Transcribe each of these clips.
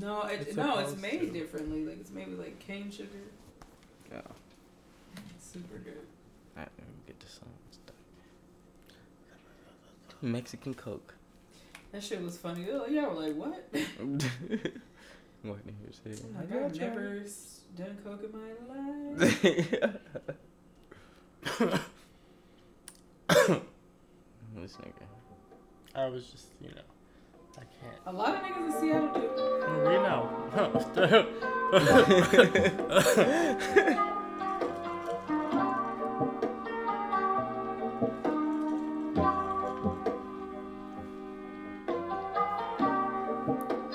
No, it, It's no, it's made to. differently. Like it's made with like cane sugar. Yeah. It's super good. Alright, let me get this on. Mexican Coke. That shit was funny. Oh, yeah, we're like, what? What did you say? I'm like, I've never s- done coke in my life. this nigga. I was just, you know, I can't. A lot of niggas in Seattle do. We know.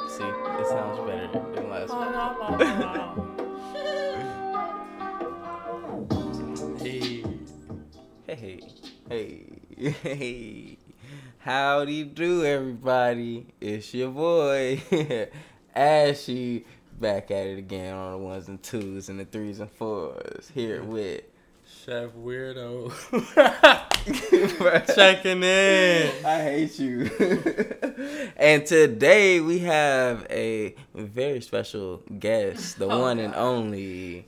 See, it sounds better than last oh, one. hey. Hey, hey, hey. Howdy do, everybody. It's your boy, Ashy, back at it again on the ones and twos and the threes and fours. Here with. Chef Weirdo. Checking in. I hate you. and today we have a very special guest, the Oh, one and only.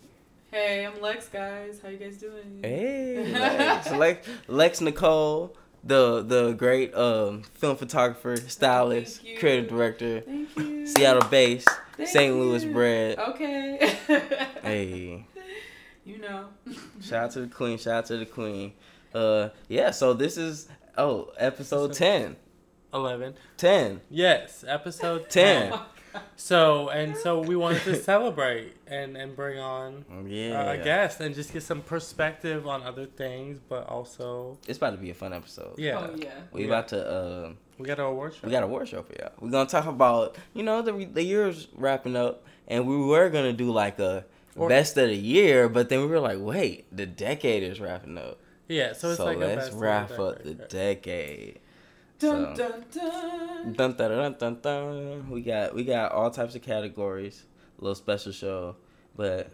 Hey, I'm Lex, guys. How you guys doing? Hey, Lex, Lex, Lex Nikol, the the great um, film photographer, stylist, Thank you. creative director, Thank you. Seattle based, St. Louis bred. Okay. Hey, You know. shout out to the queen, shout out to the queen. Uh, yeah. So this is oh episode Episode 10. 11. 10. Yes, episode 10. 10. So, and so we wanted to celebrate and, and bring on Yeah. uh, a guest and just get some perspective on other things, but also, It's about to be a fun episode. yeah. Oh yeah. We Yeah. about to uh, We got our award show. we got a war show for y'all. We're gonna talk about you know the the year's wrapping up, and we were gonna do like a Or- best of the year, but then we were like, wait, the decade is wrapping up, Yeah, so it's like let's best of the wrap up the decade. Decade. Dun So- dun dun. Dun, dun, dun, dun, dun. We got we got all types of categories, A little special show, but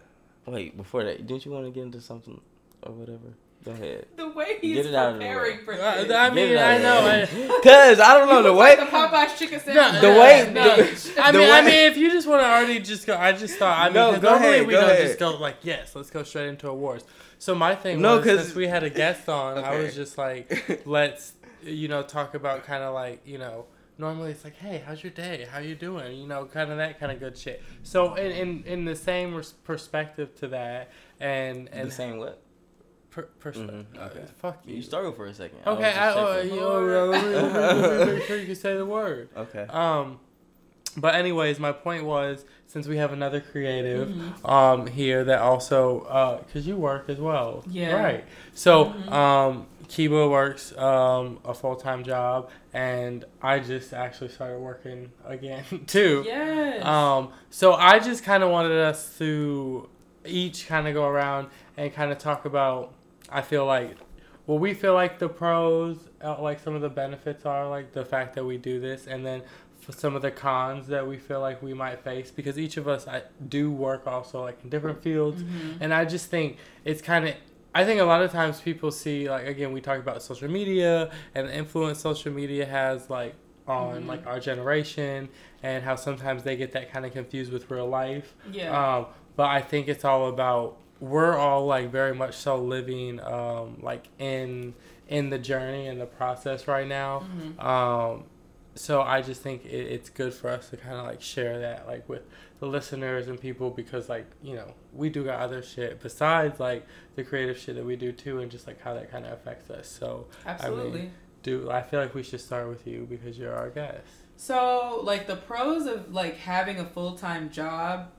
wait before that, didn't you want to get into something or whatever? Go ahead. The way he's Get it out of the preparing for Uh, this. I mean, I know. I, Cause I don't know the way. like the Popeyes chicken sandwich. No, sandwich. The way- no. the- I the mean, I mean, if you just want to already just go, I just thought. I mean, No, 'cause go normally ahead, we go don't ahead. just go like, yes, let's go straight into awards. So my thing No, was 'cause- since we had a guest on, I was just like, let's, you know, talk about kind of like, you know, normally it's like, hey, how's your day? How you doing? You know, kind of that kind of good shit. So in in, in the same res- perspective to that, and and the same what? per, perspe- Mhm, okay. uh, fuck you. You struggled for a second. Okay, just I, uh, you know, let me- let me make sure you can say the word. okay. Um, but anyways, my point was since we have another creative Mhm. um here that also uh because you work as well, Yeah. right? So Mhm. um, Kiba works um a full time job, and I just actually started working again too. Yes. Um, so I just kind of wanted us to each kind of go around and kind of talk about. I feel like, well, we feel like the pros, uh, like some of the benefits are like the fact that we do this, and then some of the cons that we feel like we might face because each of us I do work also like in different fields, Mhm. and I just think it's kind of. I think a lot of times people see like again we talk about social media and the influence social media has like on Mhm. like our generation and how sometimes they get that kind of confused with real life. Yeah. Um, but I think it's all about we're all like very much so living um, like in in the journey and the process right now. Mhm. Um, so I just think it, it's good for us to kind of like share that like with the listeners and people because like you know we do got other shit besides like the creative shit that we do too and just like how that kind of affects us. So Absolutely. do I feel like we should start with you because you're our guest. So, like the pros of like having a full time job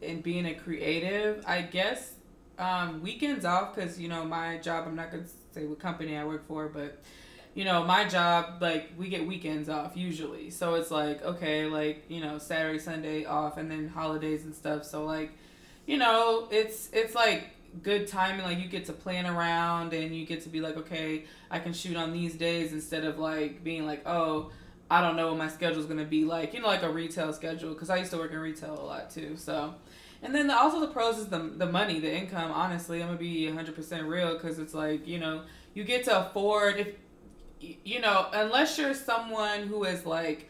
and being a creative, I guess um, weekends off because you know my job. I'm not gonna say what company I work for, but you know my job like we get weekends off usually. So it's like okay, like you know Saturday, Sunday off, and then holidays and stuff. So like you know it's it's like good timing like you get to plan around and you get to be like okay i can shoot on these days instead of like being like oh I don't know what my schedule's gonna be like. You know, like a retail schedule, because I used to work in retail a lot too. So, and then the, also the pros is the the money, the income. Honestly, I'm gonna be 100 percent real, because it's like you know you get to afford if you know unless you're someone who is like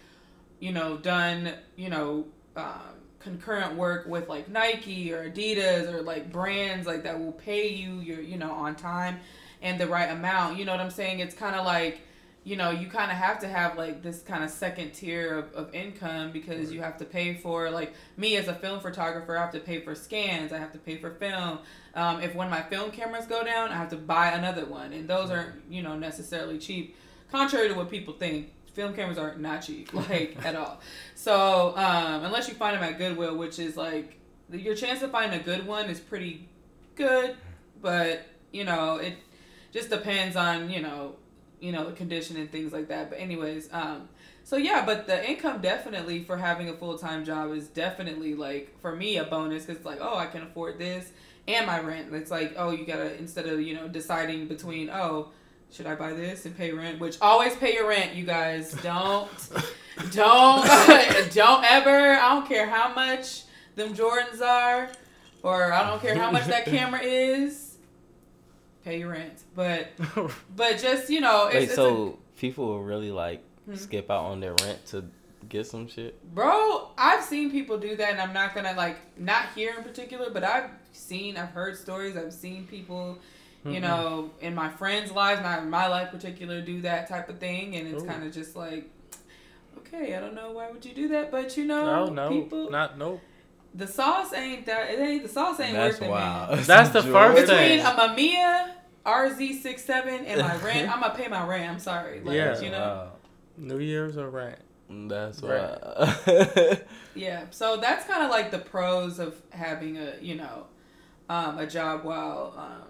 you know done you know um, concurrent work with like Nike or Adidas or like brands like that will pay you your you know on time and the right amount. You know what I'm saying? It's kind of like you know you kind of have to have like this kind of second tier of, of income because you have to pay for like me as a film photographer i have to pay for scans i have to pay for film um, if one of my film cameras go down i have to buy another one and those aren't you know necessarily cheap contrary to what people think film cameras are not cheap like at all. So um, unless you find them at goodwill which is like your chance to find a good one is pretty good but you know it just depends on you know you know the condition and things like that. But anyways um so yeah but the income definitely for having a full-time job is definitely like for me a bonus because it's like oh i can afford this and my rent. It's like oh you gotta instead of you know deciding between oh should i buy this and pay rent which always pay your rent you guys don't don't don't ever i don't care how much them jordans are or i don't care how much that camera is pay your rent but but just you know it's, Wait, it's so people will really like Hmm. skip out on their rent to get some shit? bro i've seen people do that and i'm not gonna like not here in particular but i've seen i've heard stories i've seen people you know in my friends lives not in my life particular do that type of thing and it's kind of just like okay i don't know why would you do that but you know no, people not nope. the sauce ain't that it ain't the sauce ain't That's worth it man. wild. That's the first between thing. Between a Mamiya RZ67 and my rent, I'm gonna pay my rent. I'm sorry. Like, Yeah. you know? New Year's or rent. That's Right. wild. Yeah. So that's kind of like the pros of having a, you know, um, a job while um,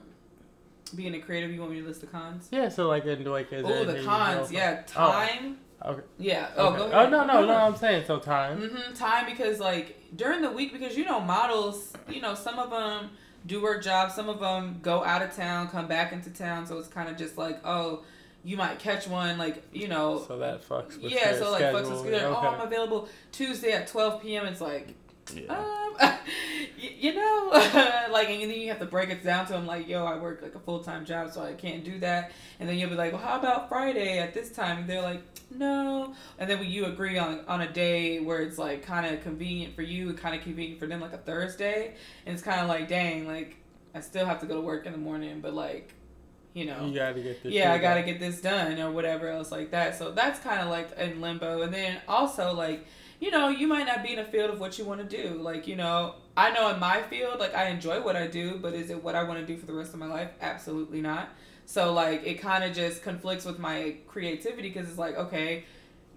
being a creative. You want me to list the cons? Yeah, so like in like is Oh, the cons. Yeah. from- Oh, Time. okay. Yeah. Oh, okay. go Oh no no no! I'm saying so time. Mm-hmm, Time because like during the week because you know models you know some of them do work jobs some of them go out of town come back into town so it's kind of just like oh you might catch one like you know So that fucks with yeah so like fucks schedule. with like, oh I'm available Tuesday at 12 p.m. It's like yeah. um, you, you know, like, and then you have to break it down to them, like, yo, I work like a full time job, so I can't do that. And then you'll be like, well, how about Friday at this time? And they're like, no. And then when you agree on on a day where it's like kind of convenient for you, and kind of convenient for them, like a Thursday, and it's kind of like, dang, like I still have to go to work in the morning, but like, you know, You gotta get this. yeah, I got to done. get this done or whatever else like that. So that's kind of like in limbo. And then also like, you know, you might not be in a field of what you want to do. Like, you know, I know in my field, like I enjoy what I do, but is it what I want to do for the rest of my life? Absolutely not. So like it kind of just conflicts with my creativity because it's like, okay,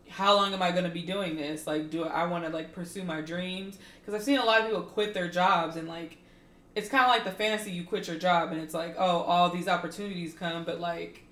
how long am I going to be doing this? Like, do I want to like pursue my dreams? Because I've seen a lot of people quit their jobs and like, it's kind of like the fantasy you quit your job and it's like, oh, all these opportunities come, but like,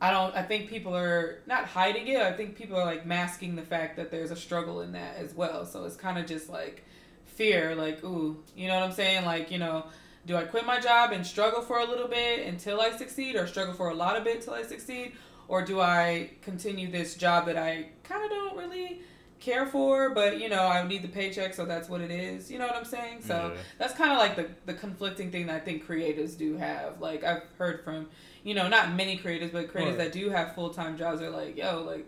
I don't. I think people are not hiding it. I think people are like masking the fact that there's a struggle in that as well. So it's kind of just like fear, like ooh, you know what I'm saying? Like you know, do I quit my job and struggle for a little bit until I succeed, or struggle for a lot of bit until I succeed, or do I continue this job that I kind of don't really care for, but you know I need the paycheck, so that's what it is. You know what I'm saying? So Yeah. that's kind of like the the conflicting thing that I think creatives do have. Like I've heard from you know, not many creators, but creators Right. that do have full time jobs are like, yo, like,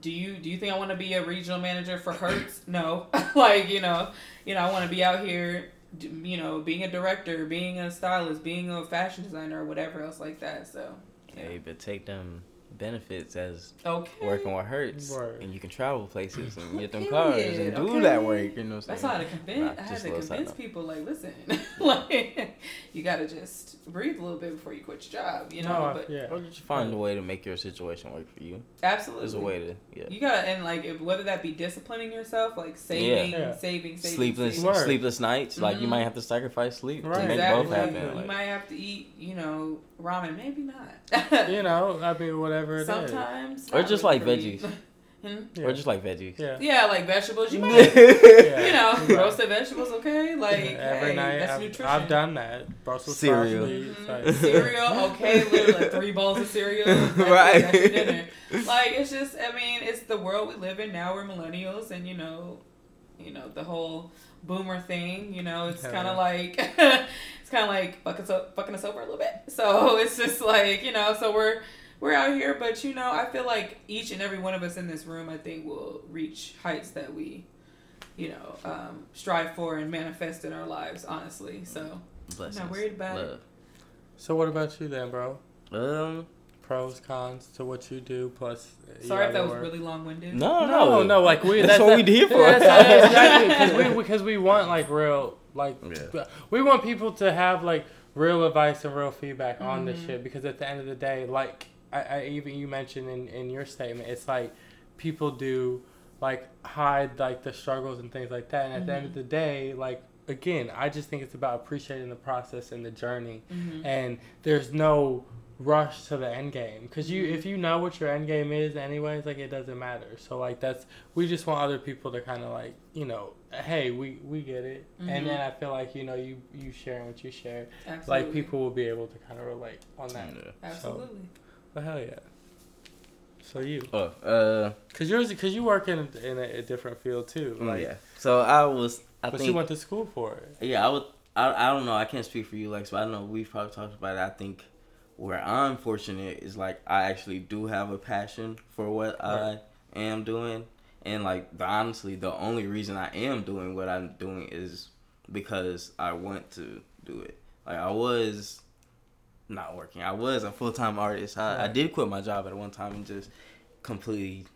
do you do you think I want to be a regional manager for Hertz? no, like you know, you know, I want to be out here, you know, being a director, being a stylist, being a fashion designer, or whatever else like that. So, yeah. Hey, but take them benefits as okay, working with Hertz, Word. and you can travel places and get them Period, cars and do okay. that work. You know what I'm That's saying? how had to convince. Nah, I had just to a little side convince people like, listen, like you gotta just breathe a little bit before you quit your job, you know. No, but yeah. Or just find a way to make your situation work for you. absolutely, There's a way to yeah. You gotta and like if, whether that be disciplining yourself, like saving, Yeah. saving, saving, sleepless saving. Sleepless nights. Like you might mm-hmm. have to sacrifice sleep Right. to make exactly. both happen. You Like, might have to eat, you know, ramen. Maybe not. You know, I mean, whatever it is. Sometimes. Or just really like veggies. Hmm? Yeah. Or just like veggies. yeah. Yeah, like vegetables. You might, Yeah. you know, Right. roasted vegetables. Okay, like Every hey, night, that's I've, nutrition. I've done that. Brussels Cereal. sprouts, meat, Mhm. like- cereal, okay, literally like three bowls of cereal. Right. that's dinner. Like it's just, I mean, it's the world we live in now. We're millennials, and you know, you know the whole boomer thing. You know, it's kind of like it's kind of like fucking us up, fucking us over a little bit. So it's just like you know, so we're we're out here, but you know, I feel like each and every one of us in this room, I think, will reach heights that we you know, um, strive for and manifest in our lives. Honestly, so Blessings. not worried about it. So what about you then, bro? Um, Pros, cons to what you do, plus. you sorry if gotta that was work. really long winded. no, No, no, like we. That's what we did for. Yeah, that's- exactly, because we because we want like real like Yeah. we want people to have like real advice and real feedback on this Mhm. shit because at the end of the day, like I, I even you mentioned in in your statement, it's like people do like hide like the struggles and things like that, and at the end of Mhm. the day, like again, I just think it's about appreciating the process and the journey Mm-hmm. and there's no rush to the end game because you if you know what your end game is anyways like it doesn't matter so like that's we just want other people to kind of like you know hey we we get it Mhm. and then i feel like you know you you sharing what you share Absolutely. like people will be able to kind of relate on that Yeah. Absolutely. But hell yeah so you Oh, uh, because yours because you work in, in a, a different field too like Mm, yeah. So I was, I but think, you went to school for it yeah, I would, I, I don't know, I can't speak for you, Lex, but I know we've probably talked about it. I think where I'm fortunate is like I actually do have a passion for what Right. I am doing, and like the honestly, the only reason I am doing what I'm doing is because I want to do it. Like I was not working. I was a full time artist. I, I did quit my job at one time and just completely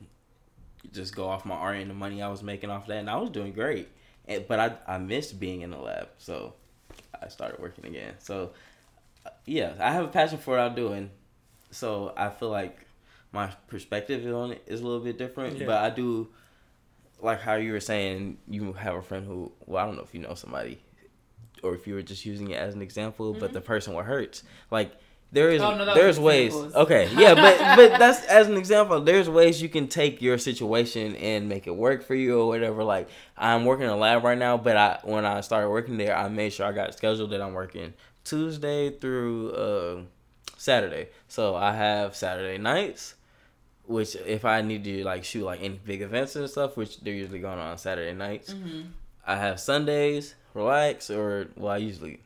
just go off my art and the money I was making off that, and I was doing great. And, but I I missed being in the lab, so I started working again. So yeah, I have a passion for what I'm doing. So I feel like my perspective on it is a little bit different, Yeah. but I do like how you were saying you have a friend who well I don't know if you know somebody or if you were just using it as an example, but the person what hurts like there is Oh, no, there's ways. examples. okay yeah but but that's as an example there's ways you can take your situation and make it work for you or whatever. Like i'm working in a lab right now but i when i started working there i made sure i got scheduled that i'm working tuesday through uh saturday. So i have saturday nights which if i need to like shoot like any big events and stuff which they're usually going on saturday nights Mm-hmm. I have Sundays, relax, or well, I usually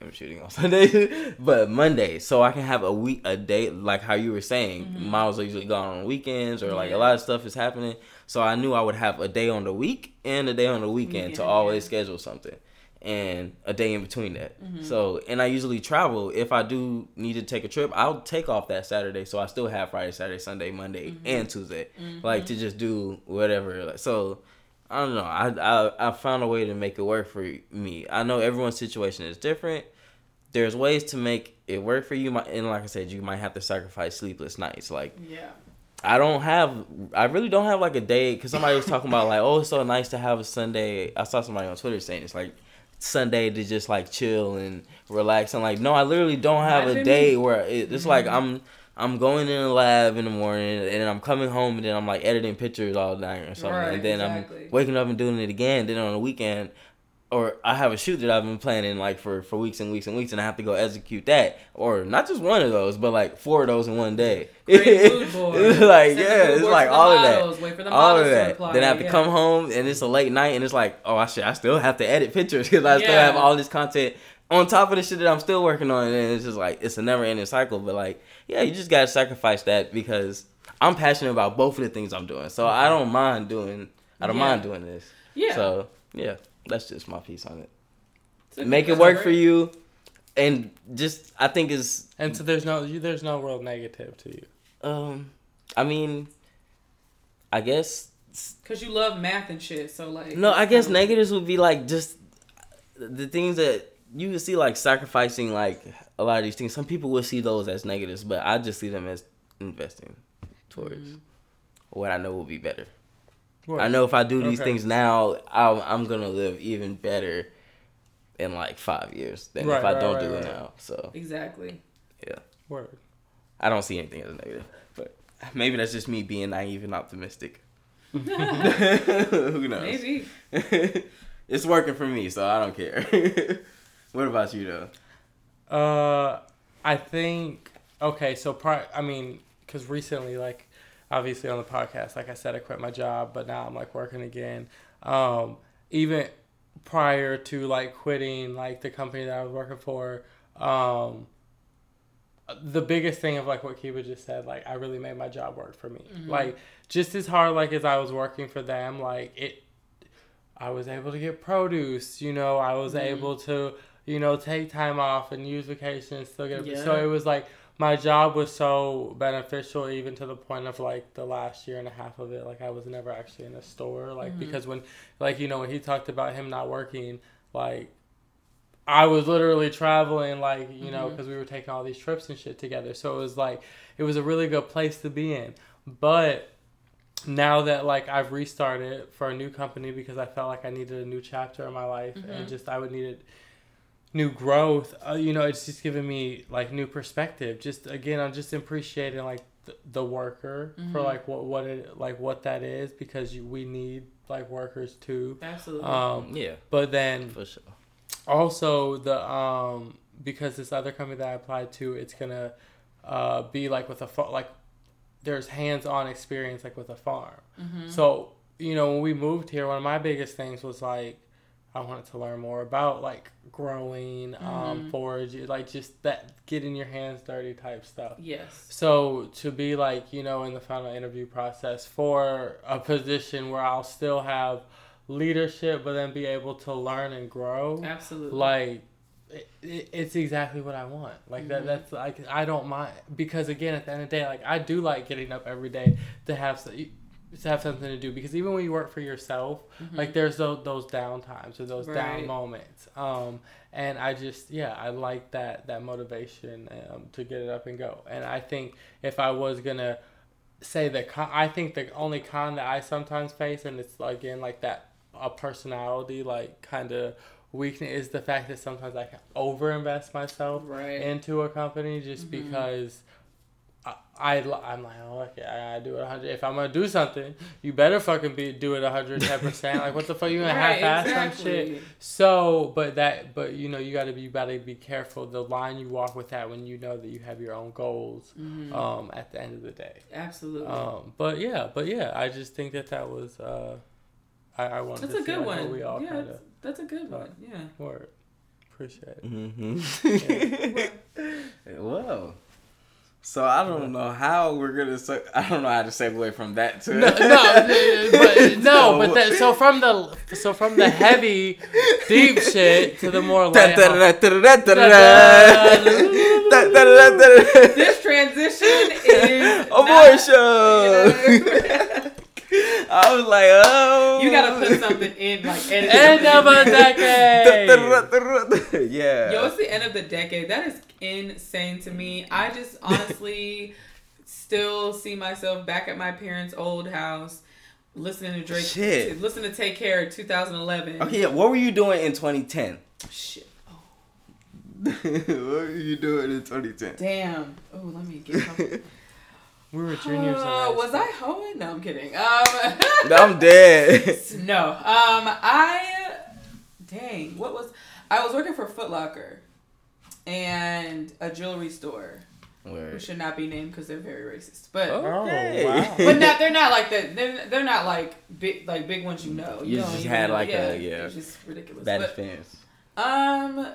am shooting on Sunday, but Monday, so I can have a week, a day, like how you were saying. Mhm. Miles are usually gone on weekends, or like Yeah. a lot of stuff is happening. So I knew I would have a day on the week and a day on the weekend to always yeah. schedule something, and a day in between that. Mhm. So, and I usually travel. If I do need to take a trip, I'll take off that Saturday, so I still have Friday, Saturday, Sunday, Monday, Mhm. and Tuesday Mm-hmm. like to just do whatever. So I don't know. I, I I found a way to make it work for me. I know everyone's situation is different. There's ways to make it work for you, and like I said, you might have to sacrifice sleepless nights. Like yeah. I don't have, I really don't have like a day because somebody was talking about like, oh, it's so nice to have a Sunday. I saw somebody on Twitter saying it's like Sunday to just like chill and relax. I'm like, no, I literally don't have a day me. where it, it's like Mhm. I'm I'm going in the lab in the morning and then I'm coming home and then I'm like editing pictures all night or something, Right, and then exactly. I'm waking up and doing it again. Then on the weekend. Or I have a shoot that I've been planning like for, for weeks and weeks and weeks, and I have to go execute that, or not just one of those, but like four of those in one day. Create mood boards. It's like Send yeah, it's like all of that models, Wait for the all of that. Then I have to yeah. come home and it's a late night and it's like, oh, I I still have to edit pictures because I still have all this content on top of the shit that I'm still working on. And it's just like it's a never ending cycle. But like, yeah, you just gotta sacrifice that because I'm passionate about both of the things I'm doing. So I don't mind doing, I don't Yeah. mind doing this. Yeah. So yeah, that's just my piece on it. It's Make it work for you, and just I think is and so there's no you, there's no real negative to you um, I mean, I guess Cause you love math and shit, so like. No, I guess kinda- negatives would be like just the things that you would see like sacrificing like a lot of these things. Some people would see those as negatives, but I just see them as investing towards Mhm. what I know will be better. What? I know if I do these Okay. things now, I'll, I'm gonna live even better in like five years than Right, if I right, don't right, do it now. So Exactly. Yeah. Word. I don't see anything as a negative, but maybe that's just me being naive and optimistic. Who knows? Maybe. it's working for me, so I don't care. What about you though? Uh, I think okay. So pri- I mean, because recently, like, obviously on the podcast, like I said, I quit my job, but now I'm like working again. Um, even prior to like quitting, like the company that I was working for, um, the biggest thing of like what Kiba just said, like I really made my job work for me. Mhm. Like just as hard like as I was working for them, like it I was able to get produce. You know, I was Mhm. able to you know take time off and use vacation and still get. So it was like my job was so beneficial even to the point of like the last year and a half of it like i was never actually in a store like Mhm. because when like you know when he talked about him not working like i was literally traveling like you know because we were taking all these trips and shit together so it was like it was a really good place to be in but now that like i've restarted for a new company because i felt like i needed a new chapter in my life and Mhm. just i would need it new growth uh, you know it's just giving me like new perspective just again i'm just appreciating like the, the worker for Mhm. like what what it like what that is because you, we need like workers too Absolutely. um Yeah, but then for sure. also the um because this other company that i applied to it's gonna uh be like with a fa- like there's hands-on experience like with a farm mm-hmm. so, you know, when we moved here, one of my biggest things was like I wanted to learn more about like growing, um, Mhm. foraging, like just that getting your hands dirty type stuff. yes. So to be like, you know, in the final interview process for a position where I'll still have leadership, but then be able to learn and grow, Absolutely. like it, it, it's exactly what I want. Like that. Mhm. That's like I don't mind because again, at the end of the day, like I do like getting up every day to have so- to have something to do because even when you work for yourself, Mhm. like there's those those down times or those down moments. Um, and I just yeah, I like that that motivation um, to get it up and go. And I think if I was gonna say that con- I think the only con that I sometimes face, and it's again like that a personality like kind of weakness is the fact that sometimes I can overinvest myself right. into a company just Mhm. because I, I am like oh okay I gotta do it 100 if I'm gonna do something you better fucking be do it 110 percent like what the fuck you gonna right, half ass some shit so but that but you know you gotta be you gotta be careful the line you walk with that when you know that you have your own goals Mhm. um at the end of the day Absolutely. um but yeah but yeah I just think that that was uh I, I wanted that's to a good one. we all yeah, kind that's, of that's a good thought. one. Yeah. word appreciate it Mm-hmm. Yeah. Whoa. So I don't know how we're gonna. Se- I don't know how to segue from that to no, no, but no, but that, so from the so from the heavy, deep shit to the more light. This transition is Abortion. Not, I was like, oh. you gotta put something in, like edit End of a decade. yeah. Yo, it's the end of the decade. That is insane to me. I just honestly still see myself back at my parents' old house, listening to Drake, Shit. listening to Take Care 2011. Okay, yeah, what were you doing in 2010? Shit. Oh, what were you doing in 2010? damn. Oh, let me get. My... We were juniors. in Uh, was school. I hoeing? No, I'm kidding. Um, I'm dead. no. Um, I. Dang. What was? I was working for Foot Locker, and a jewelry store. Who Word. should not be named because they're very racist. But Okay. Oh, wow. but not they're not like the they're, they're not like big like big ones you know. You don't just had know. like a- yeah. It's just ridiculous. Bad but, experience. um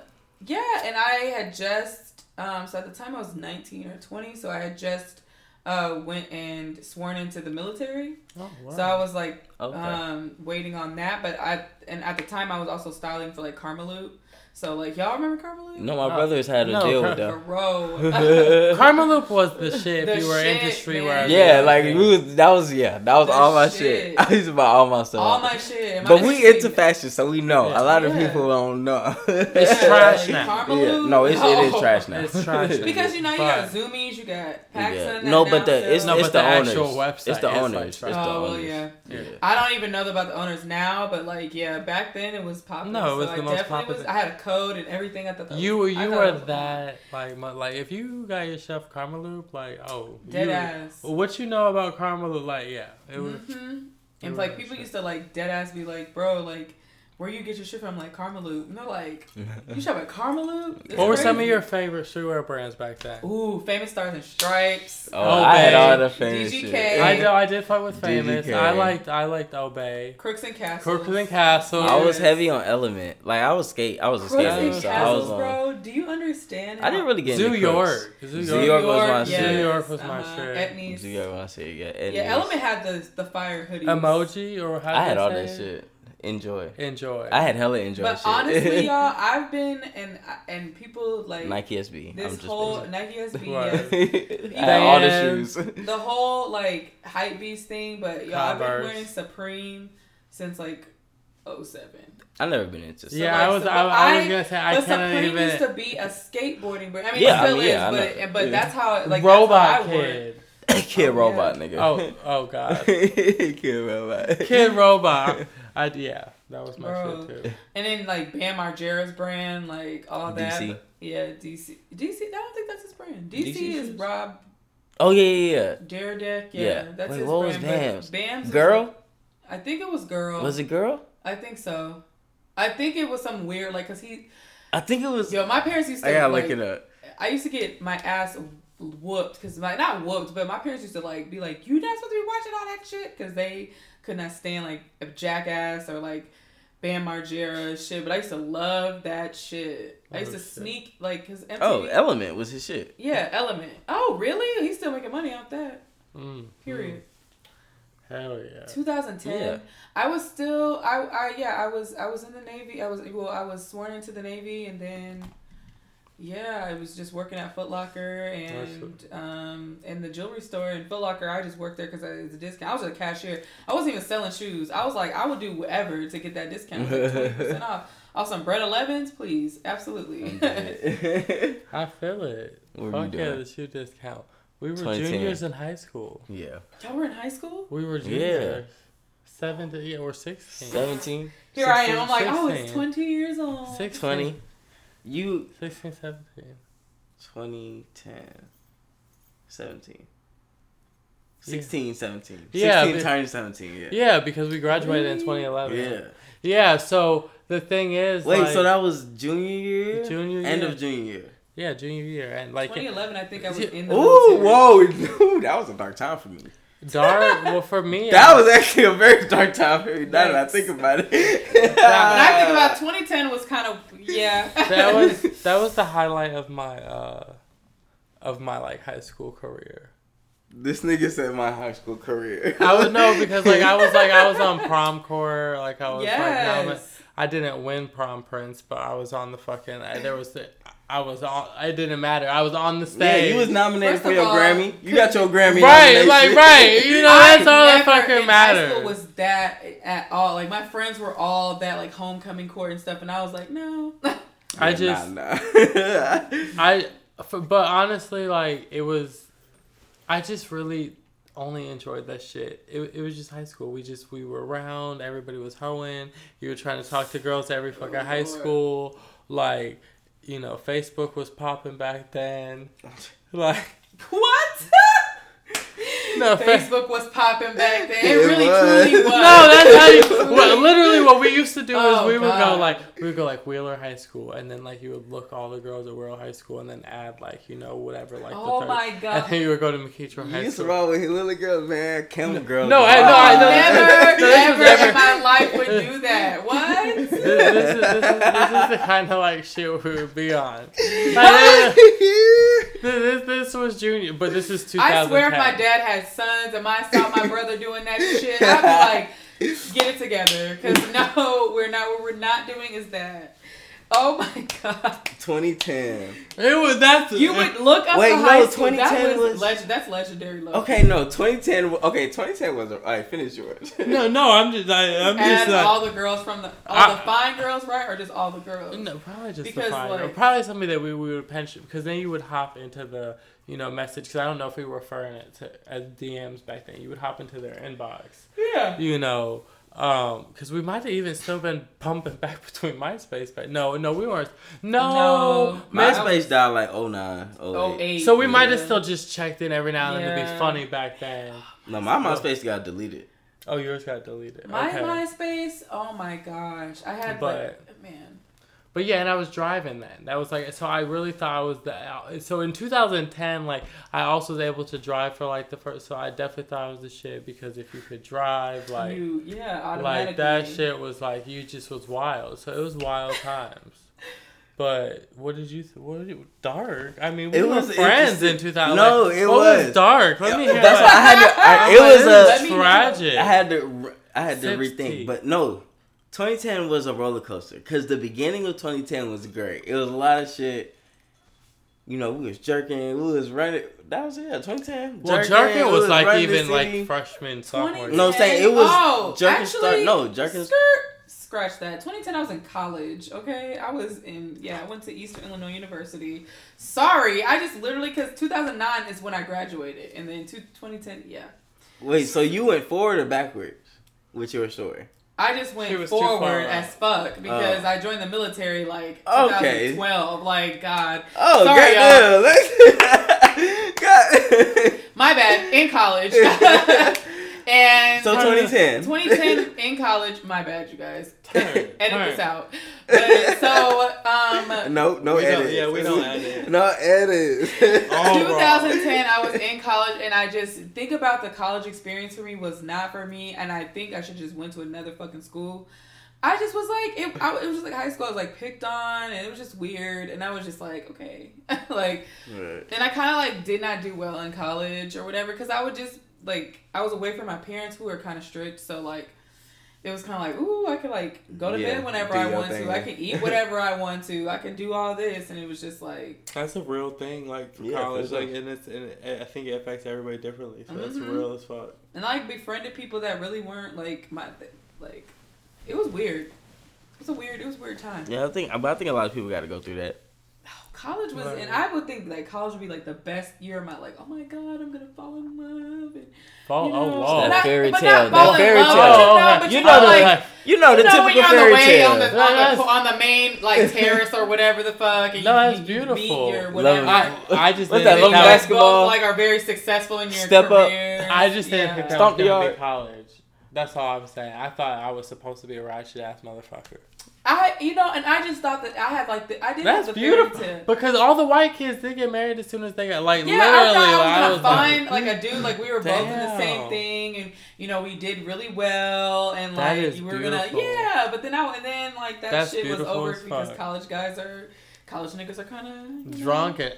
yeah, and I had just um so at the time I was nineteen or twenty, so I had just uh went and sworn into the military. Oh, wow. So I was like Okay. um waiting on that, but I and at the time I was also styling for like Karmaloop. So like y'all remember Karmaloop? no, my brothers had to no, deal bro. with them. Bro. Karmaloop was the shit The if you were shit, industry man. where Yeah, like we was, that was yeah, that was The all my shit. shit. I used to buy all my stuff. All my shit. and but we shit- into fashion, so we know. Yeah. A lot of Yeah. people don't know. It's Yeah, trash like now. Karmaloot? Yeah, no, it's, it is trash now. It's trash now. Because you know you got Zumiez, you got PacSun. Yeah. No, but the it's, No, it's but the, the owners. actual website it's the is, owners. It's the trash. Oh, well, yeah. Yeah. I don't even know about the owners now, but like, yeah, back then it was popular. No, it was so the I most definitely popular Was. I had a code and everything. I thought that You was, you were that like mu- like if you got yourself Karmaloop like oh dead you, ass. what you know about Karmaloop like yeah it was hmm it And was like people shit. used to like dead ass be like, bro, like, where you get your shit from? Like Karmaloop. And they're like, you shop at Karmaloop? It's what were some of your favorite streetwear brands back then Ooh, famous stars and stripes. Oh, I had Obey. all the famous DGK. shit. I did I did fuck with famous DGK. I liked I liked Obey Crooks and Castles. Crooks and Castle I was heavy on Element. Like I was skate. I was a Crooks That and skateboarder, was- so I Castles, was on. bro. Do you understand? I didn't really get Zoo York Crooks. Zoo Zoo York York was my yes, shit. New York was my uh-huh. shit. Etnies. Zoo York, I said yeah. Yeah, Etnies. Element had the the fire hoodies. emoji or how I had all that shit. Enjoy. enjoy. I had hella enjoy. But shit. honestly, y'all, I've been and and people like Nike SB. this I'm whole basic. Nike SB, yes, I had all the shoes. the whole like hype beast thing. But y'all, I've been wearing Supreme since like 07. I've never been into. So, yeah, like, I was. so I, I was gonna say I but cannot Supreme even. used to be a skateboarding brand. I mean, Yeah, it still mean, yeah, is, but but Yeah. that's how like Robot that's how I wore it. kid. Kid Oh, Robot, yeah. nigga. Oh, oh god. Kid Robot. Kid Robot. I yeah, that was my Bro. shit too. And then like Bam Margera's brand, like all that. DC. Yeah, DC. DC. I don't think that's his brand. DC, DC is shoes? Rob Oh yeah, yeah, yeah. Dyrdek. Yeah, Yeah. that's Wait, his what was brand. but Bam's? Bam's is- Girl? I think it was girl. Was it girl? I think so. I think it was some weird like cause he. I think it was. Yo, my parents used to. I gotta like, look it up. I used to get my ass whooped because my not whooped, but my parents used to like be like, "You not supposed to be watching all that shit," because they could not stand like a jackass or like Bam Margera shit. But I used to love that shit. I used to sneak like because MTV. Oh, Element was his shit. yeah, Element. Oh, really? He's still making money off that. Mm, Period. mm. Hell yeah. 2010. Yeah. I was still I I yeah, I was I was in the Navy. I was well, I was sworn into the Navy and then yeah, I was just working at Foot Locker and um in the jewelry store in Foot Locker. I just worked there cuz it was a discount. I was a cashier. I wasn't even selling shoes. I was like I would do whatever to get that discount. Like 20% off. Also, bread 11s, please. Absolutely. I feel it. What Fuck yeah, the shoe discount. We were juniors in high school. yeah. Y'all were in high school? We were Yeah. juniors. Seven to yeah, or sixteen. 17. Here I am. I'm like, I was 16. 20 years old. Six- 20. You 16, 17. 2010. 17. Yeah. 16, 17. Yeah, 16 but- turned 17, yeah. Yeah, because we graduated in 2011. Yeah. Yeah, so the thing is, Wait, like, so that was junior year? Junior End of junior year. yeah, junior year, and like 2011, I think I was in the Ooh, military. whoa. Dude, that was a dark time for me. dark. well, for me, That was actually a very dark time for me. Now that I think about it. When I think about 2010 was kind of yeah. that was that was the highlight of my uh of my like high school career. This nigga said my high school career. I would know because like I was like I was on prom corps, like I was like yes. nomi- I didn't win prom prince, but I was on the fucking there was the I was on it didn't matter. I was on the Yeah, stage. you was nominated First for your all, Grammy. You got your Grammy. right, nomination. like right. You know I that's all that fucking in High matters. was that at all. Like my friends were all that like homecoming court and stuff, and I was like, no. I just nah, nah. I, f- but honestly, like it was, I just really only enjoyed that shit. It, it was just high school. We just we were around. Everybody was hoeing. You were trying to talk to girls every fucking Oh, high Lord. school. Like, you know, Facebook was popping back then. Like, what? no, Facebook was popping back then. It, It really was. truly was. No, that's how you. What, literally, what we used to do is Oh, we would go like we would go like Wheeler High School, and then like you would look all the girls at Wheeler High School, and then add like you know whatever like Oh the third, my God! and then you would go to McEachern You High used to roll with little girls, man. Camel girls. no, I- no, I know. Never, No, this ever never- in my life would do that. What? this, this, is, this, is, this is the kind of like shit we would be on. Like, this, this, was junior, but this is 2010. I swear if my dad had sons and I saw my brother doing that shit, I'd be like, get it together. Because no, we're not, what we're not doing is that. Oh my god. 2010. It was that's You would look up Wait, the no, high school. That 2010 was, was- leg- that's legendary love. Okay, no, 2010. Okay, 2010 was. All right, finish yours. no, no. I'm just, I, I'm just And like, all the girls from the all I- the fine girls, right? Or just all the girls? No, probably just Because, the fire. Or like- probably something that we, we would pension because then you would hop into the you know message because I don't know if we were referring it to as DMs back then. You would hop into their inbox, Yeah. you know, Um, because we might have even still been pumping back between MySpace, but no, no, we weren't. No, No. Man, MySpace died like 09, 08. Oh eight. so we might have still just checked in every now and then to Yeah. be funny back then. No, my MySpace got deleted. Oh, yours got deleted. My okay. MySpace. Oh my gosh, I had But- like man. But yeah, and I was driving then. That was like so. I really thought I was the. So in 2010, like I also was able to drive for like the first. So I definitely thought I was the shit because if you could drive, like you yeah like that shit was like you just was wild. So it was wild times. But what did you? Th- what did you? Dark. I mean, we It were was friends in 2000. No, like, it what was. dark. Let me hear. That's that. why I had to. I, it like, was a. tragic. I had to. I had to Sips rethink, but no, 2010 was a roller coaster because the beginning of 2010 was great. It was a lot of shit. You know, we was jerking, we was running. That was it, yeah, 2010. Well, Jerking, jerking we was like even like freshman, sophomore. No, I'm saying it was oh, jerking start- no, jerking- Skirt, scratch that. 2010, I was in college. Okay, I was in yeah. I went to Eastern Illinois University. Sorry, I just literally because 2009 is when I graduated, and then 2010, yeah. Wait, so you went forward or backwards with your story? I just went was too far forward as fuck because Oh. I joined the military like Okay. 2012. Like God, Oh, Sorry, goddamn. God. my bad. In college. and So 2010. 2010 in college. My bad, you guys. Turn, Edit turn. this out. But, so um, No, no We don't- edit. yeah, we don't edit. No edit. Oh, 2010, I was in college, and I just think about the college experience for me was not for me, and I think I should just went to another fucking school. I just was like, it, I, it was just like high school. I was like picked on, and it was just weird, and I was just like, okay, like, Right. and I kind of like did not do well in college or whatever, because I would just like I was away from my parents who were kind of strict, so like. It was kind of like, ooh, I could like go to Yeah, bed whenever I want thing. to. I can eat whatever I want to. I can do all this, and it was just like, That's a real thing, like for Yeah, college, like, and it's and it, I think it affects everybody differently. So that's Mhm. real as fuck. and I like befriended people that really weren't like my like it was weird. It was a weird it was a weird time. Yeah, I think, but I think a lot of people got to go through that. College was and I would think like college would be like the best year of my like, oh my god, I'm gonna fall in love and Fall, you oh, know, whoa. but That not- fairy tale, that in fairy love, tale. but Oh, no, okay. but You you know know, the like You know the you know when typical you're on the fairy way tale. on the, No, on, the on the main like terrace or whatever the fuck and No, you, that's you, beautiful. You beat your whatever. I, I just What's didn't that, love that basketball? both like are very successful in your Step up. career. I just didn't Yeah. think that was gonna be college. That's all I'm saying. I thought I was supposed to be a ratchet ass motherfucker. I you know, and I just thought that I had like the I did That's have the fairy beautiful because all the white kids they get married as soon as they got like Yeah, literally. I thought I was like, gonna was find like, like, a dude like we were both in the same thing, and you know we did really well, and like you were beautiful. gonna yeah, but then I and then like that That's shit was over because college guys are college niggas are kind of drunk and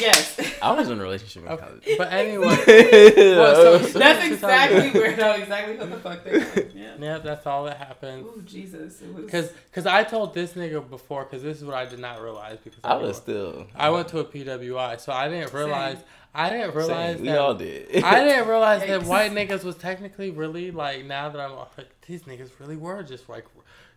Yes, I was in a relationship in okay. college. But anyway, Well, so- so- that's exactly where no exactly what the fuck they are. Yeah. yeah, that's all that happened. Ooh Jesus, it was. Cause, cause I told this nigga before, cause this is what I did not realize because I was still. I went to a PWI, so I didn't realize. I didn't realize Same. We that. all did. I didn't realize that white niggas was technically really like. Now that I'm like, these niggas really were just like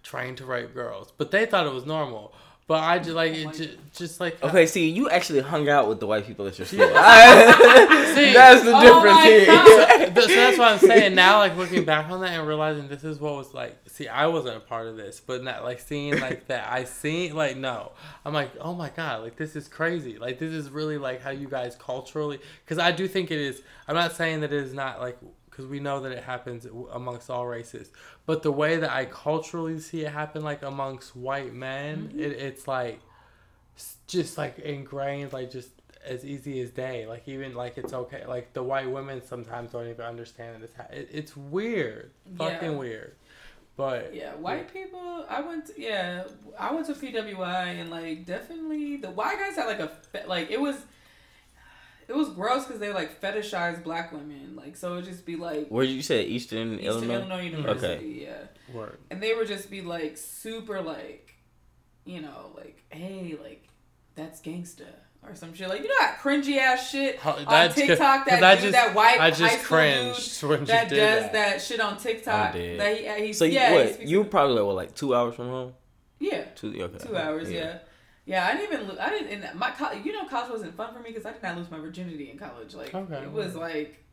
trying to rape girls, but they thought it was normal. But I just like it, just, just like Okay, see, you actually hung out with the white people at your school. See, that's the Oh difference my here. God. so that's what I'm saying now. Like looking back on that and realizing this is what was like. See, I wasn't a part of this, but not like seeing like that. I seen like no. I'm like, oh my god, like this is crazy. Like this is really like how you guys culturally. Because I do think it is. I'm not saying that it is not like because we know that it happens amongst all races, but the way that I culturally see it happen, like amongst white men, mm-hmm. it, it's like just like ingrained, like just as easy as day. Like even like it's okay. Like the white women sometimes don't even understand that this. It, it's weird, fucking Yeah. weird. But Yeah, white people. I went. To, yeah, I went to PWI and like definitely the white guys had like a like it was. It was gross because they like fetishized black women, like so it would just be like Where you said Eastern, Eastern Illinois? Illinois, University, yeah, word. and they would just be like super like, you know, like hey, like that's gangsta or some shit, like you know that cringy ass shit How- on that's good, TikTok. 'cause That I dude, just- that white I high just school cringed dude you that did does that. that. shit on TikTok. I did. That he, uh, he So you, yeah, what? speaks You were probably like, what, like two hours from home? yeah. Two, okay. Two hours, yeah. yeah. I didn't even. lo- I didn't. And my, co- you know, college wasn't fun for me because I did not lose my virginity in college. Like Okay. it was like,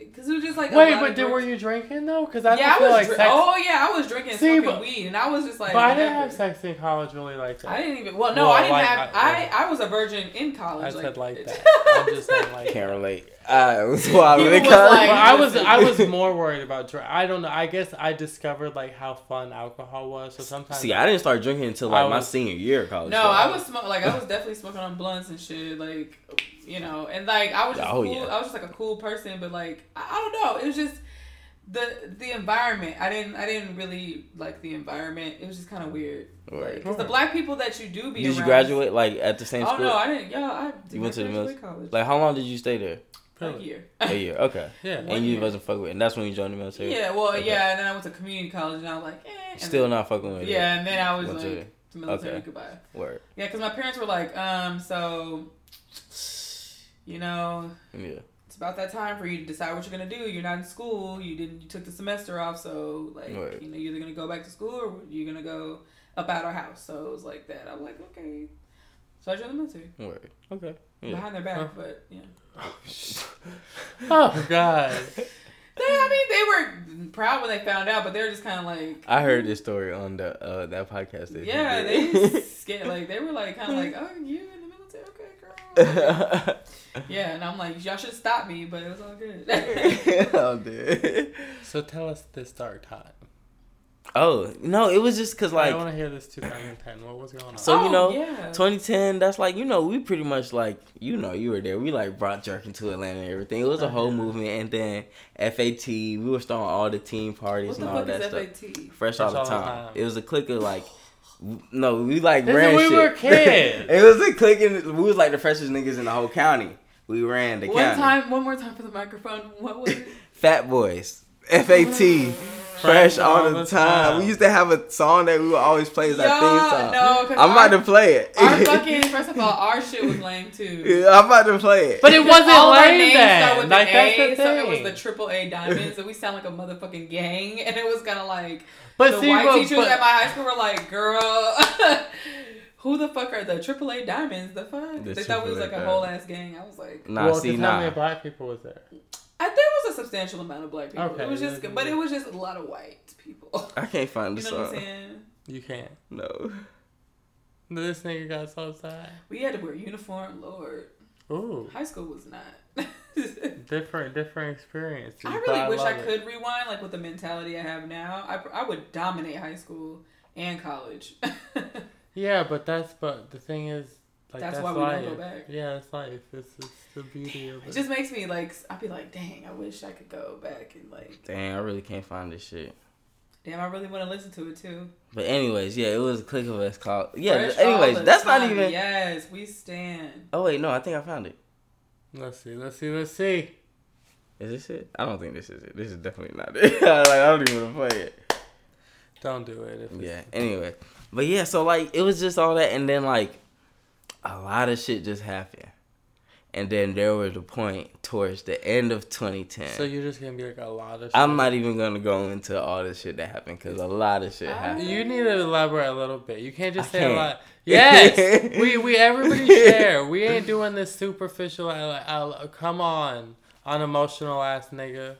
because it was just like. a Wait, lot but of did, were you drinking though? Because I Yeah, I feel was. like dri- sex. oh yeah, I was drinking, and See, smoking but- weed, and I was just like. but I didn't have sex in college really like that. I didn't even. Well, no, Well, I didn't like, have. I- I, I was a virgin in college. I said like that. I'm just saying like. Can't relate. Uh, I was wild He when was like- But I was I was more worried about dr- I don't know. I guess I discovered like how fun alcohol was. So sometimes See, I didn't start drinking until I like my senior year of college. No, so- I was smoking. Like I was definitely smoking on blunts and shit. Like, you know, and like I was just Oh, cool. yeah. I was just like a cool person, but like I, I don't know. It was just the the environment. I didn't I didn't really like the environment. It was just kind of weird. Right. Because the black people that you do be Did you graduate like at the same Oh school? no, I didn't. Yeah, I did You went to the graduate mil- college. Like how long did you stay there? like Really? year. A year. Okay. Yeah. And you year. wasn't fucking with, and that's when you joined the military. Yeah, well, Okay. yeah, and then I went to community college, and I was like, eh. Still then- not fucking with it. Yeah, and then I was Went like, to- to military okay. goodbye. Word. Yeah, because my parents were like, um, so, you know, Yeah. it's about that time for you to decide what you're gonna do. You're not in school. You didn't. You took the semester off, so like, Right. you know, you're either gonna go back to school or you're gonna go up out our house. So it was like that. I'm like, okay. So I joined the military Word. Okay. Yeah. behind their back, Huh. but yeah. Oh God. They, I mean, they were proud when they found out, but they were just kind of like, I heard this story on the uh, that podcast. That yeah, they scared. Like they were like, kind of like, oh, you in the military, okay, girl. Yeah, and I'm like, y'all should stop me, but it was all good. oh, dude. So tell us this dark time. Oh no, it was just cause like I want to hear this 2010. What was going on? So, you Oh, know, yeah. 2010. That's like you know we pretty much like you know you were there. We like brought jerking to Atlanta and everything. It was a whole Uh-huh. movement, and then FAT. We were throwing all the team parties what the and all fuck that is stuff. FAT? Fresh all the time. It was a clique of like. W- No, we like This ran when we shit. were kids. it was a clique, and we was like the freshest niggas in the whole county. We ran the One county. time, one more time for the microphone. What was it? Fat Boys. FAT. Fresh all the time. We used to have a song that we would always play as our theme Yeah, song. no, 'cause I'm about to play it. Our fucking first of all, our shit was lame too. Yeah, I'm about to play it. But it wasn't all of our lame names then. with Like an that's A, the so it was the triple A diamonds, and we sound like a motherfucking gang. And it was kind of like But the see, white but- teachers but- at my high school were like, "Girl, who the fuck are the triple A diamonds? The fuck?" The they thought we was AAA like a whole ass gang. I was like, Nah, well, see, just how many black people was there? I, there was a substantial amount of black people. Okay, it was just, yeah, but yeah. it was just a lot of white people. I can't find the You know what I'm song. saying? You can't. No. This nigga got so sad. We had to wear uniform. Lord, Ooh, high school was not. different, different experiences. I but really wish I love it. could rewind, like with the mentality I have now. I, I would dominate high school and college. Yeah, but that's but the thing is, like That's that's, why we don't go back. Yeah, it's life. It's, it's the beauty of it it. just makes me like, I'd be like, dang, I wish I could go back and like, Dang, I really can't find this shit. damn, I really want to listen to it too. But anyways, yeah, it was a clique of us called. Yeah. Fresh anyways, the that's not even. Yes, we stand. Oh wait, no, I think I found it. Let's see, let's see, let's see. Is this it? I don't think this is it. This is definitely not it. like I don't even want to play it. Don't do it. Yeah. Anyway, but yeah, so like it was just all that, and then like a lot of shit just happened, and then there was a point towards the end of 2010. So you're just gonna be like a lot of. I'm not even gonna go into all the shit that happened because a lot of shit I- happened. You need to elaborate a little bit. You can't just I say can't. a lot. Yes, we we everybody share. We ain't doing this superficial. uh, uh, come on, unemotional ass nigga.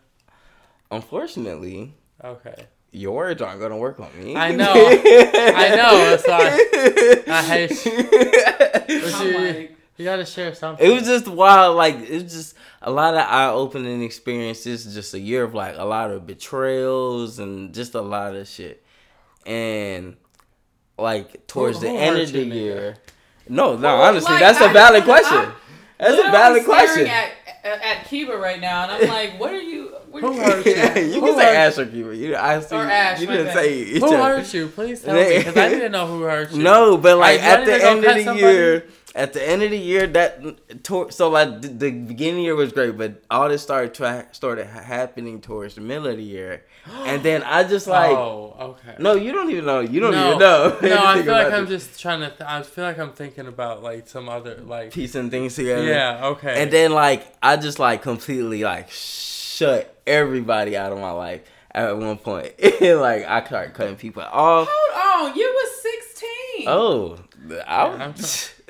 Unfortunately, Okay, your words aren't gonna work on me. I know. I know, so I- I hate you. But I'm you, gotta share something. It was just wild. Like it was just a lot of eye opening experiences. Just a year of like a lot of betrayals and just a lot of shit. And like towards Who- the end of the you, nigga? year. No, no, Well, honestly, like, that's a I valid just wanna- question. I'm That's a valid question. staring At, at, at Kiva right now, and I'm like, what are you? What Who are hurt you? Yeah, you Who can say hurt- Ash or Kiva. You, I see, Or Ash, you didn't bad. say each Who other. hurt you? Please tell me, because I didn't know who hurt you. No, but like at the end of the somebody? year, at the end of the year, that tor- so like the, the beginning of the year was great, but all this started tra- started happening towards the middle of the year, and then I just like. oh, okay. No, you don't even know. You don't no, even know. No, I feel like about I'm this. just trying to. Th- I feel like I'm thinking about like some other like. piecing things together. Yeah. Okay. And then like I just like completely like shut everybody out of my life at one point. like I started cutting people off. Hold on, you was 16. Oh, I Yeah, I'm was.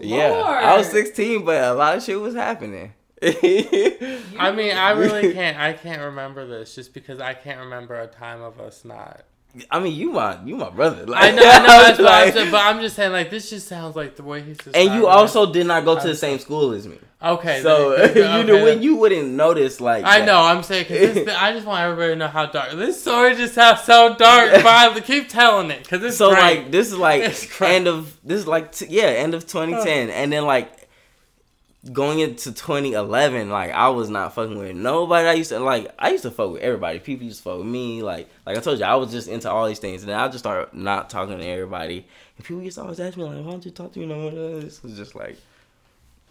yeah, I was 16, but a lot of shit was happening. I mean, I really can't. I can't remember this just because I can't remember a time of us not. I mean, you my you my brother. Like, I know, I know. That's what I'm like- saying, but I'm just saying, like, this just sounds like the way he's. And you also did not go to the same school as me, Okay. so you know when you wouldn't notice like. I that. know. I'm saying because I just want everybody to know how dark this story just sounds so dark. But keep telling it because it's so great. like this is like end of this is like t- yeah end of 2010 and then like going into 2011 like i was not fucking with nobody i used to like i used to fuck with everybody people used to fuck with me like like i told you i was just into all these things and then i just started not talking to everybody and people used to always ask me like why don't you talk to me no more this was just like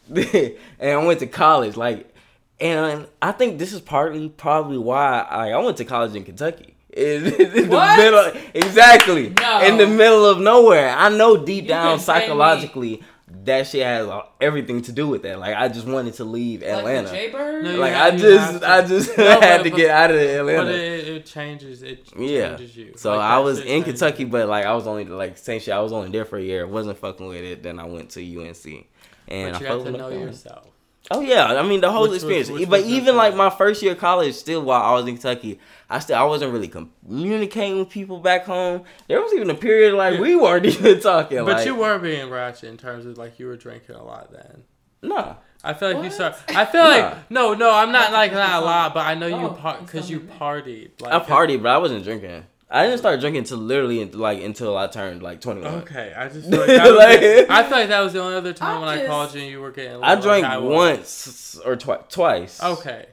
and I went to college. Like, and I think this is partly probably why I I went to college in Kentucky. In, in the What? middle, exactly. No. In the middle of nowhere. I know deep You down couldn't pay me. psychologically that shit has uh, everything to do with that. Like I just wanted to leave Like Atlanta. the Jaybird? No, like I you have just, to. I just No, had but- to get out of But Atlanta. it, it changes. It Yeah. changes you. So Like, I was in changes Kentucky, but like I was only like same shit. I was only there for a year. wasn't fucking with it. Then I went to UNC, and But you I got to know yourself. Oh yeah, I mean the whole Which experience. which but even like my first year of college, still while I was in Kentucky, I still I wasn't really communicating with people back home. There was even a period like we weren't even talking. But like, you were being ratchet in terms of like you were drinking a lot then. nah. I feel like you What? start. I feel like no, no. I'm not like not a lot, but I know you Oh, par because you something. partied. Like, I partied, but I wasn't drinking. I didn't start drinking until literally like until I turned like twenty one. Okay, I just feel like, that was Like- the- I feel like that was the only other time I'm when I called you and you were getting. I drank like was. once or twice. Twice. Okay,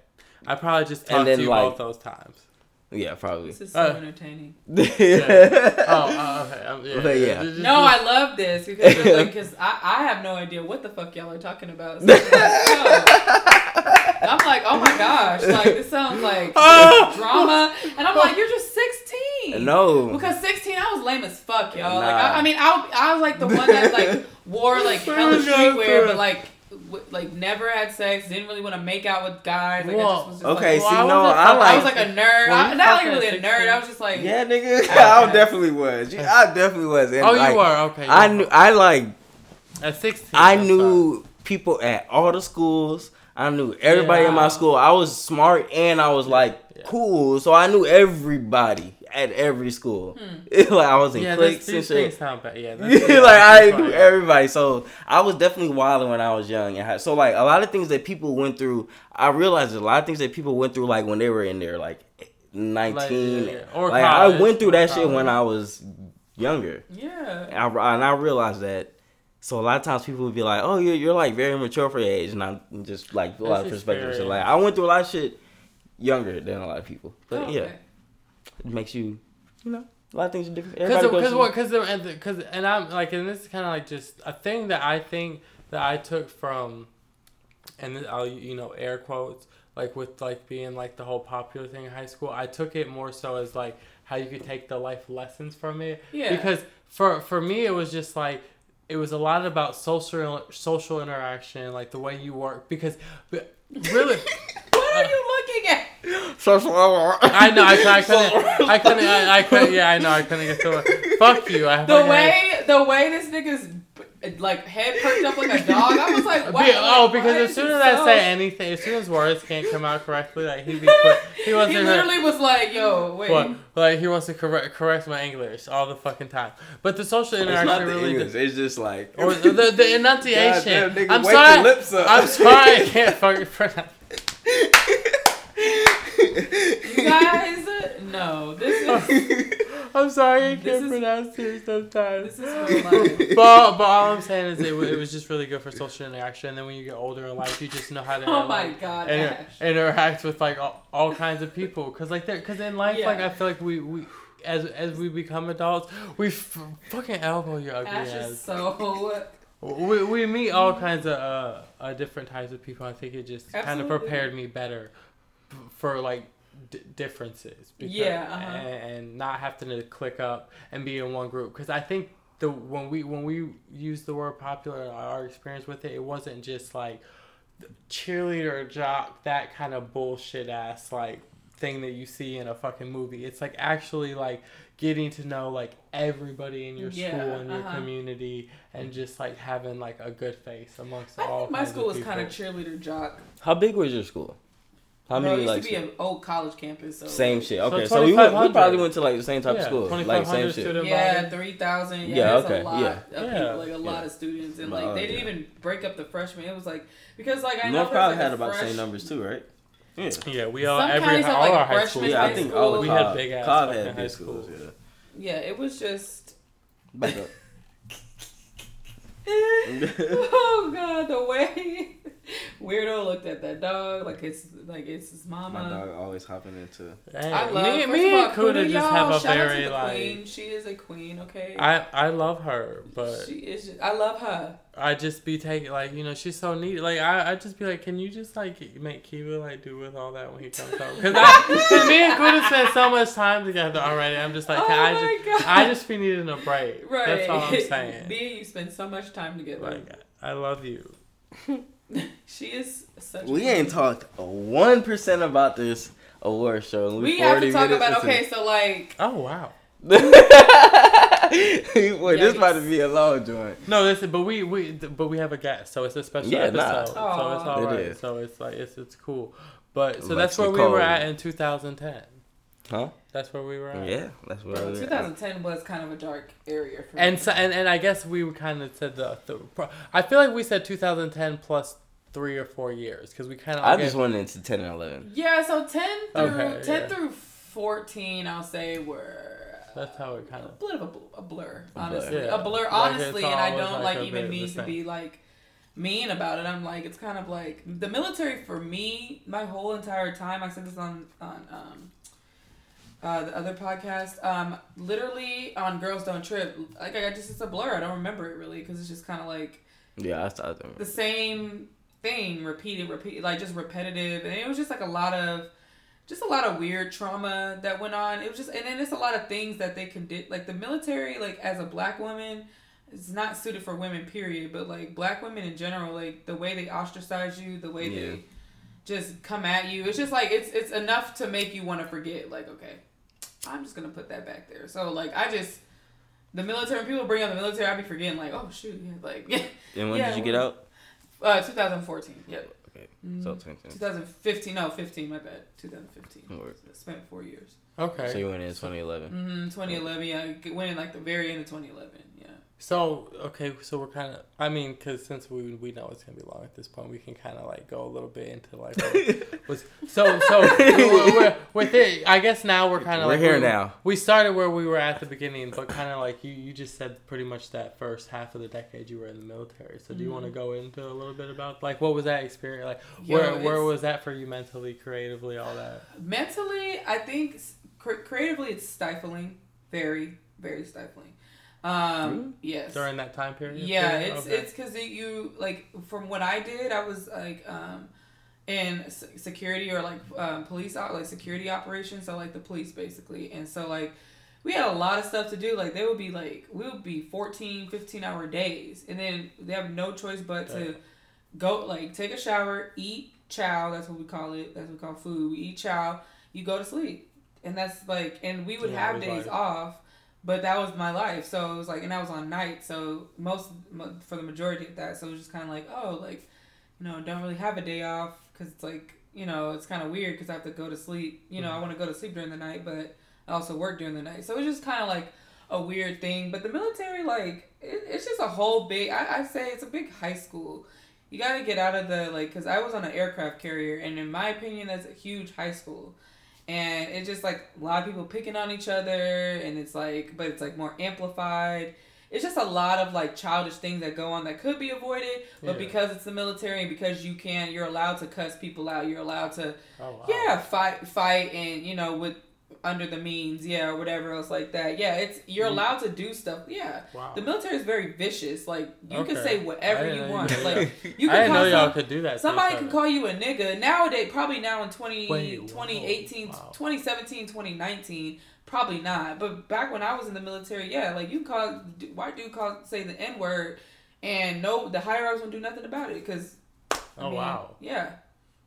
I probably just And talked then, to you like- both those times. Yeah, probably. This is so Uh, entertaining. Yeah. Oh, uh, okay. Yeah, yeah. No, I love this because like, cause I, I have no idea what the fuck y'all are talking about. So like, yo. I'm like, oh my gosh, like this sounds like ah! drama, and I'm like, you're just 16. no. Because 16, I was lame as fuck, y'all. Like, I, I mean, I, I was like the one that like wore like hella Where we go streetwear, but like, w- like never had sex. Didn't really want to make out with guys. Like, I just was just Okay, like, see, Well, I no, wasn't I like. I was like a nerd. Were I, not like really a nerd. I was just like, yeah, nigga, Okay. I definitely was. You- I definitely was. And Oh, like, you were okay. you I were. knew. I like. at sixteen. I I'm knew people at all the schools. I knew everybody in my school. I was smart and I was like Yeah. cool, so I knew everybody at every school. like I was in. Yeah, cliques and shit. sound bad. Yeah, Yeah, that's- like I knew everybody, so I was definitely wild when I was young. And so like a lot of things that people went through, I realized a lot of things that people went through like when they were in there, like nineteen. yeah, yeah. Or like college, I went through that shit when I was younger. yeah. And I, and I realized that. So a lot of times people would be like, "Oh, you're you're like very mature for your age," and I'm just like a lot of That's perspective. So like. I went through a lot of shit younger than a lot of people. But Oh, yeah, okay. it makes you, you know, a lot of things are different. Because Everybody because through- what because because and I'm like and this is kind of like just a thing that I think that I took from, and I'll you know air quotes like with like being like the whole popular thing in high school. I took it more so as like how you could take the life lessons from it. Yeah. Because for for me it was just like it was a lot about social social interaction like the way you work because but really. What are you looking at? So, so I know I, I couldn't I couldn't I, I couldn't yeah I know I couldn't get to it. Fuck you. I The fucking- way the way this nigga's like head perked up like a dog, I was like, wow. Be- oh, because why as soon as I so- say anything, as soon as words can't come out correctly, like he be quick. He wants he to literally was like, yo, wait. what? Like he wants to correct correct my English all the fucking time. But the social interaction it's interaction not the really. English. It's just like or the, the, the enunciation. Goddamn, nigga, I'm sorry. your lips up. I'm sorry. I can't fucking pronounce. You guys, no, this is I'm sorry. I can't is- pronounce it sometimes. this is real but, but all I'm saying is it, it was just really good for social interaction. And then when you get older in life, you just know how to Oh my like, god, inter- interact with like all, all kinds of people because like because in life like I feel like we we as as we become adults we f- fucking elbow your ugly Ash is ass. so We, we meet all kinds of uh, uh different types of people. I think it just kind of prepared me better for like d- differences. Yeah, uh-huh. and, and not having to click up and be in one group because I think the when we when we use the word popular our experience with it it wasn't just like cheerleader jock that kind of bullshit ass like thing that you see in a fucking movie it's like actually like getting to know like everybody in your Yeah, school and your uh-huh. community and just like having like a good face amongst I all think my school was kind of cheerleader jock. How big was your school? How Bro, many it used like to be an old college campus. So same shit? Okay, so, we went, we probably went to like the same type Yeah, of school, like 2500 same shit. student Yeah, three thousand. Yeah, Yeah, that's okay, a lot yeah. of Yeah. people, like a lot of students, and Oh, like they didn't even break up the freshmen. It was like because like I know North there's, Cobb like, had about the fresh- same numbers too, right? Yeah. yeah we all Some every counties have, all like, our high freshman schools Yeah, I think school. all the We had big ass Cobb had high big schools. schools. Yeah. Yeah, it was just. Back up. oh god, the way Weirdo looked at that dog like it's like it's his mama. My mama. dog always hopping into. Hey, I love me, first me of all, and Kuda Kuda, just y'all, have a shout very like. queen. She is a queen, okay. I I love her, but she is. Just, I love her. I just be taking like you know she's so neat. Like I I just be like, can you just like make Kiva like do with all that when he comes home? Because because me and Kuda spend so much time together already. I'm just like, oh I just god. I just be needing a break. right. That's all I'm saying. Me and you spend so much time together. Like I love you. she is such. We queen. ain't talked one percent about this award show. and We have to talk about okay, so like Oh wow. Boy, this about to be a long joint. No, listen, but we we but we have a guest, so it's a special Yeah, nah. episode. So it's all It right. is. So it's like it's it's cool. But so Lex that's where we were at in 2010. Huh? That's where we were at. Yeah, that's what I Bro, was 2010 was kind of a dark area for And me. so and, and I guess we kind of said the, the I feel like we said 2010 plus three or four years because we kind of I just went into 10 and 11. yeah, so 10 through Okay, 10 yeah. through 14, I'll say were. That's how it kind a of. bit of a, bl- a blur, A honestly. blur. A blur, honestly, it's and I don't like like, even bit mean to be like mean about it. I'm like, it's kind of like the military for me. My whole entire time, I said this on on um, uh, the other podcast. Um, literally on Girls Don't Trip. Like I just it's a blur. I don't remember it really because it's just kind of like Yeah, I started them. the same thing repeated, repeat like just repetitive, and it was just like a lot of just a lot of weird trauma that went on. It was just, and then it's a lot of things that they can do. Like the military, like as a black woman, it's not suited for women. Period. But like black women in general, like the way they ostracize you, the way Yeah. they just come at you, it's just like it's it's enough to make you want to forget. Like okay, I'm just gonna put that back there. So like I just. The military, when people bring up the military, I be forgetting, like, oh shoot, yeah, like, yeah. And when Yeah, did you get out? uh, 2014, yep. Okay, Mm, so 2010. 2015, no, 15, my bad. 2015. Word. Spent four years. Okay. So you went in 2011. Mm-hmm, 2011, yeah. I Went in like the very end of 2011, yeah. So okay, so we're kind of. I mean, because since we we know it's gonna be long at this point, we can kind of like go a little bit into like. what was, so so we're, we're- with it, I guess now we're kind of We're like, here we- now. We started where we were at the beginning, but kind of like you you just said pretty much that first half of the decade you were in the military. So do you want to mm-hmm. go into a little bit about like what was that experience like? Yo, where where was that for you mentally, creatively, all that? Mentally, I think s- cre- creatively it's stifling. Very, very stifling. Um, yes. during that time period? Yeah, too? it's Okay. it's because you like from what I did, I was like um, in security or like um, police like security operations, so like the police basically, and so like we had a lot of stuff to do. Like they would be like we would be 14, 15 hour days, and then they have no choice but to go like take a shower, eat chow. That's what we call it. That's what we call food. We eat chow. You go to sleep, and that's like, and we would Yeah, have days like- off but that was my life. So it was like and i was on night. So most for the majority of that. So it was just kind of like oh like you know don't really have a day off because it's like you know it's kind of weird because i have to go to sleep. You know i mm-hmm. want to go to sleep during the night but i also work during the night. So it was just kind of like a weird thing. But the military like it, it's just a whole big I, I say it's a big high school. You got to get out of the like because i was on an aircraft carrier and in my opinion that's a huge high school and it's just like a lot of people picking on each other and it's like but it's like more amplified it's just a lot of like childish things that go on that could be avoided but Yeah. because it's the military and because you can you're allowed to cuss people out you're allowed to Oh, wow. yeah fight fight and you know with under the means yeah or whatever else like that yeah it's you're allowed to do stuff yeah Wow. the military is very vicious like you can say whatever you want you like you I can know y'all some- could do that. Somebody can call you a nigga nowadays. Probably now in 20, Wait, 2018, wow. 2017, 2019. Probably not. But back when I was in the military, yeah, like you call white dude call say the n word, and no, the higher ups won't do nothing about it because. Oh wow. Yeah,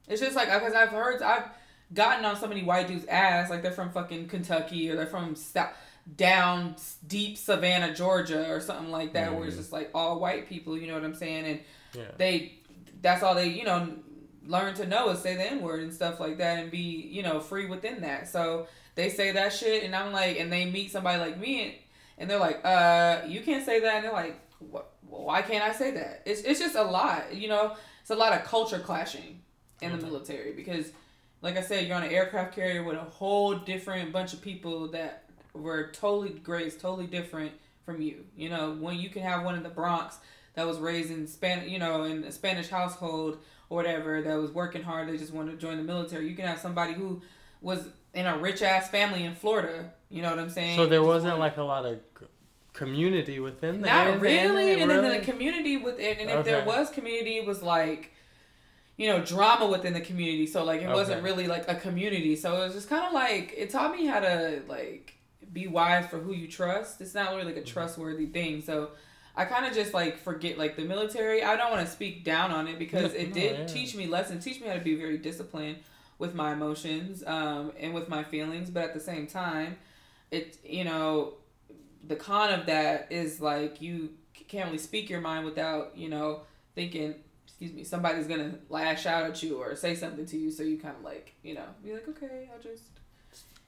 it's just like because I've heard I've gotten on so many white dudes' ass like they're from fucking Kentucky or they're from South, down deep Savannah, Georgia or something like that, where it's Mhm. just like all white people. You know what I'm saying? And Yeah. they that's all they you know learn to know is say the n word and stuff like that and be you know free within that so they say that shit and i'm like and they meet somebody like me and, and they're like uh you can't say that and they're like what why can't i say that it's, it's just a lot you know it's a lot of culture clashing in the Mhm. military because like i said you're on an aircraft carrier with a whole different bunch of people that were totally grades totally different from you you know when you can have one in the bronx that was raised in Span, you know, in a Spanish household or whatever that was working hard. They just wanted to join the military. You can have somebody who was in a rich ass family in Florida. You know what I'm saying? So there wasn't like a lot of community within the not really, and then the community within, and if there was community, it was like, you know, drama within the community. So like, it wasn't really like a community. So it was just kind of like it taught me how to like be wise for who you trust. It's not really like a Mm-hmm. trustworthy thing. So. I kind of just like forget like the military. I don't want to speak down on it because it did yeah. teach me lessons, teach me how to be very disciplined with my emotions um, and with my feelings. But at the same time, it you know the con of that is like you can't really speak your mind without you know thinking excuse me somebody's gonna lash out at you or say something to you so you kind of like you know be like okay i'll just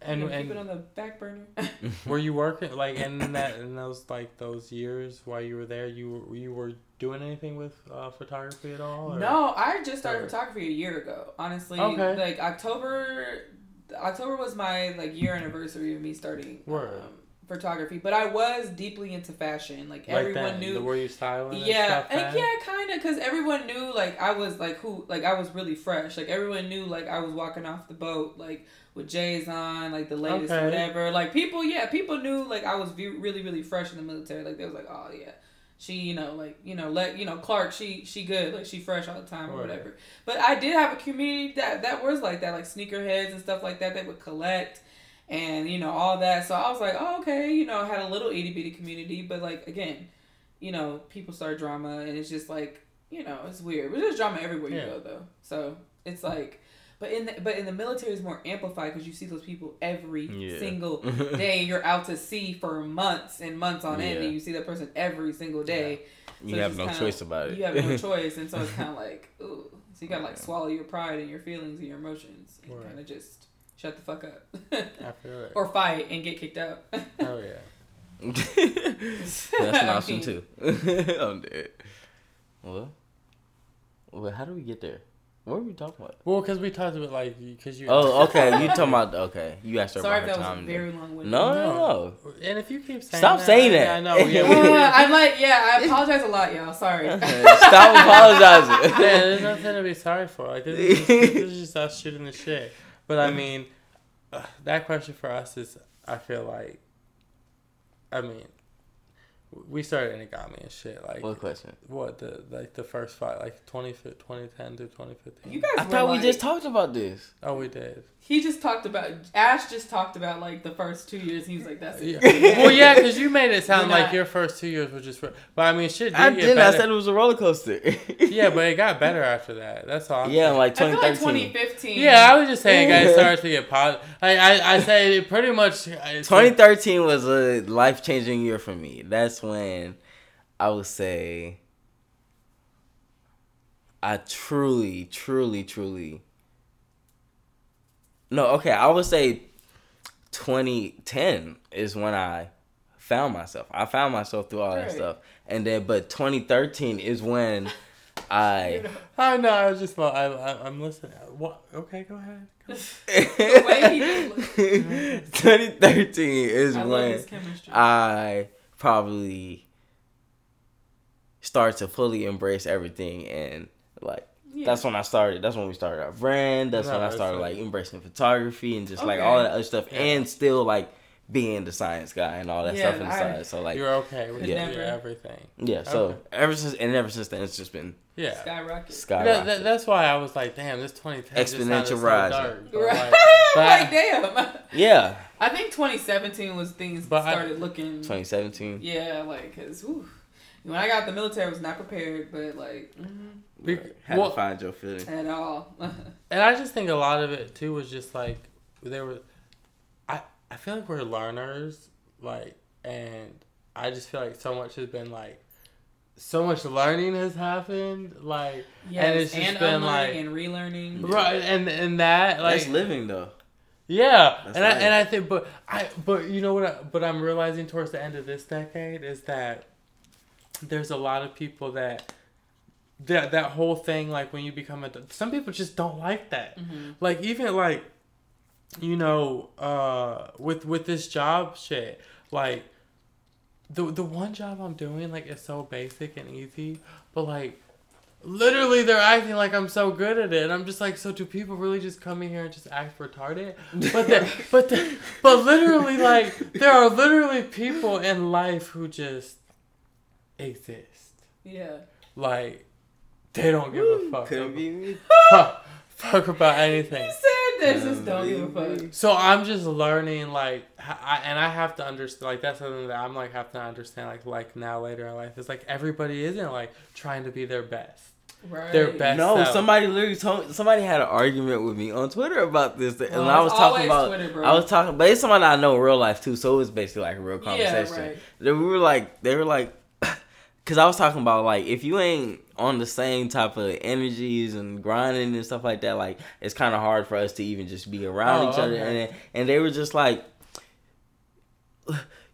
and you know, and keep it on the back burner were you working like in that in those like those years while you were there? You were you were doing anything with uh, photography at all? or- no i just started Or- photography a year ago honestly Okay. like october october was my like year anniversary of me starting Word. um, photography but i was deeply into fashion like, Like everyone that, knew the- Were you styling? and yeah stuff and yeah kind of because everyone knew like i was like who like i was really fresh like everyone knew like i was walking off the boat like with j's on like the latest Okay. whatever like people yeah people knew like i was ve- really really fresh in the military like they was like oh yeah she you know like you know let you know clark she she good like she fresh all the time or Right. whatever but i did have a community that that was like that like sneakerheads and stuff like that that would collect and you know all that so i was like oh okay you know I had a little itty-bitty community but like again you know, people start drama and it's just like, you know, it's weird. But there's drama everywhere you Yeah. go though. So it's like but in the, but in the military it's more amplified because you see those people every Yeah. single day. You're out to sea for months and months on end, and you see that person every single day. You So have no kinda- choice about it. You have no choice, and so it's kind of like, ooh. So you gotta like swallow your pride and your feelings and your emotions, and Right. kind of just shut the fuck up, I feel it. or fight and get kicked out. oh yeah. That's an option too. I'm dead. Well, well, how do we get there? What were we talking about? Well, because we talked about like because you. Oh, okay. You talking about okay? You asked her Sorry if about that her was time. very long winded. no, no, no. And if you keep saying Stop that, saying that. I know. Yeah, we, Uh, I'm like, yeah, I apologize a lot, y'all. Sorry. Stop apologizing. yeah, there's nothing to be sorry for. Like this is, just, this is just us shooting the shit. But I mean, uh, that question for us is, I feel like, I mean, we started Inagami and shit. Like what question? what the like the first fight, like 20, 2010 to twenty fifteen. You guys I were thought we just talked about this. Oh, we did. He just talked about Ash. Just talked about like the first two years. He was like, "That's Yeah. it." well, yeah, because you made it sound You're like not- your first two years were just. For, but I mean, shit. Did I get didn't. I better. said it was a roller coaster. Yeah, but it got better after that. That's all. I'm yeah, saying. like I feel like 2013. 2015. Yeah, I was just saying, guys, started to get positive. Like, I, I say it pretty much. Uh, it's like- 2013 was a life changing year for me. That's when I would say I truly, truly, truly. No, okay, I would say 2010 is when I found myself. I found myself through all that stuff, and then but 2013 is when I. I know. I was just. I, I, I'm listening. What? Okay, go ahead. Go. The way he did look. 2013 is I when. I probably start to fully embrace everything and like yeah. that's when I started. That's when we started our brand. That's No, when I started like- like embracing photography and just like all that other stuff, Yeah. and still like being the science guy and all that Yeah, stuff I- inside. So like You're okay with yeah. never. everything. yeah. So Okay. ever since and ever since then, it's just been Yeah. skyrocket. skyrocket. That, that, that's why I was like, damn, this 2010 just sounded Exponential so rising. dark. But Right. like, but- like damn. yeah, I think 2017 was things But I- started looking. 2017. Yeah, like cause when I got the military, I was not prepared, but like mhm, Be- Had well- to find your feeling. at all. And I just think a lot of it too was just like there were. I I feel like we're learners, like, and I just feel like so much has been like, so much learning has happened, like, yes, and it's just been like, and relearning. right, and and that like That's living though. Yeah, That's and I and I think, but I but you know what? I, but I'm realizing towards the end of this decade is that there's a lot of people that that that whole thing like when you become a some people just don't like that. Mhm. Like even like you know uh with with this job shit like the the one job I'm doing like is so basic and easy, but like literally they're acting like I'm so good at it, and I'm just like, so do people really just come in here and just act retarded? But the, but the, but literally like there are literally people in life who just exist. Yeah. Like they don't give a fuck. Couldn't be me. fuck, fuck about anything. He said this. Just don't give a Couldn't be fuck. So I'm just learning, like, h- I, and I have to understand, like, that's something that I'm like have to understand, like, like now later in life it's like everybody isn't like trying to be their best. Right. Their best. No, self. somebody literally told somebody had an argument with me on Twitter about this, and Oh, I was talking about. Twitter, bro. I was talking, but it's somebody I know in real life too, so it was basically like a real conversation. Yeah, conversation. right. They we were like, they were like, because I was talking about like if you ain't on the same type of energies and grinding and stuff like that, like it's kind of hard for us to even just be around Oh, each other. okay. And and they were just like.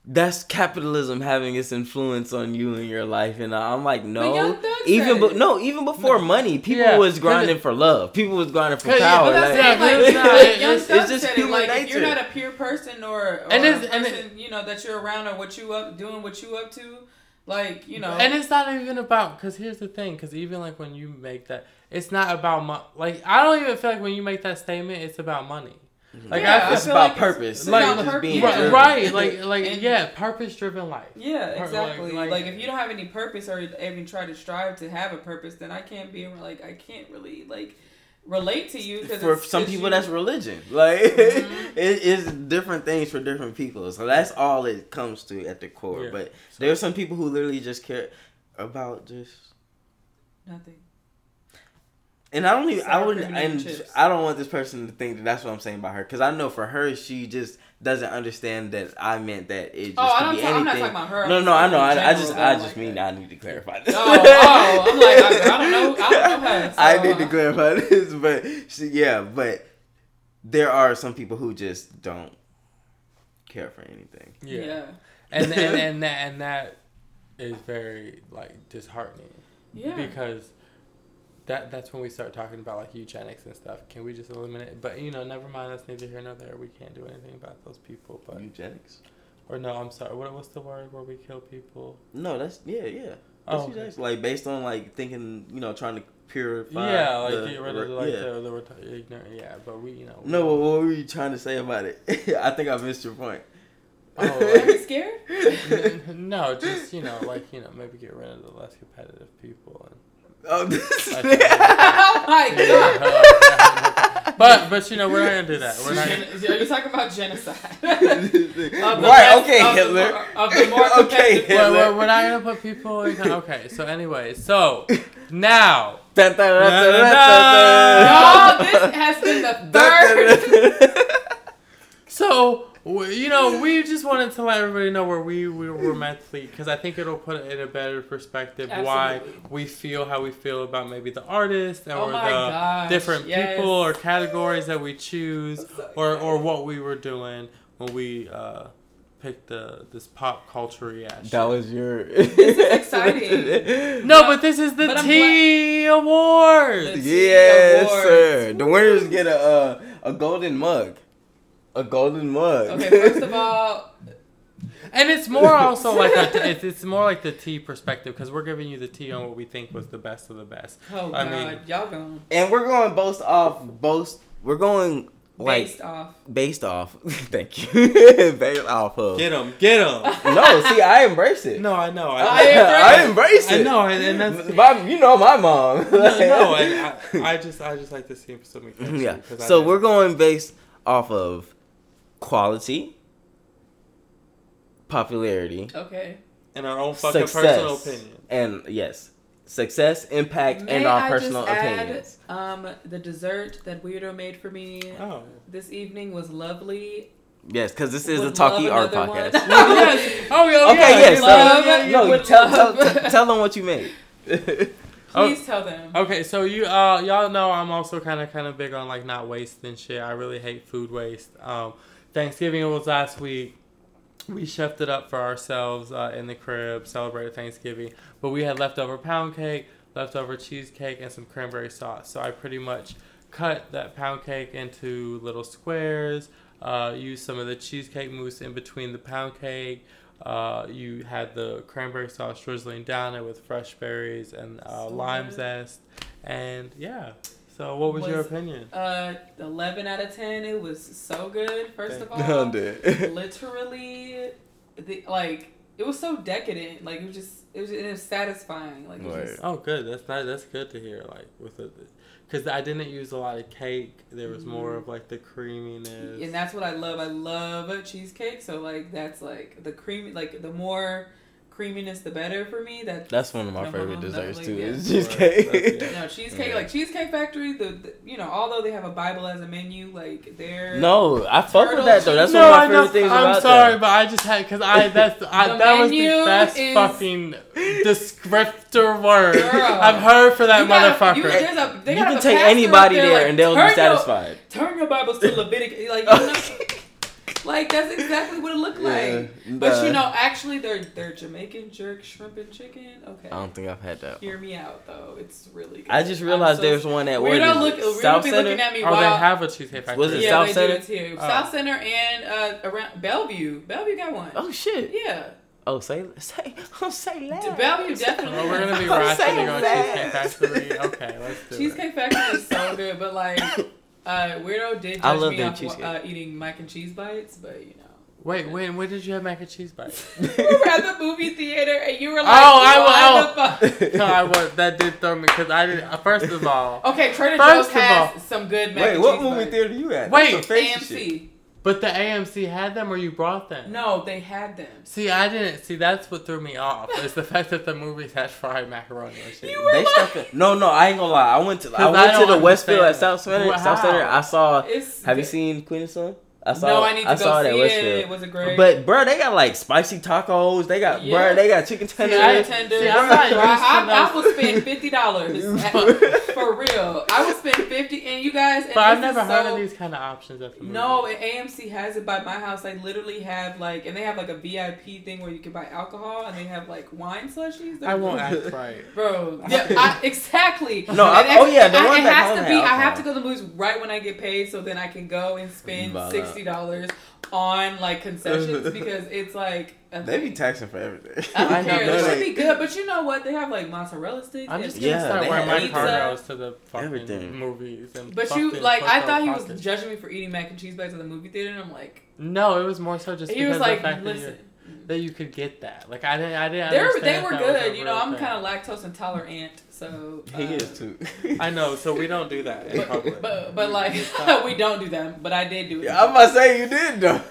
That's capitalism having its influence on you in your life, and I'm like, no. Even be, no, even before money, people Yeah, was 'cause grinding for love. People was grinding for yeah, power. but But like- that's Yeah, it, like, it's not- like it's- Young it's just said it, human like if you're not a peer person or, or And a it's- and person, you know, that you're around or what you up doing, what you up to, like you know, And it's not even about because here's the thing because even like when you make that, it's not about mo- like I don't even feel like when you make that statement, it's about money. Mm-hmm. Like Yeah, I, it's about like purpose. it's Like, about just purpose. being right, right, like like And- yeah, purpose driven life. Yeah, Like- exactly. like- Like, if you don't have any purpose or even try to strive to have a purpose, then I can't be like I can't really like relate to you because for some people you. that's religion like Mhm. it is different things for different people so that's all it comes to at the core Yeah. but there are some people who literally just care about just nothing. and i don't even i wouldn't and and chips. i don't want this person to think that that's what i'm saying about her because i know for her she just doesn't understand that i meant that it just Oh, could don't. be Ta- I'm not anything talking about her. No no i know i, I just about i like just that. mean i need to clarify oh, this Oh, oh, I'm like I, I don't know. I don't know her. So, I need to clarify this, but she, yeah, but there are some people who just don't care for anything. Yeah, Yeah. and and and that, and that is very like disheartening Yeah. because that that's when we start talking about like eugenics and stuff. Can we just eliminate? But you know, never mind. That's neither here nor there. We can't do anything about those people. But Eugenics? or no, I'm sorry. What what's the word where we kill people? No, that's yeah, yeah. That's Oh, okay. eugenics. Like based on like thinking, you know, trying to purify. yeah, like the- get rid of like yeah. the, the reti- ignorant. Yeah, but we you know. No, what, what were you trying to say about it? I think I missed your point. Oh, Are you scared? No, just you know, like you know, maybe get rid of the less competitive people and. Oh, this I oh my god. But but you know we're not gonna do that. We're not. Gonna, Gen- are you talking about genocide? Of right? Okay, of the Hitler. more- of the more okay, competitive- we're, we're, not gonna put people in. Okay, so anyway, so now Y'all, this has been the Dun, dun, third. dun, dun. So, w- you know, we just wanted to let everybody know where we, we were mentally, because I think it'll put it in a better perspective why we feel how we feel about maybe the artist or Oh the gosh, different yes. people or categories that we choose or, or what we were doing when we uh, picked the this pop culture reaction. That was your. This is exciting. no, but this is the But I'm T Awards. The- yes, Awards. sir. The winners get a uh, a golden mug. A golden mug. Okay, first of all, And it's more also like a, it's, it's more like the T perspective because we're giving you the T on what we think was the best of the best. oh I god, mean- y'all going and we're going both off both. We're going like based off. based off. Thank you. based off of. Get him, get him. No, see, I embrace it. No, I know. I oh, I, embrace I embrace it. I know, and, and that's My, you know my mom. no, no, and I, I just I just like to see something. yeah. So we're going based off of quality, popularity, Okay. in our own fucking success, personal opinion. and yes, success, impact, May and our I personal just add, opinions. um, the dessert that Weirdo made for me Oh. this evening was lovely. Yes, because this is Would a Talk Eat Art another one. podcast. yes. Oh, yeah. Okay, yeah, yes. love- yeah, yeah, no, tell, tell, tell, tell them what you made. Oh. Please tell them. Okay, so you uh y'all know I'm also kind of kind of big on like not wasting shit. I really hate food waste. Um, Thanksgiving was last week. We chefed it up for ourselves uh, in the crib, celebrated Thanksgiving. But we had leftover pound cake, leftover cheesecake, and some cranberry sauce. So I pretty much cut that pound cake into little squares. Uh, used some of the cheesecake mousse in between the pound cake. Uh, you had the cranberry sauce drizzling down it with fresh berries and uh, lime zest, and yeah. So, what was, your opinion? Uh, eleven out of ten. It was so good. First of all, I'm literally, the like it was so decadent. Like it was just it was, it was satisfying. Like it was Right. just, Oh, good. That's not, that's good to hear. Like with it, because I didn't use a lot of cake. There was more Mhm. of like the creaminess. and that's what I love. I love a cheesecake. So like that's like the creamy, like the more creaminess, the better for me. That That's one of my favorite one, desserts like, too. yeah. Is That's- cheesecake. yeah. no cheesecake, Yeah. like Cheesecake Factory. The, the you know although they have a Bible as a menu, like they're no, I fuck with Turtle that though. That's no, one of my I know. favorite things I'm about sorry, that. but I just had because I that's I, that was the best is- fucking descriptor word Girl. I've heard for that You gotta- motherfucker. You, a, You can take anybody up there like, and they'll be "Turn your- satisfied. turn your Bibles to Leviticus. Like, you know, like that's exactly what it looked like. But you know, actually, they're they're Jamaican jerk shrimp and chicken. Okay, I don't think I've had that. hear me out though. It's really good. I just realized so- there's one at where Weirdo is it? look, Weirdo South be Center. looking at me oh, while. they have a cheesecake factory. Was it yeah, South they Center? do it too. Oh. South Center and uh, around Bellevue. Bellevue got one. Oh shit! Yeah, Oh, say say oh say that. Bellevue definitely. Oh, we're gonna be I'm saying rationing on that. Cheesecake Factory. Okay, let's do it. Cheesecake Factory is so good, but like, uh, Weirdo did I judge love me their off cheesecake. uh, eating mac and cheese bites, but you know. Wait, when when did you have mac and cheese bites? we were at the movie theater and you were like, Oh, I "Why will- the fuck?" no, I was that did throw me because I didn't. uh, First of all, Okay, Trader First Joe's of has all- some good mac Wait, and what cheese movie bites. theater you at? Wait, That's some fancy shit. AMC. But the AMC had them or you brought them. No, they had them. See, I didn't see. That's what threw me off. Is the fact that the movies had fried macaroni and cheese. You were They like- stuck it. No, no, I ain't gonna lie. I went to I 'Cause went I to the Westfield at Southcenter. Well, Southcenter. I saw. It's Have you seen Queen and Slim? I saw. no, I need to saw go it at see Westfield. it. Was it great? But bro, they got like spicy tacos. They got Yeah. bro, they got chicken See, I- tenders. tenders. See, I'm not Bro, I, I, I those- will spend fifty dollars for real. I will spend fifty, and you guys. And But I've never heard so- of these kind of options at the movie. No, and AMC has it by my house. I literally have like, and they have like a VIP thing where you can buy alcohol, and they have like wine slushies. They're I won't act right. Bro, yeah, I, exactly. No, I- oh, yeah, the I, ones it that has don't to be. have I have to go to the movies right when I get paid, so then I can go and spend Voila. Sixty dollars on like concessions because it's like a They be taxing for everything. I don't I care. they're They should be good, but you know what? They have like mozzarella sticks. I'm just gonna Yeah, start they wearing my have cargos to the fucking Everything. movies. And But you like, I thought he was pockets- judging me for eating mac and cheese bites at the movie theater, and I'm like, No, it was more so just he because was like, of the fact that, listen. You, that you could get that. Like I didn't, I didn't. They were, understand they were that good. You know, I'm kind of lactose intolerant, so He uh, is too. I know, so we don't do that in public. But but like We we don't do that. But I did do it. Yeah, I'm about to say you did though.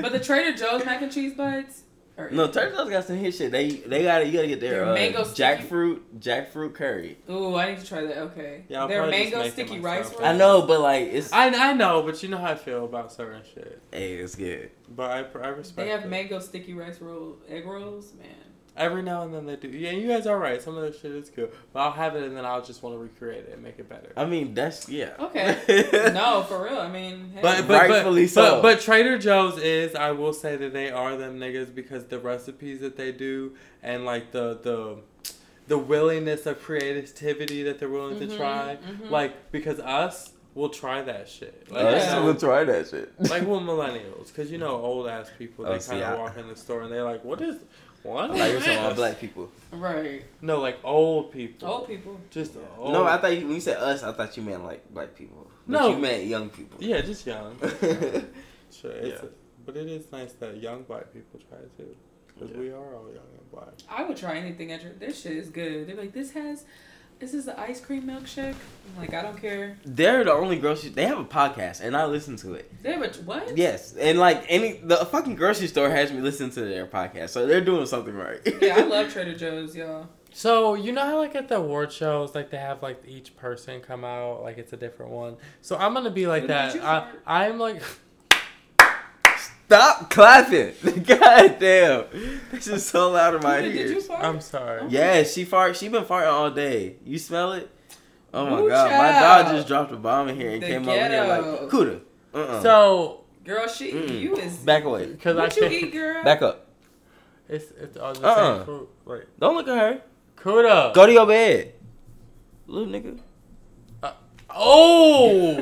But the Trader Joe's mac and cheese bites. Are no, Trader Joe's got some hit shit. They they got to you gotta get their Their uh, mango sticky- jackfruit jackfruit curry. Ooh, I need to try that. Okay. Yeah, I'll Their mango sticky myself. rice rolls. I know, but like it's I, I know, but you know how I feel about certain shit. hey, it's good. But I, I respect. They have it. mango sticky rice roll egg rolls, man. Every now and then they do. Yeah, you guys are right. Some of this shit is good, but I'll have it and then I'll just want to recreate it and make it better. I mean, that's yeah. Okay. no, for real. I mean, hey. But but, Rightfully but, so. but but Trader Joe's is I will say that they are them niggas because the recipes that they do and like the the the willingness of creativity that they're willing to Mhm, try. mhm. Like because us will try that shit. Like, Oh, Yeah. that's you know, we'll try that shit. like well millennials because you know old ass people they Oh, kind of walk in the store and they're like what is what I thought you were talking about black people. right. no like old people Old people. just old. No, I thought you, when you said us, I thought you meant like black people. But No. you meant young people. yeah just young sure it's Yeah. but it is nice that young black people try too because Yeah. we are all young and black I would try anything at your. This shit is good. They're like, this has. This is the ice cream milkshake. I'm like, I don't care. They're the only grocery. They have a podcast, and I listen to it. They have a what? Yes, and like any the fucking grocery store has me listen to their podcast, so they're doing something right. Yeah, I love Trader Joe's, y'all. So you know how like at the award shows, like they have like each person come out, like it's a different one. So I'm gonna be like Who did that. I. I'm like, Stop clapping! God damn, this is so loud in my Did, did you ears. fart? I'm sorry. Yeah, she fart. She been farting all day. You smell it? Oh my Ooh, god, my dog just dropped a bomb in here and The came over here like Kuda. Uh uh So Girl, she Mm. you is back away. because I what you can't, eat, girl? Back up. it's it's all the Uh-uh. same fruit. Wait, Don't look at her. Kuda. Go to your bed, little nigga. Oh,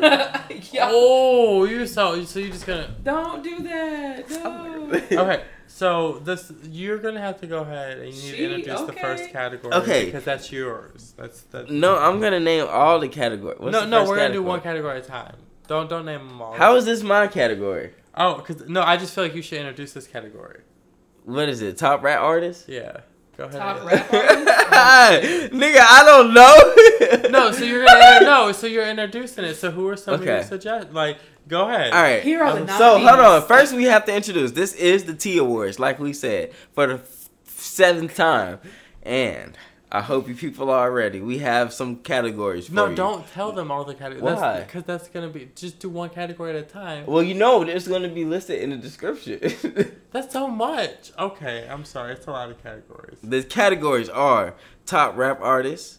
Yo, oh, you so so you just gonna Don't do that. No. okay. So this you're gonna have to go ahead and you need She- to introduce the first category. Okay. Because that's yours. That's that's. No, I'm gonna name all the categories. What's no, the no, first we're gonna do one category at a time. Don't don't name them all. How is this my category? Oh, because no, I just feel like you should introduce this category. What is it? Top rap artist? Yeah. Go ahead. Top rap artist? Nigga, I don't know. No, so you're gonna no, so you're introducing it. So who are some of Okay. your suggestions? Like, go ahead. All right. Here are the Um, so hold on. First, we have to introduce. This is the T Awards, like we said, for the f- seventh time, and I hope you people are ready. We have some categories. For No, you. don't tell them all the categories. Why? Because that's gonna be just do one category at a time. Well, you know, it's going to be listed in the description. That's so much. Okay, I'm sorry. It's a lot of categories. the categories are top rap artist,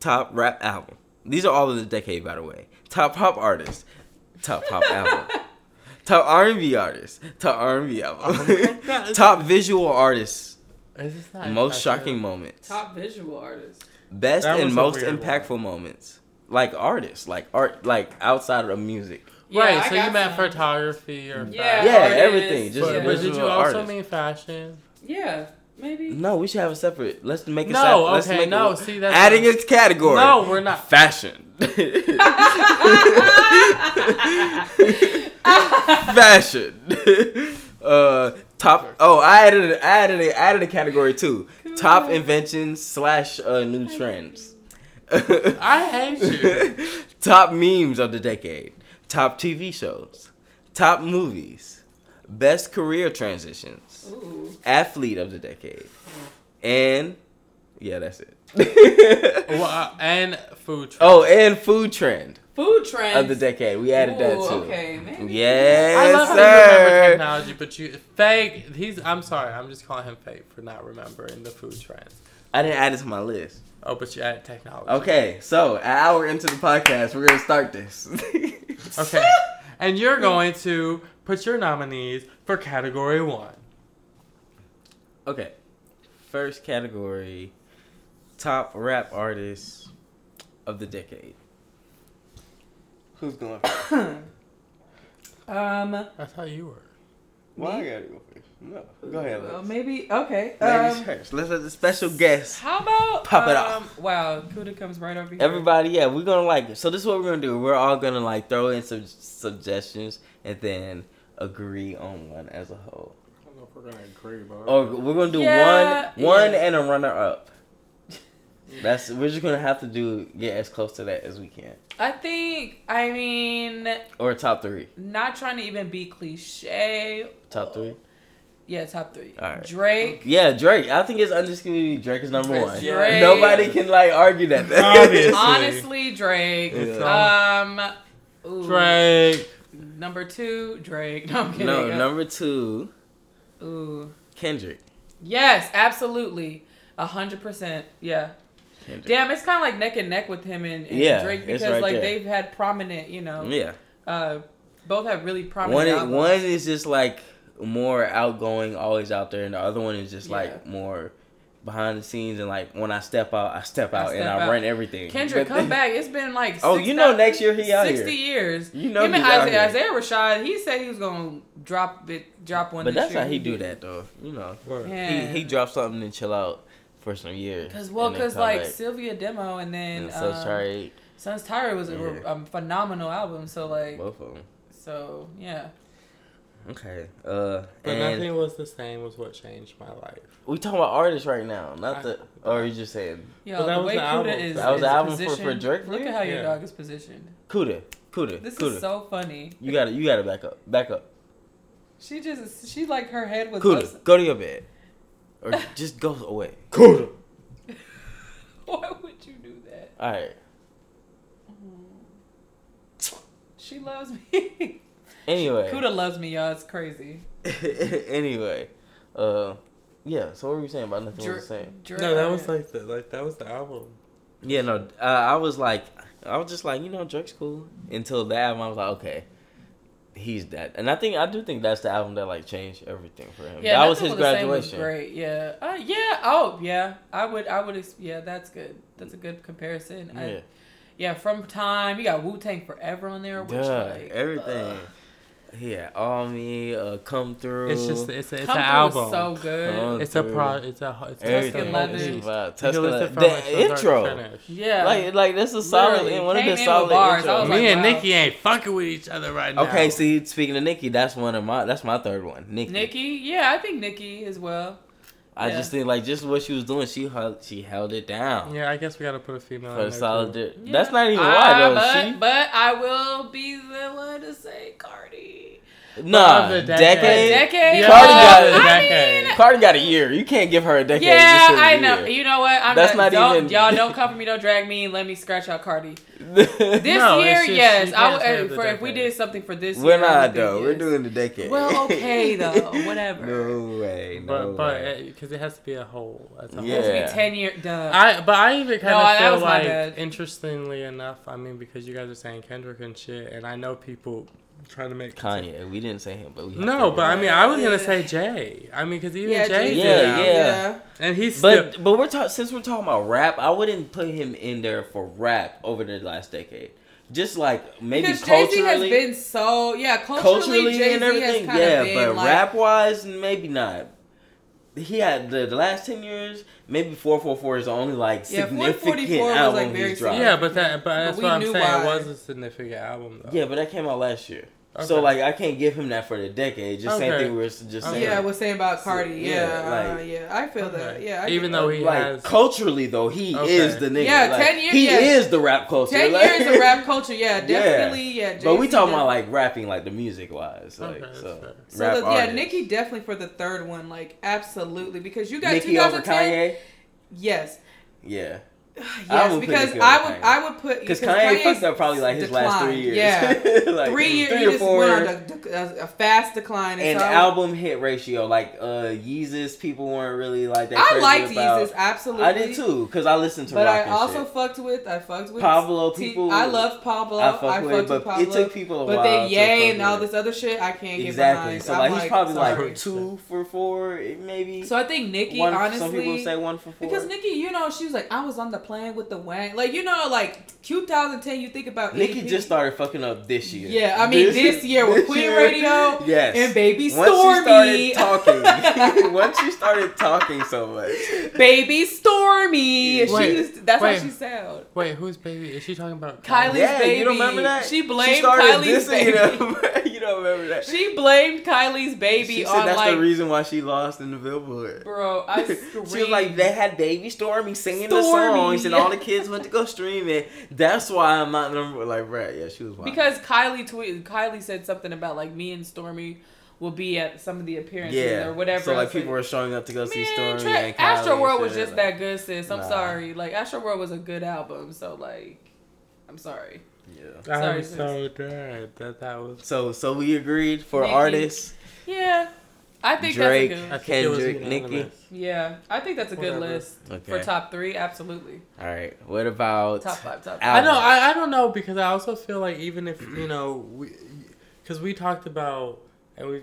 top rap album. These are all of the decade, by the way. Top pop artist, top pop album. Top R&B artist, top R&B album. Oh top visual artist, Is this not most impressive? shocking moments. Top visual artist. Best That and most impactful one. moments. Like artists, like art, like outside of music. Yeah, right, I so you meant some. photography or Yeah, fashion. Yeah, everything, just But, yeah. but did you also artists. mean fashion? Yeah, maybe. No, we should have a separate. Let's make a No, separate. Let's okay, make no, a, see, that's adding its category. No, we're not. Fashion. Fashion. uh, top. Oh, I added. I added. A, added a category too. Top inventions slash uh, new trends. I hate you. Top memes of the decade. Top TV shows. Top movies. Best career transitions. Ooh. Athlete of the decade. And yeah, that's it. Well, uh, and food. truck. oh, and food trend Food trends. of the decade. We added that Ooh, too. Okay, maybe. Yes, I love how you remember technology, but you fake. He's. I'm sorry. I'm just calling him fake for not remembering the food trends. I didn't add it to my list. Oh, but you added technology. Okay, so an hour into the podcast, we're gonna start this. Okay. and you're going to put your nominees for category one. Okay. First category top rap artists of the decade. Who's going first? Um. I thought you were. Well, I gotta go first. No. Go ahead, Well, Lex. maybe. Okay. Ladies Um, first. Let's have the special guest. how about Pop it um, off. Wow, Kuda comes right over here. Everybody, yeah, we're gonna like. It. So this is what we're gonna do. We're all gonna like throw in some suggestions and then agree on one as a whole. I don't know if we're gonna agree, but Or we're gonna do Yeah, one, one yeah. and a runner up. That's we're just gonna have to do get as close to that as we can, I think. I mean, or top three. not trying to even be cliche. Top three. Yeah, top three. All right. Drake. Yeah, Drake. I think it's undisputed. Drake is number one. Drake. Nobody can like argue that. Obviously. Honestly, Drake. Yeah. Um. ooh. Drake. Number two, Drake. No, I'm kidding. no, number two, Ooh. Kendrick. Yes, absolutely. A hundred percent. Yeah. Kendrick. Damn, it's kind of like neck and neck with him and, and Yeah, Drake because right like there. they've had prominent, you know, Yeah. uh, both have really prominent. is, albums. one is just like more outgoing, always out there, and the other one is just like more behind the scenes and like when I step out, I step I out and step I out. run everything. Kendrick, But- come back. It's been like Oh, six you know next year he out sixty here. years. You know him and he's out Isaiah, here. Isaiah Rashad. He said he was gonna drop it, drop one. But this that's year. how he do that though. You know, Yeah. he he dropped something and chill out for some years. Cause well, cause like back. Cilvia Demo and then and Such um, Tired, Sun's Tirade was a, Yeah. a phenomenal album. So like, both of them. so yeah. Okay. Uh, But and nothing was the same was what changed my life. we talking about artists right now, not I- the. Or you just saying Yeah, But that the was way the Kuda album. is, That was is the album for- for Drake Look at how your Yeah. dog is positioned. Kuda, Kuda, This Kuda. is so funny. you gotta you gotta back up, back up. She just she like her head was. Kuda, us- go to your bed, or just go away. Kuda. Why would you do that? All right. She loves me. Anyway. Kuda loves me, y'all. It's crazy. anyway, uh, yeah. So what were you saying about nothing was the same? Dra- No, that was like the like that was the album. Yeah, no. Uh, I was like, I was just like, you know, Drake's cool. Until the album, I was like, okay, he's that. And I think I do think that's the album that like changed everything for him. Yeah, that was his the Same was graduation. great. Yeah. Uh, yeah. Oh, yeah. I would. I would. Yeah, that's good. That's a good comparison. I- Yeah, yeah. From time, you got Wu Tang Forever on there. Which Duh, like everything. He had all me uh, come through. It's just it's a, it's Come an Through album. was so good. Come it's a Through. pro. It's a it's a Everything. Leather. piece. is about You can Tuscan Leather. The like, start to intro. Yeah. Like, like this is solid. Literally, And one of the solid bars. Intros. Me like, and wow. Nikki ain't fucking with each other right now. Okay, see, speaking of Nikki, that's one of my that's my third one. Nikki. Nikki, yeah, I think Nikki as well. I yeah. just think like just what she was doing, she held she held it down. Yeah, I guess we gotta put a female. For in there, solid too. di- Yeah. That's not even Ah, why though. but, she but I will be the one to say Cardi. Nah Of the decade. decade. A decade. Yeah, Cardi got a I decade. I mean, Cardi got a year. You can't give her a decade. yeah, just in a I know. year. You know what? I'm That's not, not even- Y'all don't come for me. Don't drag me. Let me scratch out Cardi. This This No, year, just- yes. you I would, say uh, the for if we did something for this We're year. Not think though. We're doing the decade. Well, okay though. Whatever. no way. No But but because it has to be a whole. That's a Yeah. It has Whole. to be ten year. Duh. I but I even kind of that feel like bad. interestingly enough. I mean, because you guys are saying Kendrick and shit, and I know people trying to make Kanye. We didn't say him, but we. No, but I mean, I was gonna say Jay. I mean, because even yeah, Jay, Jay-Z, Yeah, yeah. and he's still. But but we're talking since we're talking about rap, I wouldn't put him in there for rap over the last decade. Just like maybe Because Jay Z has been so yeah culturally, culturally Jay and Z has everything. kind Yeah, of been but like rap wise, maybe not. He had the, the last ten years. Maybe four four four is the only like significant 444 album like, he's dropped. yeah, but that but that's we what I'm knew saying. why. It was a significant album though. Yeah, but that came out last year. So like I can't give him that for the decade. Just same thing we were just saying. Yeah, I was saying about So, Cardi. yeah, Yeah, uh, like- yeah, I feel that. Yeah, I Even though that. he like has culturally though, he Okay. is the nigga. Yeah, Like, 10 years- He yeah. is the rap culture. ten like- years of rap culture. Yeah, Yeah. definitely. Yeah, But we Jay-Z talking did- about like rapping, like the music wise, like Okay, so. So rap the, yeah, artists. Nicki definitely for the third one, like absolutely, because you got Nicki over 2010. Kanye. Yes, Yeah, I yes, because I would, Kanye. I would put because because Kanye Kanye's fucked up probably like his last three years. Yeah, like three years, three or four. went on a, a, fast decline. and so, album hit ratio, like uh Yeezus, people weren't really like that. I liked about. Yeezus absolutely. I did too, cause I listened to But I and also shit. fucked with I fucked with Pablo, people- I love Pablo. I I fucked with, with, Pablo. it took people a but then Yay and all this other shit, I can't get Exactly. behind. So I'm like he's probably sorry. like two for four, maybe. So I think Nicki, one, honestly, some people say one for four. because Nicki, you know, she was like, I was on the plane with the Wang, like you know, like 2010. You think about Nicki EP. just started fucking up this year. Yeah, I mean, this year with this Queen year- Radio Yes. and Baby Once Stormy. she started talking, once she started talking so much, Baby Stormy. Wait, She's that's wait. how she sound. Wait, who's baby? Is she talking about Kylie's yeah, baby. you don't remember that? She She blamed started Kylie's dissing baby. Don't remember that? She blamed Kylie's baby She said on that's like, the reason why she lost in the Billboard. bro. I she screamed. was like, they had Baby Stormy singing the songs, and all the kids went to go stream it. That's why I'm not number like, right? Yeah, she was wild. because Kylie tweeted. Kylie said something about like me and Stormy will be at some of the appearances yeah, or whatever. So like people were showing up to go see Man, Stormy Tra- and Kylie Astro World was just like- that good, sis. I'm Nah. sorry. Like Astro World was a good album, so like, I'm sorry. Yeah. I'm Sorry, sis. so dead that that was. So so we agreed for Nicki. artists. Yeah, I think Drake. that's a I good. think Kendrick, Nicki. Yeah, I think that's a good Whatever. list Okay. for top three. Absolutely, All right. What about top five, top I know. I, I don't know because I also feel like even if you know we, because we talked about and we,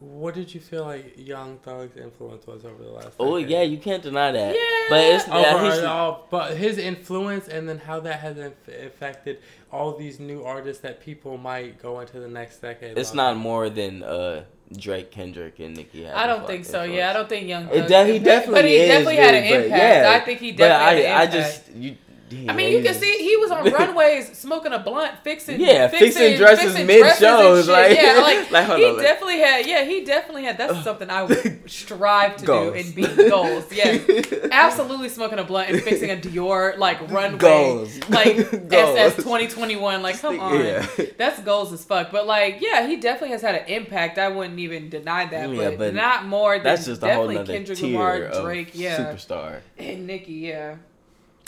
what did you feel like Young Thug's influence was over the last? Oh decade? yeah, you can't deny that. Yeah. But it's yeah, Overall, he's- all- but his influence and then how that has affected all these new artists that people might go into the next decade. it's loving. not more than uh Drake, Kendrick, and Nicki. I don't think so. influence. Yeah, I don't think Young. It Thug- de- he definitely but he is, had an impact. yeah. I think he But definitely I, had I an impact. just you. I mean, you can see he was on runways smoking a blunt, fixing Yeah, fixing dresses fixing mid dresses and shows, shit. like- yeah, like, like, hold he on, like- definitely had. Yeah, he definitely had. That's something I would strive to Goals. do and be goals. Yes, absolutely smoking a blunt and fixing a Dior like runway, Goals. like Goals. SS twenty twenty one. Like, come on, Yeah. that's goals as fuck. But like, yeah, he definitely has had an impact. I wouldn't even deny that. Yeah, but, but not more than That's just a whole definitely nother Kendrick tier Lamar, of Drake, yeah, superstar. and Nicki. Yeah,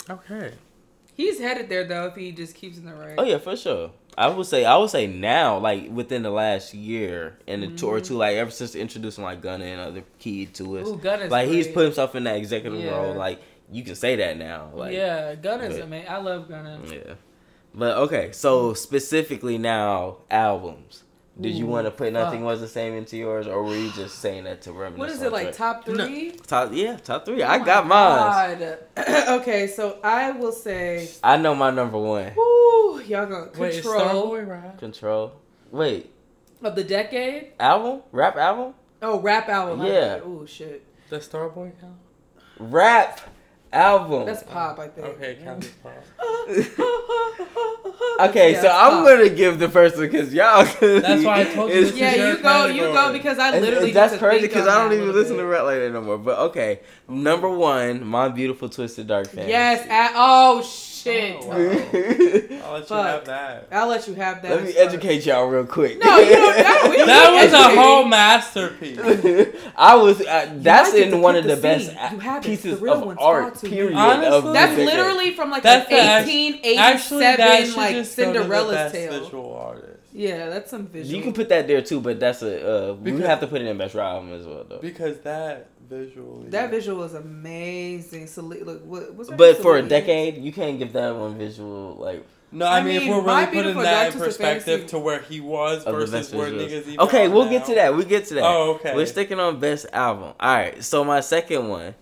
Okay. He's headed there though if he just keeps in the right. Oh yeah, for sure. I would say I would say now, like within the last year and the two or mm-hmm. two, like ever since introducing like Gunna and other key to us, Ooh, Gunna's like he's put himself in that executive Yeah. role. Like you can say that now. Like yeah, Gunna's but- amazing. I love Gunna. yeah. But okay, so specifically now albums. Did you want to put nothing fuck. was the same into yours, or were you just saying that to reminisce? What is it like? Drake? Top No. three? Top, yeah, top three. Oh I got mine. God. okay, so I will say, I know my number one. whoo, y'all gonna Wait, control. Starboy Rap? Control. Wait, Of the decade? Album? Rap album? Oh, rap album. Yeah. bad. Oh shit. The Starboy album. Rap album. That's pop, I think. Okay, count as pop. Okay, Yeah, so I'm pop. gonna give the first one because y'all. That's why I told you Yeah, you go, you go, because I literally. and that's crazy because I don't even little listen to bit. rap like that no more. But okay, number one, my beautiful twisted dark fantasy. Yes. At, oh shit. Oh, wow. I'll let you have that. I'll let you have that. Let me as educate y'all real quick. No, you don't. No, That need was a whole masterpiece. I was. Uh, that's might in one of the the best scene. a- You have it. pieces The of art. Period. Honestly, of That's literally from like That's an the 1887 Actually, that should like just go to the Cinderella's tale. visual artist. Yeah, that's some visual. You can put that there too, but that's a. Uh, we have to put it in best album as well, though. Because that visual. that visual is amazing. So look, what, what's But for a decade, you can't give that one visual like. No, I, I mean, mean, if we're really putting that in perspective to where he was Of versus best where visuals. niggas even Okay, we'll now. get to that. We get to that. Oh, okay. We're sticking on best album. All right. So my second one,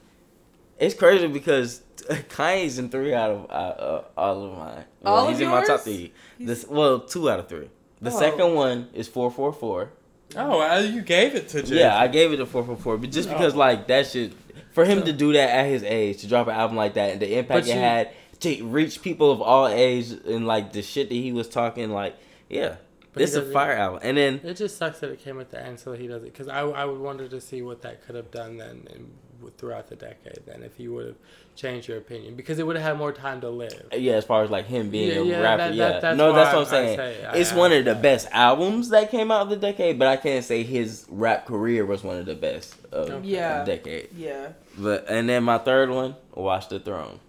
it's crazy because Kanye's in three out of uh, uh, all of mine. Well, All of he's in my top three. He's- This well, two out of three. The Oh. second one is four four four. Oh, you gave it to Jay. Yeah, I gave it to four four four, but just oh. because Oh. like that shit for him to do that at his age to drop an album like that and the impact But it you- had to reach people of all age and like the shit that he was talking like yeah, But this is a fire album. And then It just sucks that it came at the end so he does it. Because I, I would wonder to see what that could have done then in, throughout the decade then if you would have changed your opinion. Because it would have had more time to live. yeah, as far as like him being Yeah, a yeah, rapper, that- yeah, that- that's no, that's what I'm saying. say it's asked one of the that. best albums that came out of the decade, but I can't say his rap career was one of the best of Okay. Yeah. the decade. Yeah. But and then my third one, Watch the Throne.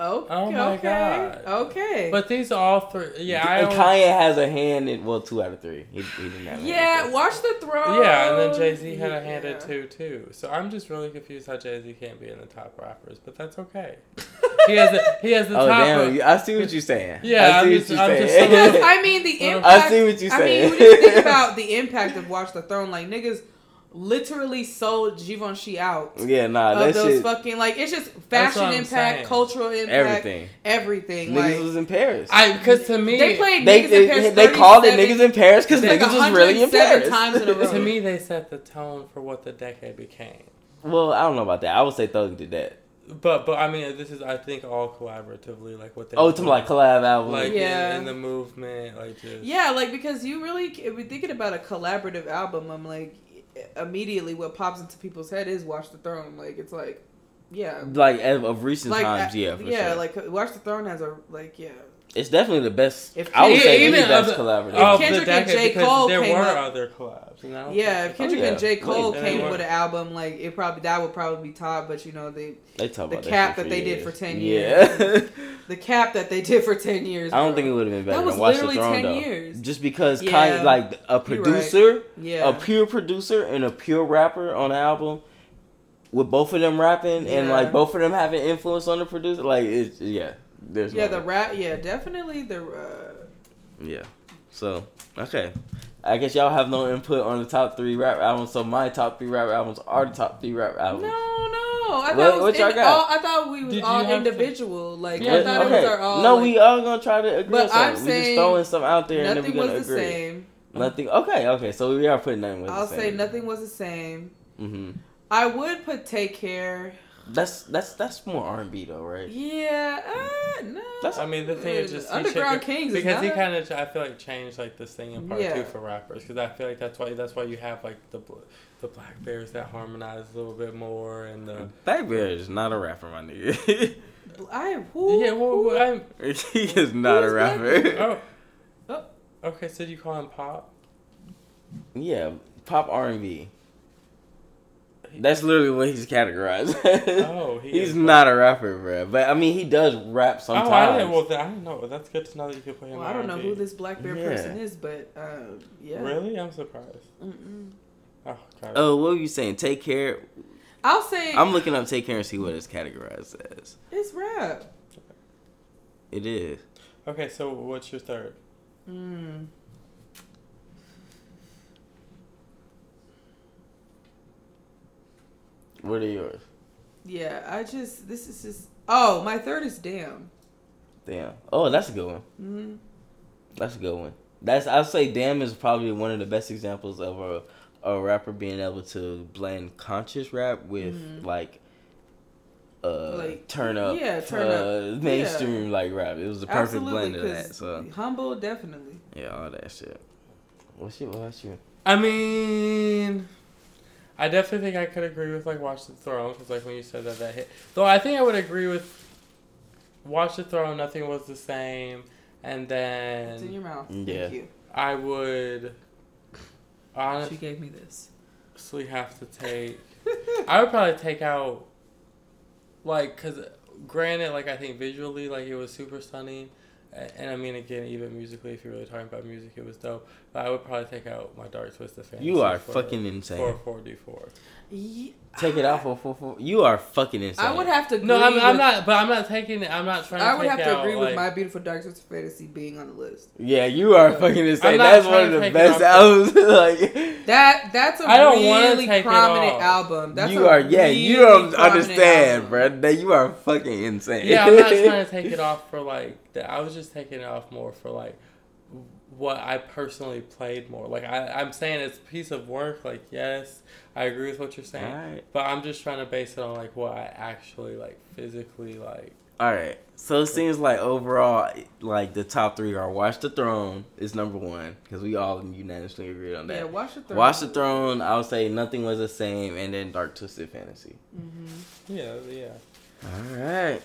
Okay. Oh my okay. God. Okay. But these are all three. Yeah, I and only- Kanye has a hand in well, two out of three. He, he didn't have. a hand yeah, watch the throne. Yeah, and then Jay Z had a hand in two too. So I'm just really confused how Jay Z can't be in the top rappers, but that's okay. he has the he has the Oh top. damn! you- I see what you're saying. Yeah, I I'm see just- what I'm you're just saying. Because, I mean, the I see what you're saying. I saying. mean, when you think about the impact of Watch the Throne, like niggas literally sold Givenchy out yeah, nah, of that those shit, fucking like it's just fashion impact, saying. cultural impact, everything. everything. Niggas like was in Paris. I because to me they played they niggas they, in Paris. they called it niggas in Paris because like niggas was really in Paris. times in a row. to me they set the tone for what the decade became. well, I don't know about that. I would say Thug did that. But but I mean this is I think all collaboratively like what they Oh, to like collab album. like Yeah. in, in the movement like just Yeah, like because you really, if we're thinking about a collaborative album, I'm like, immediately what pops into people's head is Watch the Throne. Like it's like, yeah, like of, recent like times, yeah, for yeah, sure. like Watch the Throne has a like, yeah. It's definitely the best. If I would Kendrick- say even the best of collaborative. If oh, of Kendrick the and decade J. because Cole there came were up- other collabs. You know? Yeah, if oh, Kendrick Oh, yeah. and J. Cole Wait, came with an album, like it probably that would probably be top. But you know the they talk the about cap that, that they did for ten years. Yeah. the cap that they did for ten years. I don't bro. think it would have been better That was than Watch the literally Throne 10 though. years. Just because Yeah. Kanye, like a You're right. producer, Yeah, a pure producer and a pure rapper on an album, with both of them rapping and like both of them having influence on the producer, like it's yeah. There's yeah, no- the rap. Yeah, definitely the. Uh, yeah. So okay. I guess y'all have no input on the top three rap albums, so my top three rap albums are the top three rap albums. no. No. I thought What- it what y'all in- got? all, I thought we was Did all have to- individual. Like Yeah, I thought okay. it was our all. no, like, we all gonna try to agree But on I'm something. we just throwing something out there and then nothing we're gonna was the agree. same. Nothing. Okay, okay. So we are putting nothing was I'll the say nothing was the same. hmm I would put Take Care. That's that's that's more R and B though, right? Yeah, uh, no. That's- I mean, the thing is just Underground changed- Kings is because he kind of I feel like changed like the singing part Yeah. too for rappers because I feel like that's why that's why you have like the the Black Bears that harmonize a little bit more and the Blackbear is not a rapper, my nigga. I who, yeah well, who- I'm he is not a Who's rapper. oh Oh. okay so you call him pop yeah, pop R and B. That's literally what he's categorized. Oh, he he's is not a rapper, bro. But I mean, he does rap sometimes. oh I didn't well th- I didn't know that's good to know that you could play him well, I don't know who this Black Bear Yeah. person is, but uh, yeah. really I'm surprised Mm-mm. oh god Oh, what were you saying? Take care. I'll say I'm looking up take care and see what it's categorized as. it's rap. It is. okay so what's your third Mm. What are yours? Yeah, I just this is just. Oh, my third is damn. Damn. Oh, that's a good one. Mm-hmm. That's a good one. That's I'll say Damn is probably one of the best examples of a a rapper being able to blend conscious rap with Mhm. like uh Like, turn up yeah, turn uh, up. mainstream like rap. It was the perfect Absolutely, blend of that. So humble, definitely. yeah, all that shit. What's your what's your I mean, I definitely think I could agree with like Watch the Throne because like when you said that that hit. Though I think I would agree with Watch the Throne. Nothing was the same, and then It's in your mouth. Mm, yeah. Thank you. I would honestly She gave me this. So we have to take. I would probably take out like because granted like I think visually like it was super stunning. a- And I mean, again, even musically, if you're really talking about music, it was dope. But I would probably take out my Dark Twisted Fantasy. You are for- fucking for insane. four D four. Take it out for for for. You are fucking insane. I would have to. Agree No, I'm, I'm with- not. But I'm not taking it. I'm not trying. To I would take have to out, agree with my beautiful dark twisted fantasy being on the list. Yeah, you are Yeah. fucking insane. That's one of the best albums. like That that's a I don't really prominent album. That's you a are. Yeah, you don't understand, album. bro. That you are fucking insane. Yeah, I'm not trying to take it off for like. The, I was just taking it off more for like what I personally played more. Like I, I'm saying it's a piece of work. Like yes, I agree with what you're saying. Alright. But I'm just trying to base it on like what I actually like physically like. All right. So it seems like overall, like the top three are Watch the Throne is number one because we all unanimously agreed on that. Yeah, watch the throne. Watch the Throne, I would say nothing was the same, and then Dark Twisted Fantasy. Mm-hmm. Yeah, yeah. All right.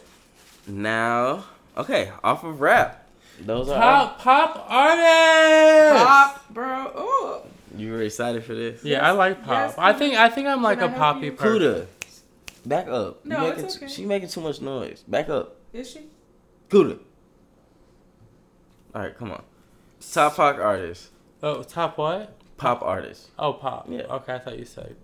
Now, okay, off of rap. Those are Pop pop artists. Pop, bro. Oh, you were excited for this? Yeah, I like pop. Yes, I think I think I'm like Can a I poppy you? person. Kuda, back up. You No, making it's t- okay. she making too much noise. Back up. is she? Kuda. All right, come on. Top pop artist. Oh, top what? Pop artist. Oh, pop. Yeah. Okay, I thought you said.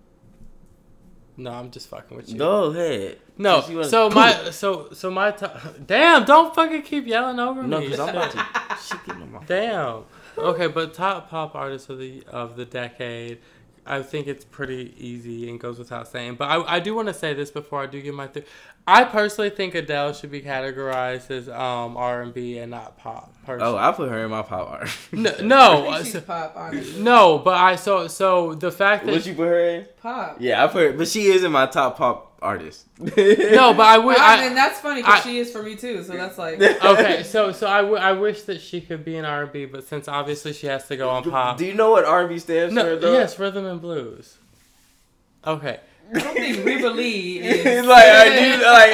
No, I'm just fucking with you. Go ahead. No, Since you wanna- so my so so my top. Damn! Don't fucking keep yelling over No, me. No, because I'm about to. She getting on my. Damn. Okay, but top pop artist of the of the decade, I think it's pretty easy and goes without saying. But I, I do want to say this before I do give my. Th- I personally think Adele should be categorized as um R and B and not pop. Personally. Oh, I put her in my pop art. no, I no, think uh, she's so- pop, honestly. no, but I so so the fact that What you put her in? Pop. Yeah, I put her, but she is in my top pop artist. no, but I would. I, I, mean, that's funny because she is for me too. So that's like. okay, so so I, w- I wish that she could be in R and B, but since obviously she has to go on pop. Do you know what R&B stands No, for? Though? yes, rhythm and blues. Okay. I don't think Rivoli is. Like, are you like,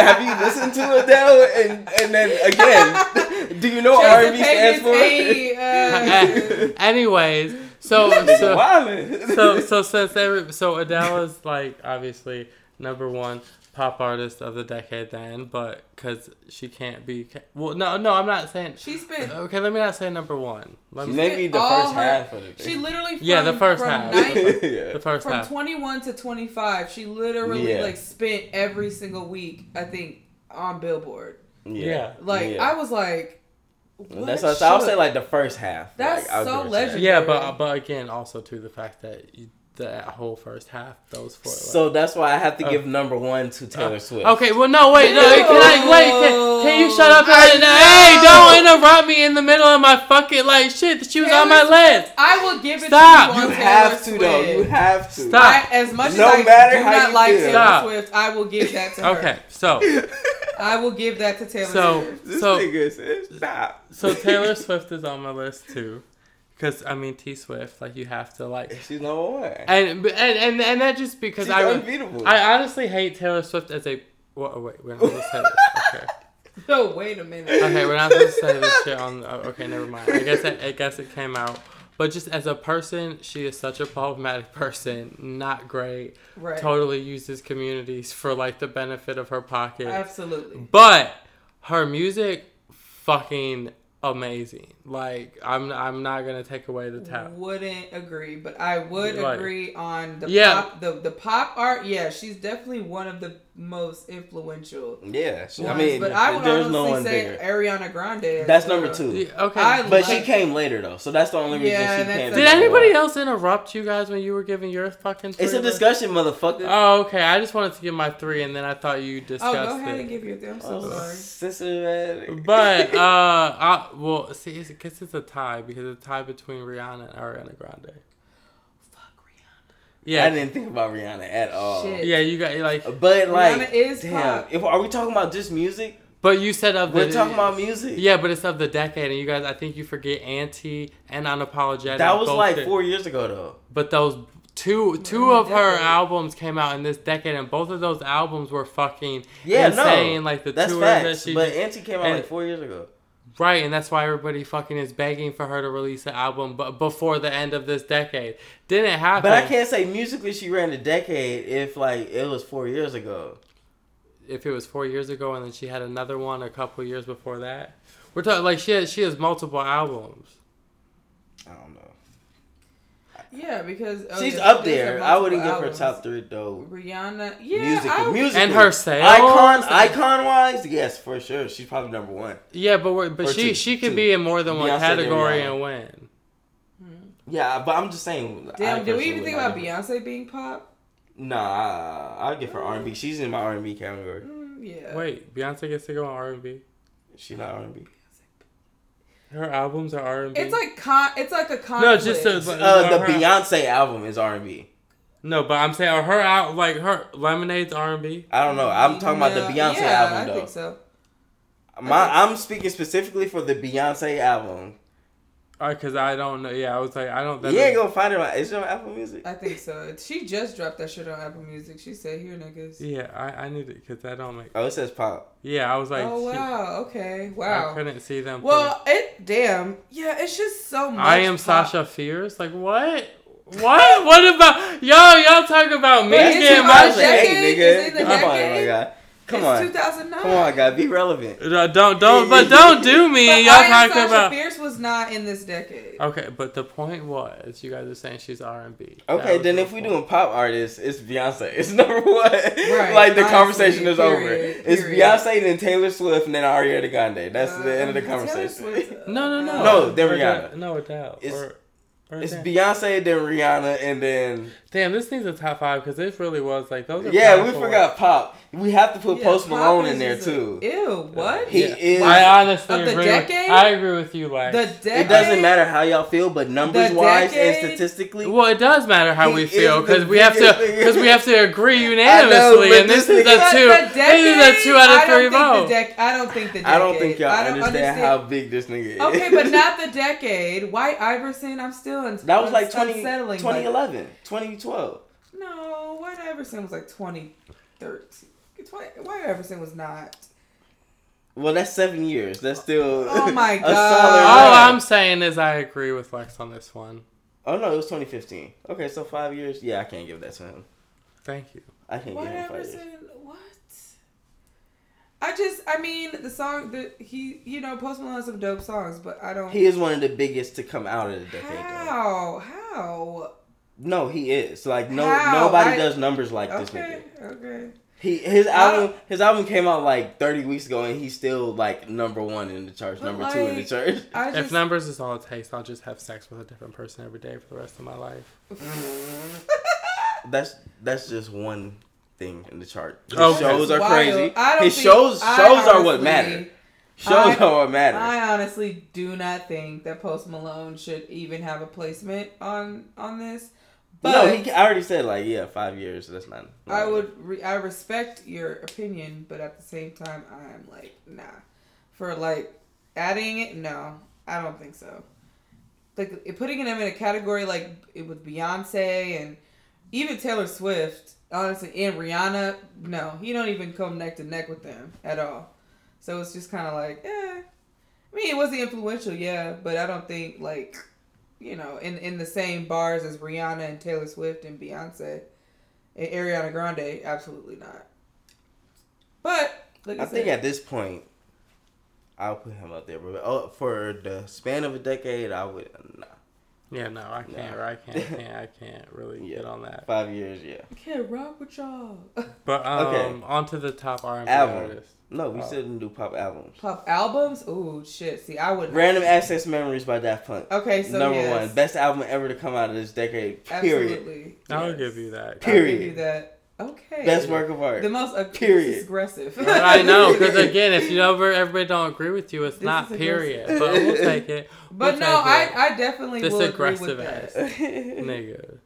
have you listened to Adele? And and then again, do you know what R&B stands for? A, uh, Anyways, so Nigga so so so since every, so Adele is like obviously number one pop artist of the decade then, but because she can't be well no no I'm not saying she's been. okay let me not say number one let me, Maybe the first her- half of the She literally. From, Yeah, the first half. nine- yeah. the first from half 21 to 25 she literally Yeah. like spent every single week i think on billboard Yeah. like Yeah. i was like what That's what I would say. Like the first half. That's like, so give her a legendary. yeah but but again also to the fact that you, that whole first half those four So that's why I have to Uh, give number one to Taylor Uh, Swift. Okay, well, no, wait, no, can I, wait, can, can you shut up? I And, hey, don't interrupt me in the middle of my fucking, like, shit, she was on my list. I will give it Stop. to you, You on have to Taylor though. You have to. Stop. I, as much No as I matter do how not like feel. Taylor Stop. Swift, I will give that to her. Okay, so, I will give that to Taylor So- Swift. This So- nigga said stop. so Taylor Swift is on my list, too. Because, I mean, T Swift, like, you have to, like, She's number one. and, and, and, and that just because She's I, unbeatable. I honestly hate Taylor Swift as a, wha- oh, wait, we're not supposed to say this, okay. No, wait a minute. Okay, we're not supposed to say this shit on. oh, Okay, never mind. I guess it, I guess it came out. But just as a person, she is such a problematic person. Not great. Right. Totally uses communities for like the benefit of her pocket. Absolutely. But her music, fucking amazing. Like I'm, I'm not gonna take away the tap. Wouldn't agree, but I would Like- agree on the Yeah. pop the the pop art. Yeah, she's definitely one of the most influential. Yeah, she- I mean, but I would there's honestly no one say bigger. Ariana Grande. That's well. number two. Yeah, okay. I But she came later though, so that's the only reason Yeah, she came. Did anybody one. else interrupt you guys when you were giving your fucking? It's a three list? discussion, motherfucker. Oh, okay. I just wanted to give my three, and then I thought you discussed. Oh, discussed go ahead it. and give your. three. I'm so Oh, sorry. Systematic. But uh, I, well, see, it's, cause it's a tie because it's a tie between Rihanna and Ariana Grande. Fuck Rihanna. Yeah, I didn't think about Rihanna at all. Shit. yeah, you got like, But like, Rihanna is damn, pop. if are we talking about just music? but you said of the. We're talking about music. Yeah, but it's of the decade, and you guys, I think you forget Anti and Unapologetic. that was like did- four years ago though. But those two two the of her albums came out in this decade, and both of those albums were fucking Yeah, insane. no, Like the that's tours facts. that she but Anti came out and- like four years ago. Right, and that's why everybody fucking is begging for her to release an album, but before the end of this decade, didn't happen. But I can't say musically she ran a decade if like it was four years ago. If it was four years ago, and then she had another one a couple years before that, we're talking like she has, she has multiple albums. I don't know. Yeah, because oh, She's yeah, up she there. I wouldn't give her top three though. Rihanna, yeah, music, music, And her sales? icon, icon wise, yes, for sure. She's probably number one. Yeah, but we're, but Or she two, she could two. be in more than one Beyonce, then category and win. Yeah, but I'm just saying. Damn, did we even think about give her- Beyonce being pop? Nah, I, I'll give her R&B. She's in my R&B category. Mm, yeah. Wait, Beyonce gets to go on R and B. She not R&B. Her albums are R and B. It's like con. It's like a no, conflict. just so, but- Uh, the her- Beyonce album is R&B. No, but I'm saying her out like her Lemonade's R and B. I don't know. I'm talking about the Beyonce yeah, album I though. think so. My, I'm speaking specifically for the Beyonce album. Oh, because I don't know. Yeah, I was like, I don't. that You ain't gonna find it on. Is it on Apple Music? I think so. She just dropped that shit on Apple Music. She said, "Here, niggas." Yeah, I I need it because I don't make. Oh, it says pop. Yeah, I was like, oh she- wow. Okay. Wow, I couldn't see them. Well, it damn. Yeah, it's just so much. I am pop. Sasha Fierce. Like what? What? what about y'all? Y'all talk about me But getting my our shit. decade? Is Come on, my decade? Guy. Come it's on. 2009. Come on, guy. Be relevant. Uh, Don't don't but don't do me. But y'all I am talking Sasha about. Fierce was not in this decade. Okay, but the point was, you guys are saying she's R and B. Okay, then if we're doing pop artists, it's Beyonce. It's number one. Right, like the honestly, conversation is over. period, It's period. Beyonce, then Taylor Swift, and then Ariana Grande. That's the end of the Um, conversation. No, no, no. No, then Or Rihanna. Adele- No, Adele. It's- or, or It's Adele. Beyonce, then Rihanna, and then Damn, this needs a top five because this really was like those. Are yeah, we powerful. forgot pop. We have to put Yeah, Post Malone in there just a- too. Ew, what? He Yeah. is- I honestly Of the agree. decade? With, I agree with you, Lex. The decade. It doesn't matter how y'all feel, but numbers The wise and statistically, Well, it does matter how we feel because we have to because we have to agree I know, unanimously, and this, this is a two. But the This is a two out I of three don't think vote. the dec- I don't think the decade. I don't think y'all I don't understand, how big this nigga is. Okay, but not the decade. White Iverson, I'm still in. that was like un- 20, unsettling. by- 2011, 2012. No, White Iverson was like 2013. 20, White Iverson was not. Well, that's seven years. That's still Oh my a God. solid All run. I'm saying is I agree with Lex on this one. Oh no, it was 2015. Okay, so five years. Yeah, I can't give that to him. Thank you. I can't White give him five Iverson, years. what? I just, I mean, the song that he, you know, Post Malone has some dope songs, but I don't. He is one of the biggest to come out of the decade. Though. how? How? No, he is. Like no, How? nobody I- does numbers like this Okay, nigga. okay. He his I album his album came out like 30 weeks ago and he's still like number one in the charts, But, number two in the like, charts. I If numbers is all it takes, I'll just have sex with a different person every day for the rest of my life. That's that's just one thing in the chart. His Okay. shows are Wild. crazy. I don't His think- shows I shows are what honestly- matter. Shows I- are what matter. I honestly do not think that Post Malone should even have a placement on on this. But no, he I already said like yeah, five years. That's not. I would re- I respect your opinion, but at the same time, I'm like nah. For like adding it, no, I don't think so. Like putting him in a category like it with Beyonce and even Taylor Swift, honestly, and Rihanna, no, he don't even come neck to neck with them at all. So it's just kind of like, eh. I mean, it was influential, yeah, but I don't think like, you know, in in the same bars as Rihanna and Taylor Swift and Beyonce. And Ariana Grande, absolutely not. But like I, I think said, at this point, I'll put him up there. But oh, for the span of a decade, I would nah. Yeah, no, I can't. I can't. I can't. I can't really Yeah. get on that. Five years, yeah. I can't rock with y'all. But um, Okay. on to the top R and B Album. Artists. No, we Oh. still didn't do pop albums. Pop albums? Ooh, shit. See, I would. Random Access Memories by Daft Punk. Okay, so Number yes, one, best album ever to come out of this decade. Period. Absolutely. I'll yes. give you that. I'll Period. give you that. Okay. Best work of art. The most Period. this is aggressive. I know, because again, if you know everybody don't agree with you, it's This not period. aggressive. But we'll take it. But We'll no, take I, it. I definitely This will agree with aggressive that. nigga.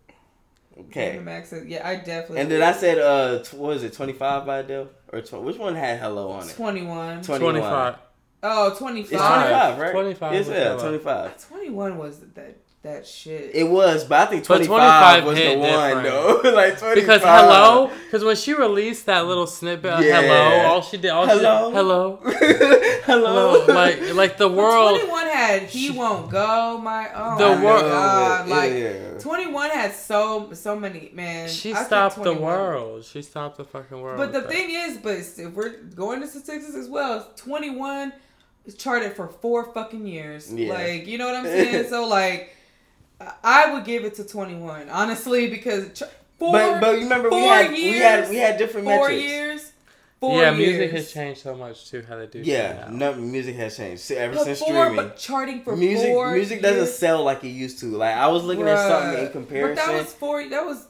okay. Random access. Yeah, I definitely. And then I said, uh, tw- what was it, 25 by Adele? Or tw- which one had Hello on it? 21. 21. Twenty five. Oh, It's 25. 25, right? 25 Yes, yeah, 25. 21 was that that shit. It was, but I think 25, 25 was the hit one, different. though. like 25. Because hello, because when she released that little snippet of Yeah. hello, all she did, all Hello? she did, hello, Hello. hello, like like the But world. 21 had He Won't Go, my oh The my wor- god. Like yeah. 21 had so so many man. She I stopped the world. She stopped the fucking world. But the that. thing is, but if we're going to statistics as well, 21 is charted for four fucking years. Yeah. Like, you know what I'm saying? so like I- I would give it to 21, honestly, because ch- four, but but you remember we four had we had years, we had different four metrics. years, four yeah, years. music has changed so much too. How they do. Yeah, now. no, music has changed See, ever But since four, streaming. but charting for music four music doesn't sell like it used to. Like I was looking at something in comparison. But that was four. That was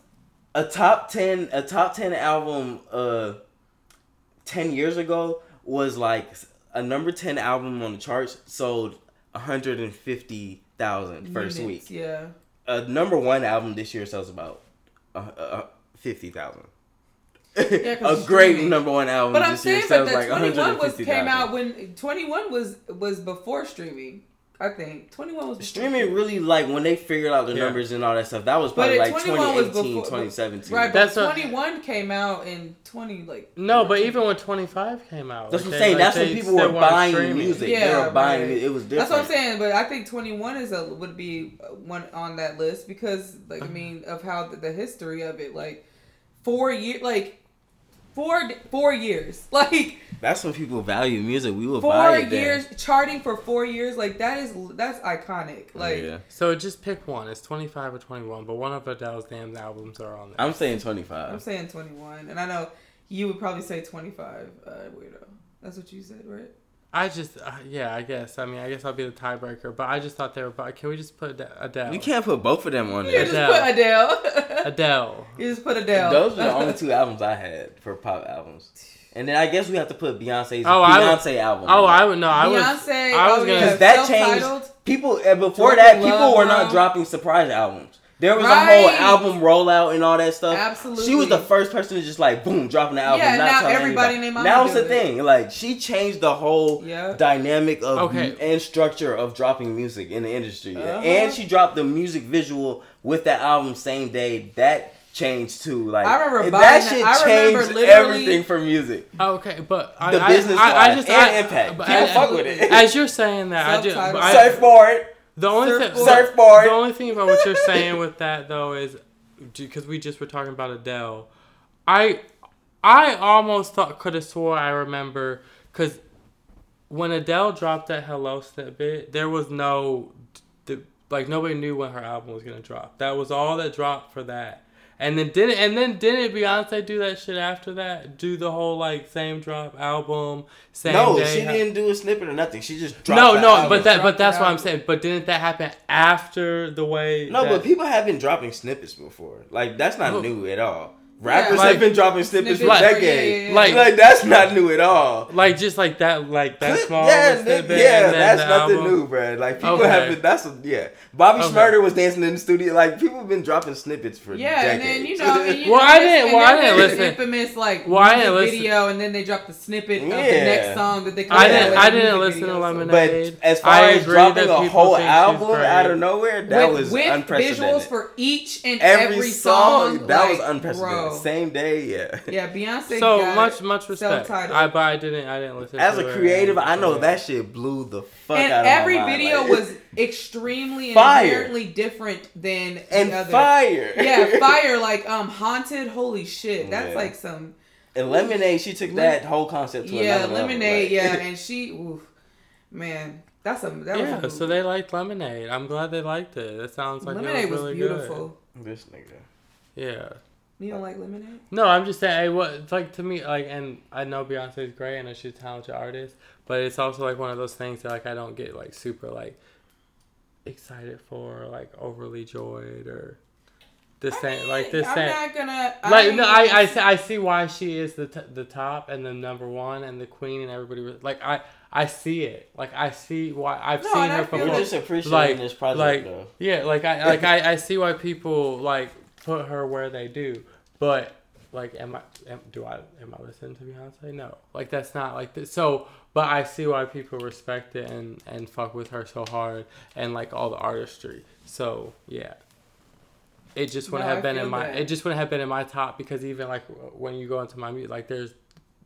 a top 10 a top 10 album uh 10 years ago was like a number 10 album on the charts sold 150,000 first units, week. Yeah. A number 1 album this year sells about uh, uh, 50,000. Yeah, a great streaming. number 1 album But I'm year saying, but like 21 was came 150,000. out when 21 was was before streaming. I think 21 was before Streaming really like when they figured out the Yeah. numbers and all that stuff. That was probably it- like 21 was 2018, before- 2017. Right, but That's what- 21 came out in 20 like No, but even when Twenty Five came out, That's like, what I'm saying. like, That's when people were buying streaming. music. they Yeah, were buying right. it. It was different. That's what I'm saying, but I think 21 is a would be one on that list because like I mean of how the, the history of it like 4 year like 4 4 years. Like That's when people value music. We will buy four it then. years charting for 4 years like that is that's iconic. Like yeah. So just pick one. It's twenty five or twenty one, but one of Adele's damn albums are on there. I'm saying twenty five. I'm saying 21 and I know you would probably say 25 uh weirdo. That's what you said, right? I just, uh, yeah, I guess. I mean, I guess I'll be the tiebreaker, but I just thought they were. Can we just put Ade- Adele? You can't put both of them on You there. just Adele. put Adele. Adele. you just put Adele. Those are the only two albums I had for pop albums. And then I guess we have to put Beyonce's Oh, I would- Beyonce album. Oh, I would no. I was. Beyonce, I was oh, gonna- yeah, Because that changed. People before Broken that, people were not dropping surprise albums. There was a whole album rollout and all that stuff. Absolutely. She was the first person to just like boom, dropping the album. Yeah, not now telling everybody anybody. and Now it's the it. thing. Like she changed the whole Yeah. dynamic of Okay. and structure of dropping music in the industry. Uh-huh. And she dropped the music visual with that album same day. That changed too. Like I remember that buying shit that- I remember changed literally- everything for music. Okay, but I, The I, business I, I wise just and I, impact. but People I- fuck with it. As you're saying that, I just Subtitle. but I, Surfboard. The only thing Surfboard. Surfboard. The only thing about what you're saying with that though is because we just were talking about Adele. I I almost thought could have swore I remember because when Adele dropped that Hello snippet, there was no the, like nobody knew when her album was gonna drop. That was all that dropped for that. And then didn't and then didn't Beyonce do that shit after that? Do the whole like same drop album, same No, day? she didn't do a snippet or nothing. She just dropped No, the no, album. but that, but that's the what I'm saying. But didn't that happen after the way? No, that- but people have been dropping snippets before. Like that's not Who? new at all. Rappers Like- have been dropping snippets for Snippets, Like- decades. yeah, yeah, yeah. Like, Like- that's not new at all. like just like that, like that Clip- small. yeah, snippet yeah, and that's the nothing album. new, bro. Like people Okay. have been. That's a, yeah. Bobby Okay. Shmurda was dancing in the studio. Like people have been dropping snippets for Yeah, decades. and then you know, and you Well, know, I didn't- and well, I then didn't listen. Infamous like Well, I didn't listen. video, and then they dropped the snippet of the next song that they. I didn't. I didn't music listen video, to so- Lemonade. but as far I as agree dropping a whole album out of nowhere, that with, was with unprecedented. visuals for each and every, every, song, that was unprecedented. Bro. Same day, yeah. Yeah, Beyonce. So got much, much respect. self-titled. I, but I didn't. I didn't listen. As to a creative, I know that shit blew the fuck and out of every my mind. video Like, was extremely and Fire. inherently different than and the other. fire. Yeah, fire like um haunted. Holy shit, that's Yeah. like some And Lemonade, she took that whole concept to yeah another level, lemonade. like- Yeah, and she, oof, man. That's a that yeah, was a, so they liked Lemonade. I'm glad they liked it. It sounds like lemonade it was, was, really beautiful. This nigga. good. Yeah. You don't like lemonade? No, I'm just saying. Hey, what it's like to me, like, and I know Beyonce is great and she's a talented artist, but it's also like one of those things that like I don't get like super like excited for, or, like overly joyed or the I same, mean, like the I'm same. not gonna. Like ain't no, I, I, see, I see why she is the t- the top and the number one and the queen and everybody was- like I I see it like I see why I've No, seen her feel You're just appreciating like- this project like- though. yeah like I like I, I see why people like put her where they do. But like am I am, do I am I listening to Beyonce? No. Like that's not like this. So but I see why people respect it and and fuck with her so hard and like all the artistry. So yeah. It just wouldn't No, have I been in my that. it just wouldn't have been in my top because even like when you go into my music like there's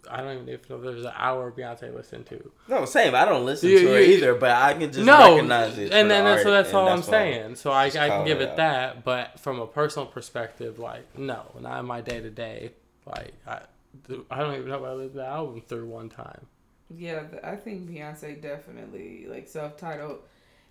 I don't even know if there's an hour of Beyonce listen to No, same. I don't listen You- to her either, but I can just no recognize it. and then that's so that's and all I'm saying so I, I can give it it out. that but from a personal perspective like no not in my day to day like I I don't even know if I listened to the album through one time Yeah, I think Beyonce definitely like self-titled,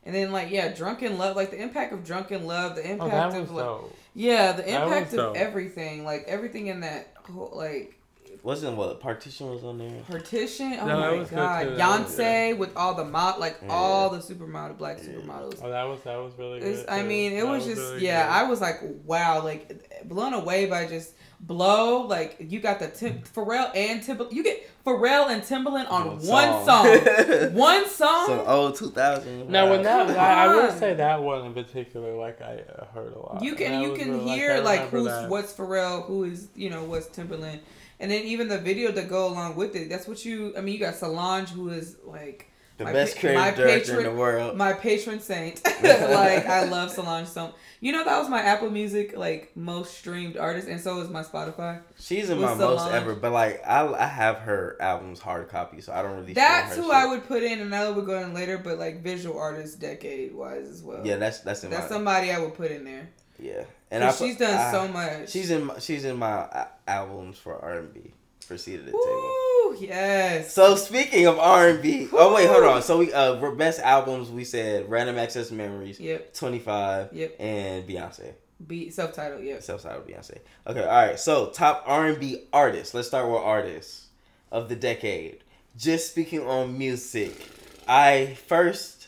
and then like yeah, Drunk in Love, like the impact of Drunk in Love, the oh impact that was of like dope yeah, the impact of dope. everything, like everything in that whole like Wasn't what partition was on there? partition. Oh No, that my was good, god, too. That was Beyonce with all the mod, like Yeah. all the supermodel, black Yeah. supermodels. oh that was that was really It's, good I mean, it That was just really yeah. good. I was like, wow, like blown away by just blow. Like you got the Tim, Pharrell and Timbaland. You get Pharrell and Timbaland on one song. one song. Some old 2000. Now when that I, I will say that one in particular like I uh, heard a lot you can you can really- hear I like who's that. what's Pharrell, who is you know what's Timbaland, and then even the video to go along with it. That's what you. I mean, you got Solange, who is like the my best creative my director in patron- the world. my patron saint. like I love Solange so. You know that was my Apple Music like most streamed artist, and so is my Spotify. She's in my most ever, but like I, I have her albums hard copy, so I don't really. That's who her I would put in, and I would go in later. But like visual artist, decade wise as well. Yeah, that's that's in that's somebody I would put in there. Yeah, and I. she's done I- so much. She's in. My, she's in my albums for R and B for seat at the table. Ooh, yes. So speaking of R and B, oh wait, hold on. So we uh best albums we said Random Access Memories, Yep. Twenty Five, Yep. and Beyonce. Be self-titled. Yep. Self-titled Beyonce. Okay, all right. So top R and B artists. Let's start with artists of the decade. Just speaking on music, I first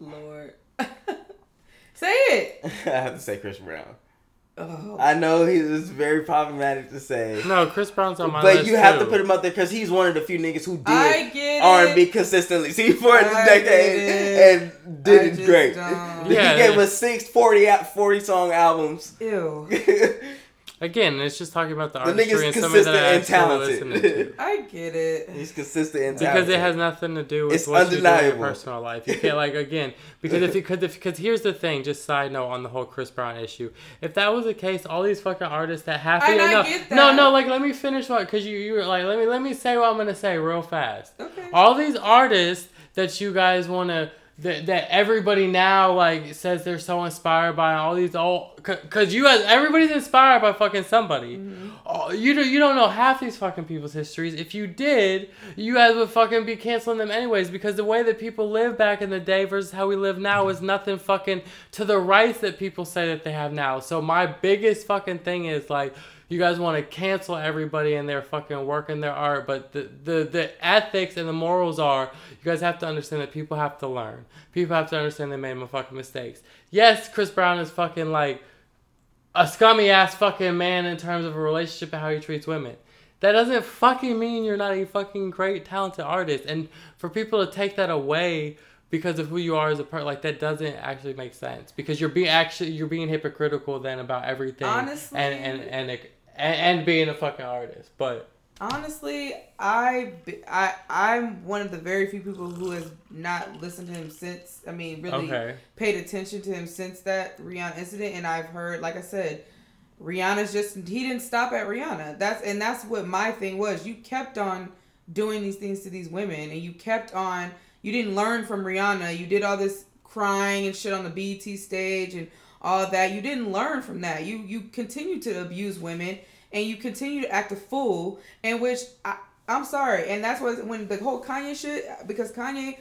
Lord. Say it. I have to say Chris Brown. Oh. I know he's very problematic to say, no Chris Brown's on my but list you have too. to put him up there because he's one of the few niggas who did R and B consistently. See, for the I decade and did I it great. don't. Yeah, he gave us six 40, out- 40 song albums. Ew. Again, it's just talking about the The artistry nigga's and something that I consistent and actually to. talented. I get it. He's consistent and Because talented. it has nothing to do with It's what you do in your personal life. You can't like again because if you could because here's the thing. Just side note on the whole Chris Brown issue. If that was the case, all these fucking artists that have to And I no, get no no like let me finish what because you you were like let me let me say what I'm gonna say real fast. Okay. All these artists that you guys want to that, that everybody now like says they're so inspired by all these old because you guys everybody's inspired by fucking somebody. Mm-hmm. Oh, you don't you don't know half these fucking people's histories. If you did you guys would fucking be canceling them anyways because the way that people lived back in the day versus how we live now is nothing fucking to the rights that people say that they have now. So my biggest fucking thing is like you guys want to cancel everybody and their fucking work and their art, but the, the, the ethics and the morals are you guys have to understand that people have to learn. People have to understand they made my fucking mistakes. Yes, Chris Brown is fucking like a scummy ass fucking man in terms of a relationship and how he treats women. That doesn't fucking mean you're not a fucking great talented artist. And for people to take that away because of who you are as a person, like that doesn't actually make sense. Because you're being actually you're being hypocritical then about everything. Honestly- and and and and, and being a fucking artist. But Honestly, I I I'm one of the very few people who has not listened to him since. I mean, really okay, paid attention to him since that Rihanna incident, and I've heard, like I said, Rihanna's just he didn't stop at Rihanna. That's and that's what my thing was. You kept on doing these things to these women, and you kept on. You didn't learn from Rihanna. You did all this crying and shit on the BET stage and all that. You didn't learn from that. You you continue to abuse women, and you continue to act a fool. In which I I'm sorry, and that's what when the whole Kanye shit because Kanye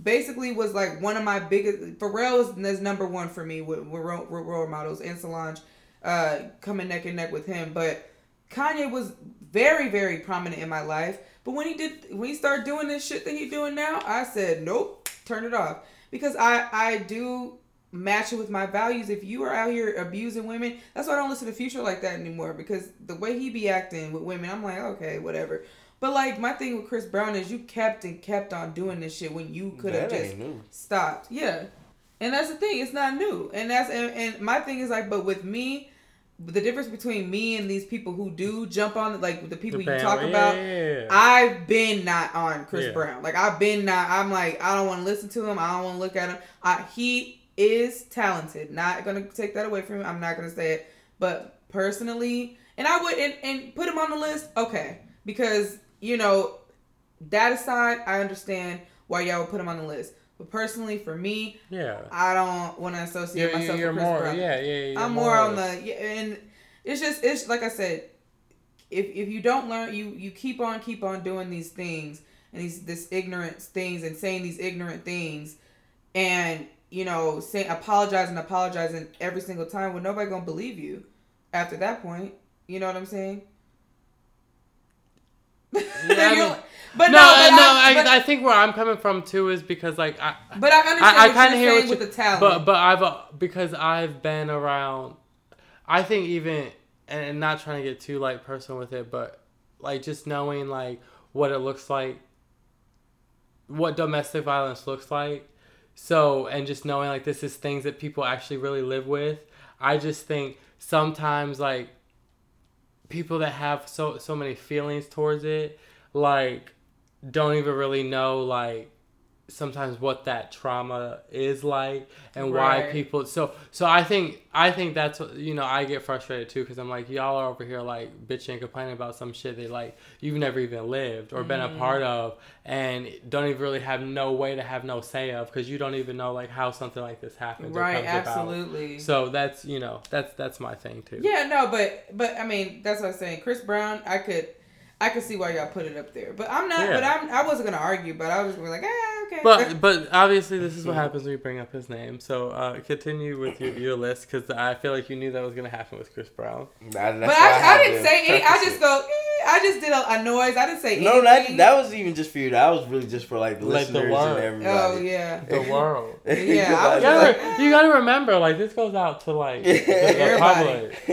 basically was like one of my biggest. Pharrell is number one for me with, with, role, with role models and Solange uh, coming neck and neck with him. But Kanye was very very prominent in my life. But when he did when he started doing this shit that he's doing now, I said nope, turn it off because I I do match it with my values. If you are out here abusing women, that's why I don't listen to Future like that anymore because the way he be acting with women, I'm like, okay, whatever. But like my thing with Chris Brown is you kept and kept on doing this shit when you could have just new. stopped. Yeah. And that's the thing, it's not new. And that's and, and my thing is like, but with me, the difference between me and these people who do jump on like the people The you talk yeah, about, yeah, yeah. I've been not on Chris Yeah. Brown. Like I've been not. I'm like I don't want to listen to him. I don't want to look at him. I, he is talented. Not gonna take that away from him. I'm not gonna say it. But personally, and I would and, and put him on the list. Okay, because you know that aside, I understand why y'all would put him on the list. But personally, for me, yeah. I don't want to associate You're, myself you're with Chris more, Brown. yeah, yeah. You're I'm more on the yeah, and it's just it's like I said, if if you don't learn, you you keep on keep on doing these things and these this ignorant things and saying these ignorant things, and you know saying apologizing apologizing every single time. Well, nobody gonna believe you after that point. You know what I'm saying? I mean- but no, no, uh, but no, I, I, I think where I'm coming from too is because like I, but I understand I, kind of hear what with you, the talent. but but I've uh, because I've been around. I think even and not trying to get too like personal with it, but like just knowing like what it looks like, what domestic violence looks like. So and just knowing like this is things that people actually really live with. I just think sometimes like people that have so so many feelings towards it like don't even really know like sometimes what that trauma is like and why people so so i think i think that's what you know i get frustrated too because i'm like y'all are over here like bitching and complaining about some shit that like you've never even lived or been Mm-hmm. a part of and don't even really have no way to have no say of because you don't even know like how something like this happens right, comes about. absolutely. so that's you know that's that's my thing too Yeah, no, but but I mean that's what I'm saying. Chris Brown, I could I could see why y'all put it up there, but I'm not. Yeah. But I'm I wasn't gonna argue, but I was gonna be like, ah, okay. But but obviously this is what happens when you bring up his name. So uh, continue with your, your list because I feel like you knew that was gonna happen with Chris Brown. That- but why I, I, didn't say any. I just it. go. Eh, I just did a, a noise. I didn't say No, that anything. that was even just for you. That was really just for like the Like the listeners and everybody. Oh yeah. The world. Yeah, I You gotta, like, you gotta remember, like this goes out to like the, the public.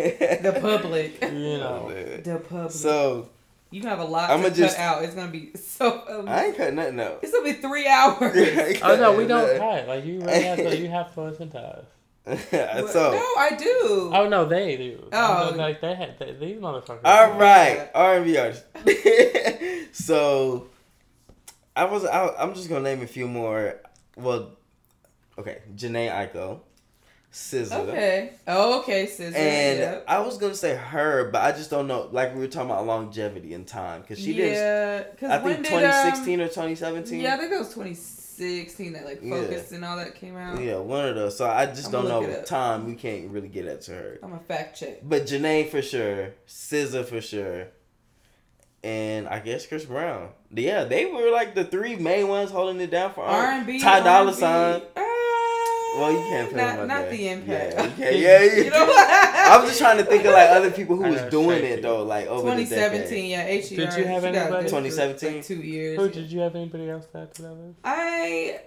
The public. You know, The public. So you can have a lot I'ma to just- cut out. It's gonna be so. Um, I ain't cutting nothing out. it's gonna be three hours. oh no, we don't cut. Like you really have to. You have to listen to us. But- so no, I do. Oh no, they do. Oh. like they had they, these motherfuckers. all right, R and B artists. so I was I, I'm just gonna name a few more. Well, okay, Jhené Aiko, SZA. Okay. Oh, okay, scissors. And yeah. I was gonna say her, but I just don't know. Like we were talking about longevity in time, because she did. yeah, I think did, um, 2016 or 2017. Yeah, I think that was 2016 that like Yeah. And all that came out. Yeah, one of those. So I just I'ma don't know time. We can't really get that to her. I'm a fact check. But Jhené for sure, SZA for sure, and I guess Chris Brown. Yeah, they were like the three main ones holding it down for R and B. Ty Dolla Sign. Well, Well, you can't play not, him up not there. the impact. Yeah, you can't. Yeah, you, You know, I'm just trying to think of like other people who was doing it though, like over the 2017, decade. yeah. HER. Did you have she got anybody- this for, 2017? Like two years. Who did you have anybody else to add that list? I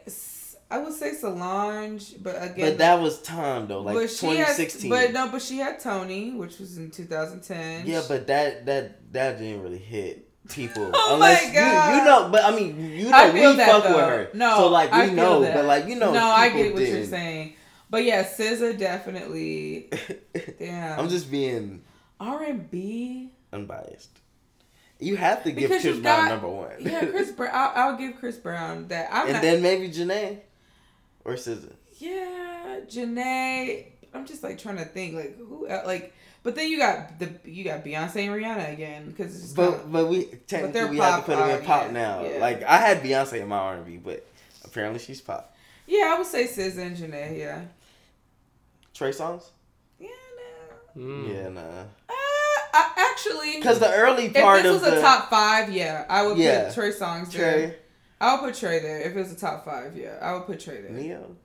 I would say Solange, but again, But that was time though, like but she had- 2016. but no, but she had Tony, which was in 2010. Yeah, but that that that didn't really hit people Oh unless my God. you you know. But I mean, you know, we fuck though. with her. No, so like we I know, that. but like you know, no, I get what you're saying. But yeah, SZA definitely. Damn. I'm just being R and B. unbiased. You have to give Because Chris Brown got- number one. Yeah, Chris Brown. I'll, I'll give Chris Brown that. I'm and not. then maybe Jhené or SZA. yeah, Jhené. I'm just like trying to think like who like. But then you got the you got Beyonce and Rihanna again because But kinda- but we they're technically we have to put them in pop yeah, now. yeah. Like I had Beyonce in my R and B, but apparently she's pop. yeah, I would say SZA and Jhené. Yeah. Trey Songz? Yeah. No. Mm. Yeah, nah. Uh, I, actually, Because the early if part this of was the a top five, yeah, I would Yeah. put Trey Songz there. I'll put Trey there if it's a top five. Yeah, I would put Trey there. Ne-Yo.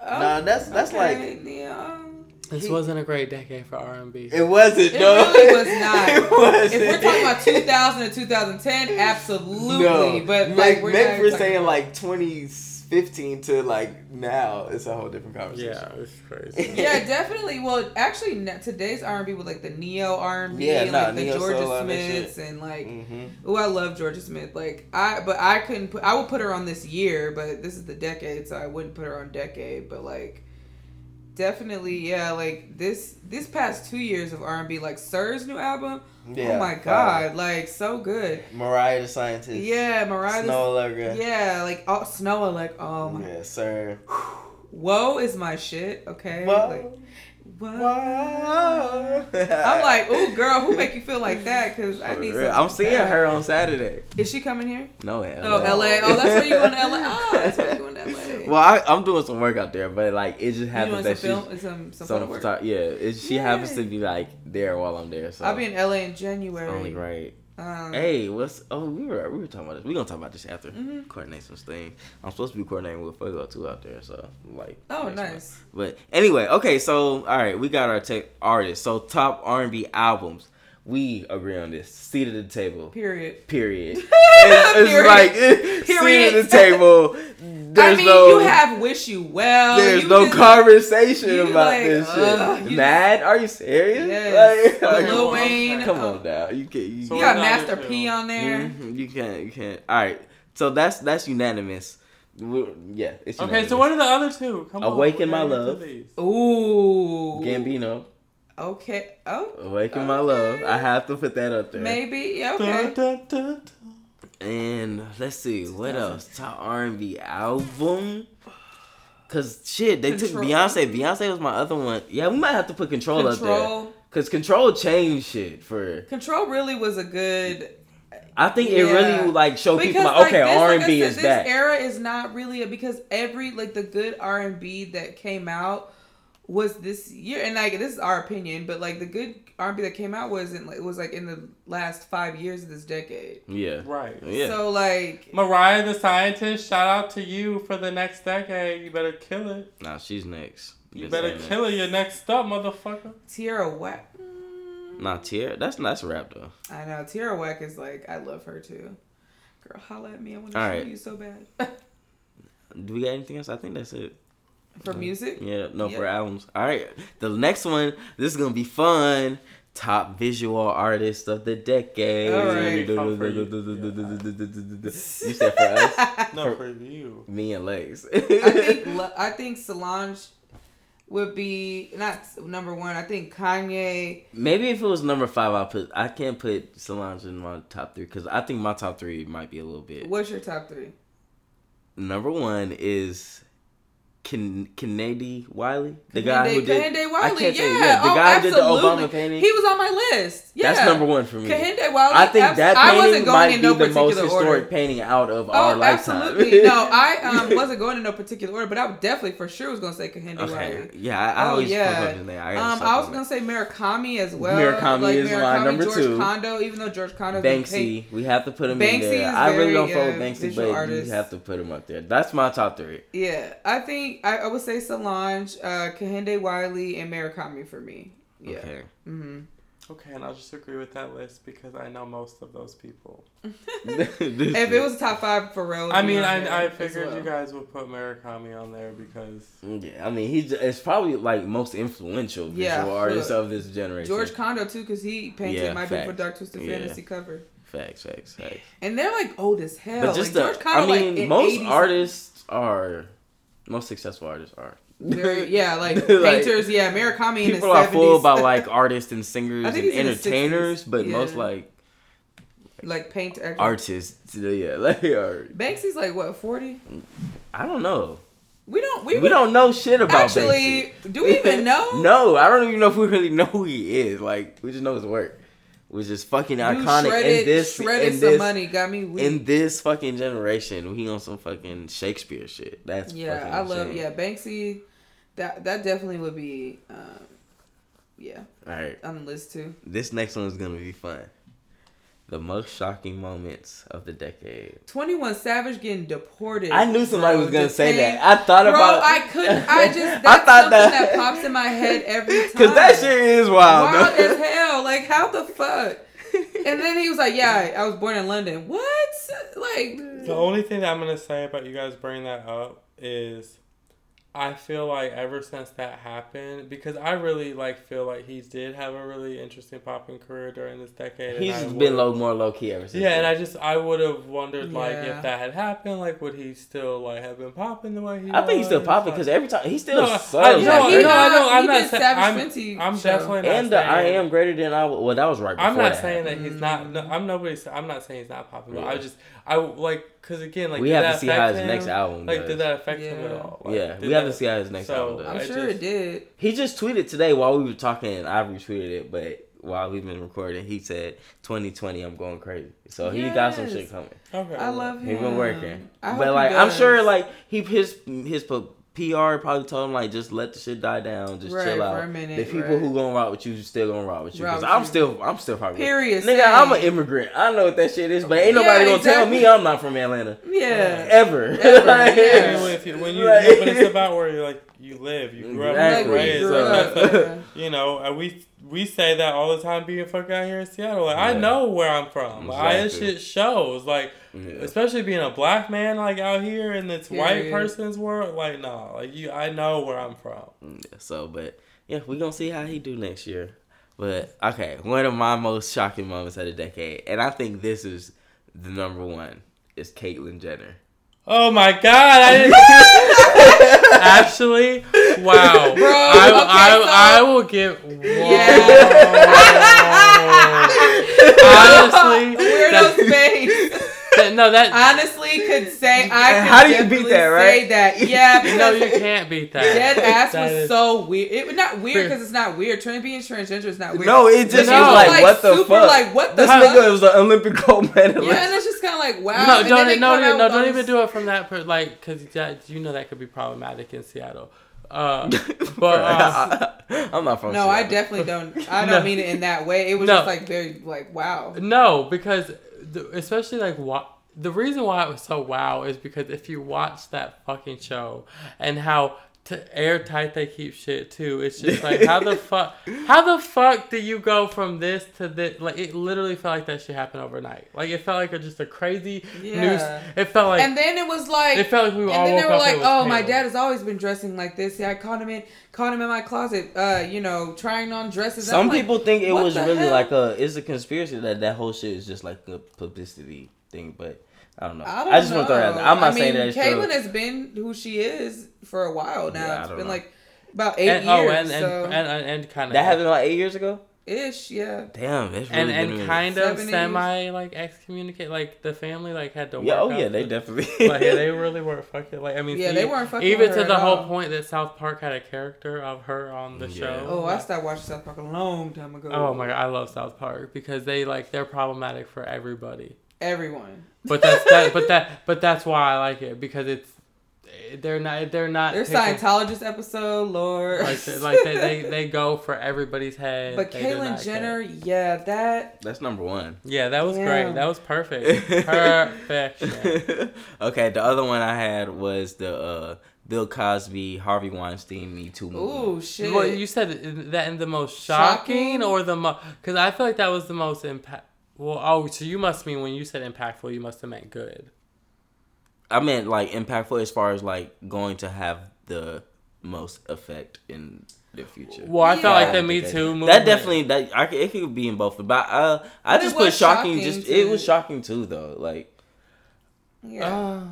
Oh, Nah, that's- that's okay, Ne-Yo. This He- wasn't a great decade for R and B. It wasn't. It no. really was not. it wasn't. If we're talking about 2000 to 2010, absolutely. no, but like, like we're maybe we're saying about- like 2015 to like now, it's a whole different conversation. Yeah, it's crazy. yeah, definitely. Well, actually, today's R and B with like the neo R and B, Yeah, and nah, like the neo Georgia all Smiths, shit. and like, Mm-hmm. oh, I love Jorja Smith. Like I, but I couldn't put. I would put her on this year, but this is the decade, so I wouldn't put her on decade. But like, definitely, yeah. Like this, this past two years of R and B, like Sir's new album. Oh yeah. oh my god, like so good. Mariah the Scientist. Yeah, Mariah. Snoh Aalegra. Yeah, like oh, Snoh, like oh my. Yes, sir. Whoa is my shit. Okay. Whoa. Like, whoa. Whoa. I'm like, ooh, girl, who make you feel like that? Because I need. I'm seeing bad. her on Saturday. Is she coming here? No, LA. Oh, LA. Oh, that's where you going to LA. Oh, that's where you going to LA. Well, I, I'm doing some work out there, but like it just happens that film? Some some some photo work. photog- yeah, it, she happens to be like there while I'm there. So I'll be in LA in it's January. only right. Um, Hey, what's oh we were we were talking about this. We gonna talk about this after Mhm. coordinate some things. I'm supposed to be coordinating with Fuego too out there, so like. Oh, next month. nice. But anyway, okay, so all right, we got our tech artists. So top R&B albums, we agree on this. Seat at the table. Period. Period. it's, it's Period. like seat Period. at the table. There's I mean, no. you have wish you well. there's you no just- conversation you about like, this ugh, shit. you Mad? Are you serious? Yes. Like, Lil come Wayne. On, come on now. You can't. You, So You what got are the Master other P two? on there. Mhm, you can't. You can't. All right. So that's that's unanimous. We- Yeah, it's Okay, unanimous. so what are the other two? Come on. Awaken My name it to Love. these. Ooh. Gambino, Okay. Oh. Awaken My Love. I have to put that up there. Maybe. Yeah, Dun, okay. dun, dun, dun. And let's see what else. Top R and B album. Cause shit, they Control. took Beyonce. Beyonce was my other one. Yeah, we might have to put Control, up there. Cause Control changed shit for. Control really was a good I think it really like showed people because like, okay, R and B is this back. era is not really a, because every like the good R and B that came out was this year, and like this is our opinion, but like the good R and B that came out wasn't like it was like in the last five years of this decade. yeah, Right. yeah. So like Mariah the Scientist, shout out to you for the next decade. You better kill it. nah, she's next. You Just better kill it. You're next up, motherfucker. Tierra Whack. Nah, Tier. That's that's a rap though. I know Tierra Whack is like I love her too. Girl, holla at me. I want to All show right. you so bad. Do we got anything else? I think that's it. For music, Yeah, no, for albums. All right, the next one. This is gonna be fun. Top visual artist of the decade. All right. Fun you said for us, No, For- for you. me and Lex. I think I think Solange would be not number one. I think Kanye. Maybe if it was number five, I'll put. I can't put Solange in my top three because I think my top three might be a little bit. What's your top three? Number one is. Ken- Kennedy Wiley, the guy who did. I Wiley, can't say yeah, yeah, the oh, guy who did the absolutely. Obama painting. He was on my list. Yeah, That's number one for me. Kehinde Wiley. I think abs- that I painting going might in be no the most particular historic order. painting out of our Oh, lifetime. absolutely. no, I um, wasn't going in no particular order, but I definitely for sure was gonna say Kehinde okay. Wiley. Yeah, I, I Oh, always yeah. up his name. I, Um, I was gonna say Murakami as well. Murakami like, is my number George two. Condo, even though George Condo that. Banksy. We have to put him in there. I really don't follow Banksy, but you have to put him up there. That's my top three. Yeah, I think I, I would say Solange, uh, Kehinde Wiley, and Murakami for me. Yeah. Okay. hmm Okay, and I'll just agree with that list because I know most of those people. If it was top five for real, I mean, I, I figured you guys would put Murakami on there because yeah, I mean, he's it's probably like most influential visual Yeah, artist of this generation. George Condo too, because he painted Yeah, my beautiful dark twisted Yeah. fantasy cover, facts, facts, facts. and they're like old as hell. But just like, the, George Condo, I mean, like, most 80s artists are, most successful artists are. yeah, like Like, painters. Yeah, Murakami in People are seventies. full about like artists and singers and think he's in his entertainers, 60s. but most like like paint artists, yeah, like are. Banksy's like what forty? I don't know. We don't. We, We don't know shit about actually. Banksy. Do we even know? no, I don't even know if we really know who he is. Like, we just know his work, which is fucking You iconic shredded, in this shredded in some this money. Got me weak. in this fucking generation. we on some fucking Shakespeare shit. That's yeah, fucking I love. Yeah, Banksy. That that definitely would be. Um, yeah, All right, on the list too. this next one is gonna be fun. The most shocking moments of the decade. Twenty One Savage getting deported. I knew somebody bro, was gonna say saying- that. I thought Bro, about I couldn't. I just that's I thought something that- that, pops in my head every time. because that shit is wild. wild though. as hell. Like how the fuck? And then he was like, "Yeah, I was born in London." What? Like, The only thing that I'm gonna say about you guys bringing that up is, I feel like ever since that happened, because I really like feel like he did have a really interesting popping career during this decade. and He's I just would've- been low, more low key ever since. Yeah, and. I just I would have wondered like if that had happened, like would he still like have been popping the way he? I think he's still popping because every time he still No, I- serves. no, Yeah, like- he no, I got- know. I'm not did saying. Savage I'm, Fenty I'm show. definitely not and the I am greater than I. Well, that was right. Before I'm not that saying happened. that he's not. No, mm-hmm. I'm nobody. sa- I'm not saying he's not popping. But I just I like because again like we did have that to see how affect his him? next album. Like does. did that affect him at all? Like, yeah, did we have that- to see how his next so, album does. I'm I sure just- it did. He just tweeted today while we were talking. I retweeted it, but while we've been recording, he said, "2020, I'm going crazy." So he got some shit coming. Okay. I love him. He been working, I hope but he like I'm sure like he his his p- PR probably told him like just let the shit die down, just Right, chill for out. a minute, the people right. who gonna rock with you still gonna rock with you. Cause I'm you. still I'm still probably Period. Nigga, same. I'm an immigrant. I know what that shit is, but ain't Yeah, nobody gonna tell me I'm not from Atlanta Yeah. ever. Ever, Like, yeah. I mean, if you, when you, Like- no, it's about where you like you live, you grew up, Exactly. you Like, raised. grew Like, up, you know, and we we say that all the time being fucking out here in Seattle. Like I know where I'm from. Like, I, this shit shows. Like Yeah. especially being a black man like out here in this white Period. person's world. Like nah, like you, I know where I'm from. Mm, yeah, so, but yeah, we gonna see how he do next year. But okay, one of my most shocking moments of the decade, and I think this is the number one, is Caitlyn Jenner. Oh my god! I didn't. Actually, wow, Bro, I, okay, I, so- I will give. Yeah. Honestly, Weirdo that- space. That- no, that Honestly, could say I could How do you beat definitely that, right? Say that, yeah. no, you can't beat that. dead ass That was is- so weird. It was not weird because it's not weird. Trans being transgender is not weird. No, it just No. was like, what the super, fuck? Like what the this fuck? nigga was an Olympic gold medalist. yeah, and it's just kind of like wow. No, and don't then they no, no, no, don't even do it from that per, like because that you know that could be problematic in Seattle. Uh, but uh, I, am not from. No, I definitely don't. I don't mean it in that way. It was No. just like very like wow. no, because the, especially like what the reason why it was so wow is because if you watch that fucking show and how t- airtight they keep shit too, it's just like how the fuck how the fuck do you go from this to this? Like it literally felt like that shit happened overnight. Like it felt like a, just a crazy news. Yeah. It felt like and then it was like it felt like we and all then woke they were up like, and it was "Oh, my dad has always been dressing like this. Yeah, I caught him in, caught him in my closet. Uh, you know, trying on dresses." Some I'm like, people think it was really hell? like a it's a conspiracy that that whole shit is just like a publicity thing, but I don't know. I, don't I, just want to throw that. Out there. I'm not I mean, saying that it's Caitlyn has been who she is for a while now. Yeah, I it's don't been know. like about eight and, oh, years. oh, and and, so and, and, and kind of that happened like eight years ago. ish, yeah. Damn, that's really and and minute. kind of 70s. semi like excommunicate like the family like had to Yeah, work oh yeah, they definitely. like yeah, they really weren't fucking like I mean Yeah, see, they weren't fucking even to the whole all. point that South Park had a character of her on the Yeah. show. Oh, I stopped watching South Park a long time ago. oh my god, I love South Park because they like they're problematic for everybody. Everyone. But that's that. But that. But that's why I like it because it's they're not they're not Their taking- Scientologist episode, Lord. like they, like they, they they go for everybody's head. But They Caitlyn Jenner, care. yeah, that That's number one. Yeah, that was Damn. great. That was perfect. Perfection. okay, the other one I had was the uh, Bill Cosby, Harvey Weinstein, Me Too movie. ooh shit. Well, you said that in the most shocking, Shocking? or the most because I feel like that was the most impact. Well, oh, so you must mean when you said impactful, you must have meant good. I meant like impactful as far as like going to have the most effect in the future. Well, I felt like Yeah. the Me Too movement. That definitely that I could, it could be in both, but uh, I But just put shocking. shocking Just to- it was shocking too, though. Like yeah, Uh,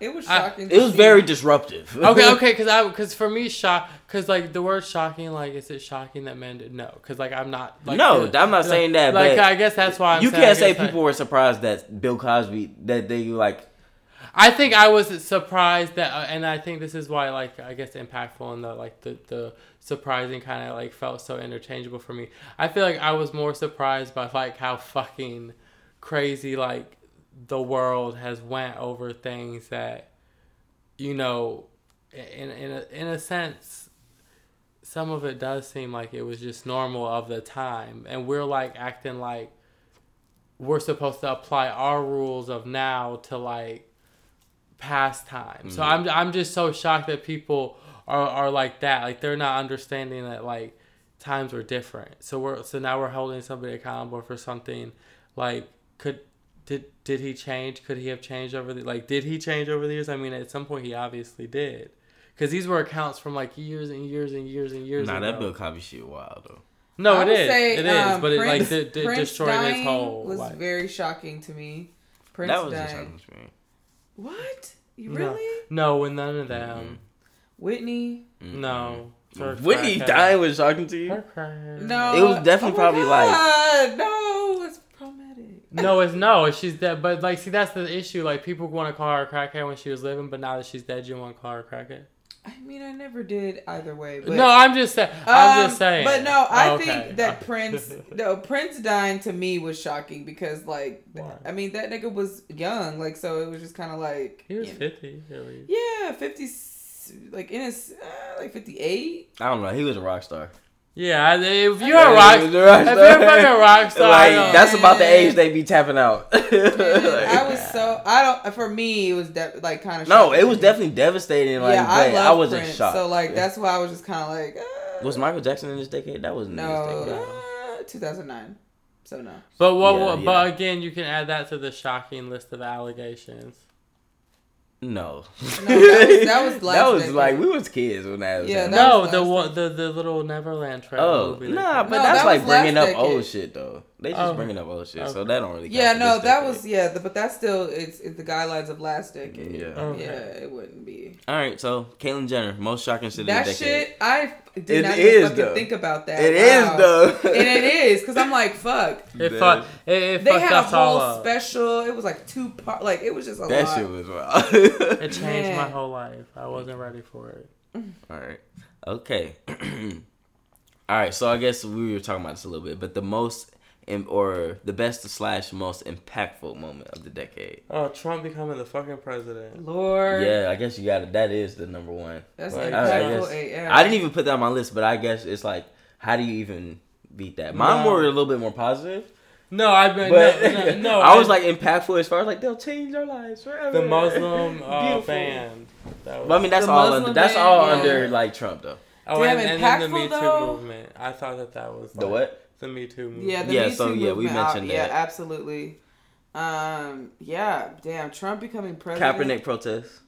it was I- shocking. to it was see. very disruptive. okay, okay, because I because for me shock because like the word shocking like is it shocking that men did no because like I'm not like no, uh, I'm not saying that. like but I guess that's why I'm you saying, can't say guess, like- people were surprised that Bill Cosby that they like. I think I was surprised that, uh, and I think this is why, like, I guess impactful and the like the the surprising kind of like felt so interchangeable for me. I feel like I was more surprised by like how fucking crazy like the world has went over things that, you know, in in a, in a sense, some of it does seem like it was just normal of the time, and we're like acting like we're supposed to apply our rules of now to like past time. So mm-hmm. I'm I'm just so shocked that people are, are like that. Like they're not understanding that like times were different. So we're so now we're holding somebody accountable for something like could did did he change? Could he have changed over the like did he change over the years? I mean at some point he obviously did. Cuz these were accounts from like years and years and years and years Nah, ago. that Bill Cosby shit wild though. no, I it would is. say, it is, um, but it like Prince- did, did Prince destroyed his whole was like, very shocking to me. Prince that was just dying. something to me. What? You really? No, with none of them. Whitney? No. Her Whitney crackhead. dying was shocking to you. Her crackhead. No. It was definitely Oh my probably like- God, no, it's problematic. No, it's no. She's dead. But like, see, that's the issue. Like, people want to call her a crackhead when she was living, but now that she's dead, you want to call her a crackhead. I mean, I never did either way. But, no, I'm just saying. I'm Um, just saying. But no, I Oh, okay. think that Prince, no, Prince dying to me was shocking because, like, Why? I mean, that nigga was young, like, so it was just kind of like, he was you know, 50, really. yeah, fifty, like in his, uh, like fifty eight. I don't know. He was a rock star. Yeah, if you're a rock, he was a rock if star. you're a fucking rock star, like that's about the age they be tapping out. I was so I don't. For me, it was de- like kind of no, it was definitely devastating. Like, yeah, I I, wasn't Prince, shocked. so like that's why I was just kind of like, uh, was Michael Jackson in this decade? That wasn't no, uh, two thousand nine. So no. But what? Yeah, what- yeah. But again, you can add that to the shocking list of allegations. No, No, that was- that was last that was decade. like we was kids when that was. Yeah, that No, was the one, the the little Neverland trail Oh movie. nah, but No, that's that like bringing last up old shit though. They just Oh. bringing up old shit, so Okay. that don't really. Yeah, no, that decade. was yeah, the, but that's still it's, it's the guidelines of last decade. Yeah. Okay. Yeah, it wouldn't be. All right, so Caitlyn Jenner, most shocking shit That of the decade. shit, I did It not is, even fucking though. think about that. It is Wow. though, and it is because I'm like, fuck. It, That- fuck, it, it They had a whole special. It was like two part. Like it was just a That lot. shit was wild. It changed my whole life. I wasn't ready for it. All right. Okay. All right. So I guess we were talking about this a little bit, but the most im- or the best slash most impactful moment of the decade. Oh, Trump becoming the fucking president. Lord. Yeah, I guess you got it. That is the number one. That's Like, I, I guess- I didn't even put that on my list, but I guess it's like, how do you even beat that? Mine No. were a little bit more positive, No, I've been but no, no, no, I was like impactful as far as like they'll change our lives forever. the Muslim uh, Beautiful. band. That was, But I mean, that's all. Under, that's all yeah. under like Trump though. oh, Damn, and, and then the impactful, Me Too though. movement. I thought that that was The like, what? The Me Too movement. Yeah, the Yeah, Me so, Too yeah, we movement, uh, mentioned Yeah, that. absolutely. Um, yeah, damn, Trump becoming president. Kaepernick protests,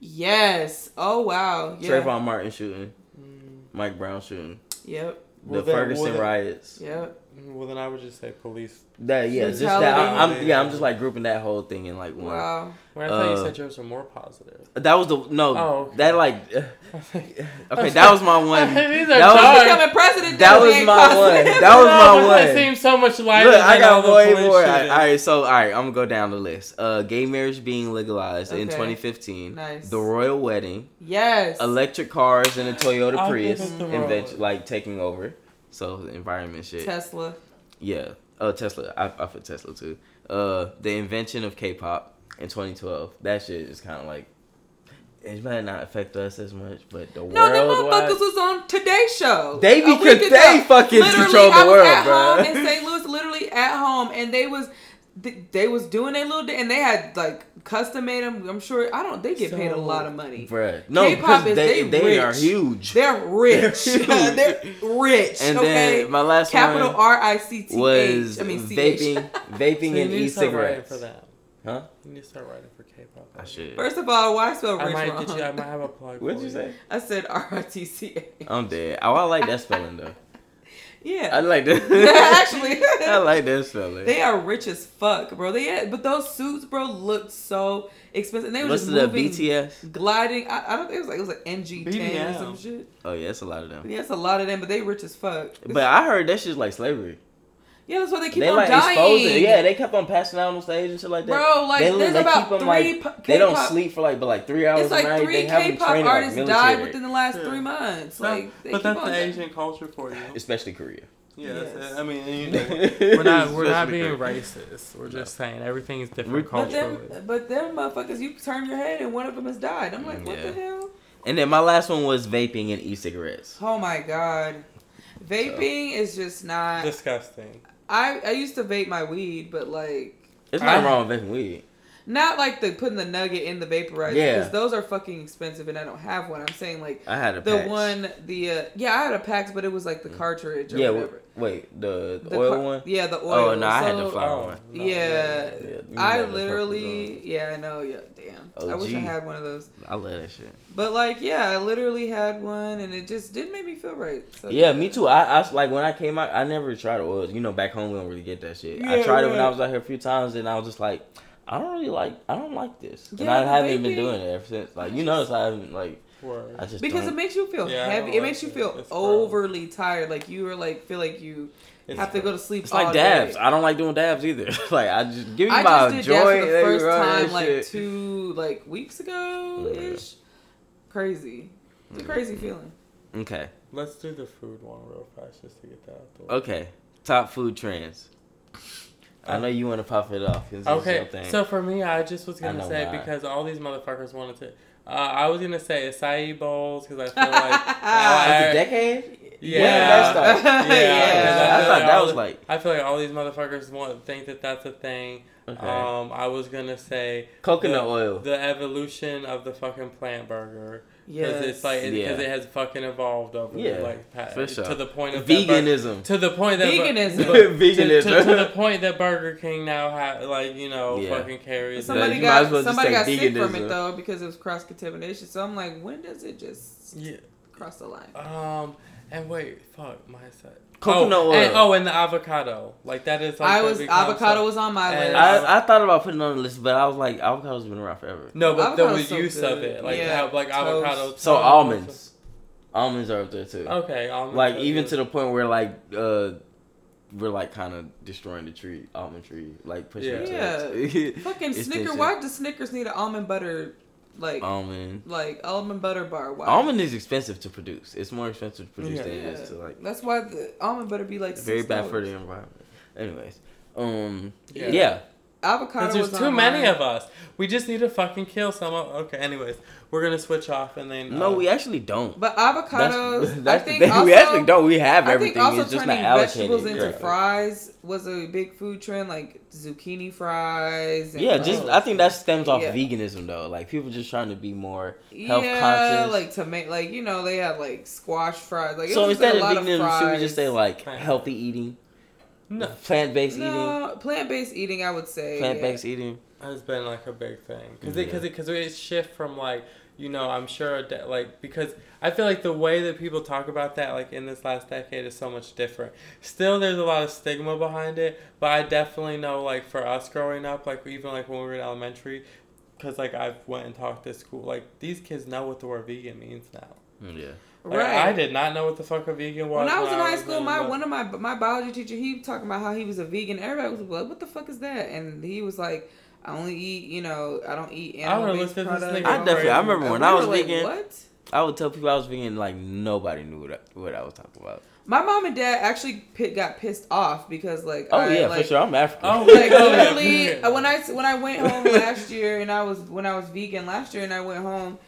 Yes. Oh wow. Yeah. Trayvon Martin shooting, Mm, Mike Brown shooting, Yep. The then- Ferguson well, riots. Yep. Well, then I would just say police. That yeah, just that. I, am yeah, I'm just like grouping that whole thing in like one. Wow. Well, I thought you Uh, said yours were more positive. That was the no. Oh, okay. That like okay, that was my one. These are that was- dark. Becoming president. That was ain't my positive. one. That was No, my but It one. seems so much lighter. Look, I than all got the way police more. All shooting. right, so all right, I'm gonna go down the list. Uh, gay marriage being legalized in 2015. Nice. The royal wedding. Yes. Electric cars and a Toyota Prius give it the invent royal. like taking over. So the environment shit. Tesla. Yeah. Uh, Tesla. I, I put Tesla too. Uh, the invention of K-pop in 2012. That shit is kind of like. It might not affect us as much, but the world. No, the motherfuckers was on Today Show. They because they fucking Literally, control the I was world, at bro. home in St. Louis, literally at home, and they was they, they was doing their little and they had like custom made them. I'm sure I don't. They get paid a lot of money. Bruh. No, K-pop because is- they, they they, are huge. They're rich. They're huge. They're rich. and okay. then my last Capital one R I C T was H. I mean C H. vaping, vaping you and need to start e-cigarettes. for that. Huh? You need to start writing for K-pop. I should. First of all, why spell I rich might wrong? get you. I might have a plug. What'd you say? I said R I T C H. I'm dead. Oh, I like that spelling though. I like that. Actually. I like that spelling. They are rich as fuck, bro. They had, but those suits, bro, looked so expensive. And they were What's just the moving, BTS? gliding. I, I don't think it was like it was like NG ten or some shit. Oh yeah, it's a lot of them. Yeah, it's a lot of them, but they rich as fuck. But I heard that shit's like slavery. Yeah, that's why they keep they on like dying. exposing. Yeah, they kept on passing out on stage and shit like that. bro, like they, there's they about keep 'em, three. like po- they don't sleep for like but like three hours It's like a night. three they have them K-pop training like artists military, died within the last Yeah. three months. No, Like, they but keep that's on the dying. Asian culture for you. especially Korea. Yeah, Yes. that's. I mean, you know, we're not we're not being racist. We're just saying everything is different We're- But culturally. them, but them motherfuckers, you turn your head and one of them has died. I'm like, what the hell? And then my last one was vaping and e-cigarettes. Oh my god, vaping is just not. Disgusting. I I used to vape my weed, but like It's not I- wrong with vaping weed. Not like the putting the nugget in the vaporizer Yeah. because those are fucking expensive, and I don't have one. I'm saying like I had a the patch. one the uh, yeah I had a PAX, but it was like the cartridge or Yeah, whatever. wait, the, The oil car- one. Yeah, the oil. Oh no, I had the So- flower Oh, one. no, yeah, Yeah, you I literally, yeah, I know, yeah, damn. I wish I had one of those. I love that shit. But like, yeah, I literally had one, and it just didn't make me feel right. So, Yeah, me too. I, I like when I came out, I never tried oils. You know, back home we don't really get that shit. I Yeah, tried it when I was out here a few times, and I was just like, I don't really like, I don't like this, and I haven't even been doing it ever since. Like you notice, I haven't like, Word. I just Because it don't. makes you feel Yeah, heavy. It like makes you feel It's gross. overly tired. Like you are like feel like you It's have to go to sleep. It's like dabs. Day. I don't like doing dabs either. like I just give me I my just did joy. dabs for the first time that like shit. two like weeks ago ish. Crazy. It's a crazy mm-hmm. feeling. Okay, Let's do the food one real fast just to get that out the way. okay. Top food trends. I know you want to pop it off. it's Okay, thing. so for me, I just was gonna say why. because all these motherfuckers wanted to. Uh, I was gonna say acai bowls because I feel like. It's I- a decade. Yeah, When did that start? yeah. Yeah. I feel thought like that all was the- like I feel like all these motherfuckers want think that that's a thing. okay. Um, I was gonna say coconut the, oil. the evolution of the fucking plant burger because it's like because Yeah. it has fucking evolved over Yeah, like pa- for sure. to the point of that bur- Veganism. to the point that bur- Veganism. to, Veganism. to, to the point that Burger King now have like you know Yeah. fucking carries. Somebody you might as got well somebody say got sick from it though because it was cross contamination. So I'm like, when does it just yeah. cross the line? Um. And wait, fuck my side. Coconut oh, oil. And, oh, and the avocado. Like that is. Like I that was avocado some- was on my And list. I, I thought about putting it on the list, but I was like, avocado's been around forever. No, but the Avocado's so use of it, like Yeah, how like toast. avocado. So almonds, almonds are up there too. Okay, almonds. like even good. to the point where like uh, we're like kind of destroying the tree, almond tree, like pushing it to Fucking It's Snicker. decent. Why does Snickers need an almond butter like almond. like almond butter bar? Why? Almond is expensive to produce. It's more expensive to produce Yeah. than it is to like. That's why the almond butter be like Very bad for the environment. Anyways, um, Yeah. yeah. Avocado. Because there's was too on many mine. of us. We just need to fucking kill some. Of, okay, anyways, we're gonna switch off and then. No, uh, we actually don't. But avocados. that's I the think thing. also, we actually don't. We have everything. I think everything. also It's just not turning allocated. vegetables into Yeah. fries was a big food trend, like zucchini fries. And Yeah, like, just I think that stems off Yeah. veganism though. Like people just trying to be more health yeah, conscious. like tomato, like you know they had like squash fries. Like so instead of a veganism, of should we just say like healthy eating, No, plant based eating, no plant based eating? I would say plant yeah. based eating? has been like a big thing because Yeah. it because it because it shift from like you know I'm sure that, like because I feel like the way that people talk about that like in this last decade is so much different. Still, there's a lot of stigma behind it, but I definitely know like for us growing up, like even like when we were in elementary, because like I went and talked to school, like these kids know what the word vegan means now. Yeah. Like, Right. I did not know what the fuck a vegan was. When I was in high school, my one of my my biology teacher, he talking about how he was a vegan. Everybody was like, "What the fuck is that?" And he was like, "I only eat, you know, I don't eat I animal would've based this products." nigga I definitely. I remember And when we I was like, vegan. What? I would tell people I was vegan, like nobody knew what I, what I was talking about. My mom and dad actually pi- got pissed off because like Oh I, yeah, like, for sure. I'm African. Oh, like Oh, yeah. literally when I when I went home last year and I was when I was vegan last year and I went home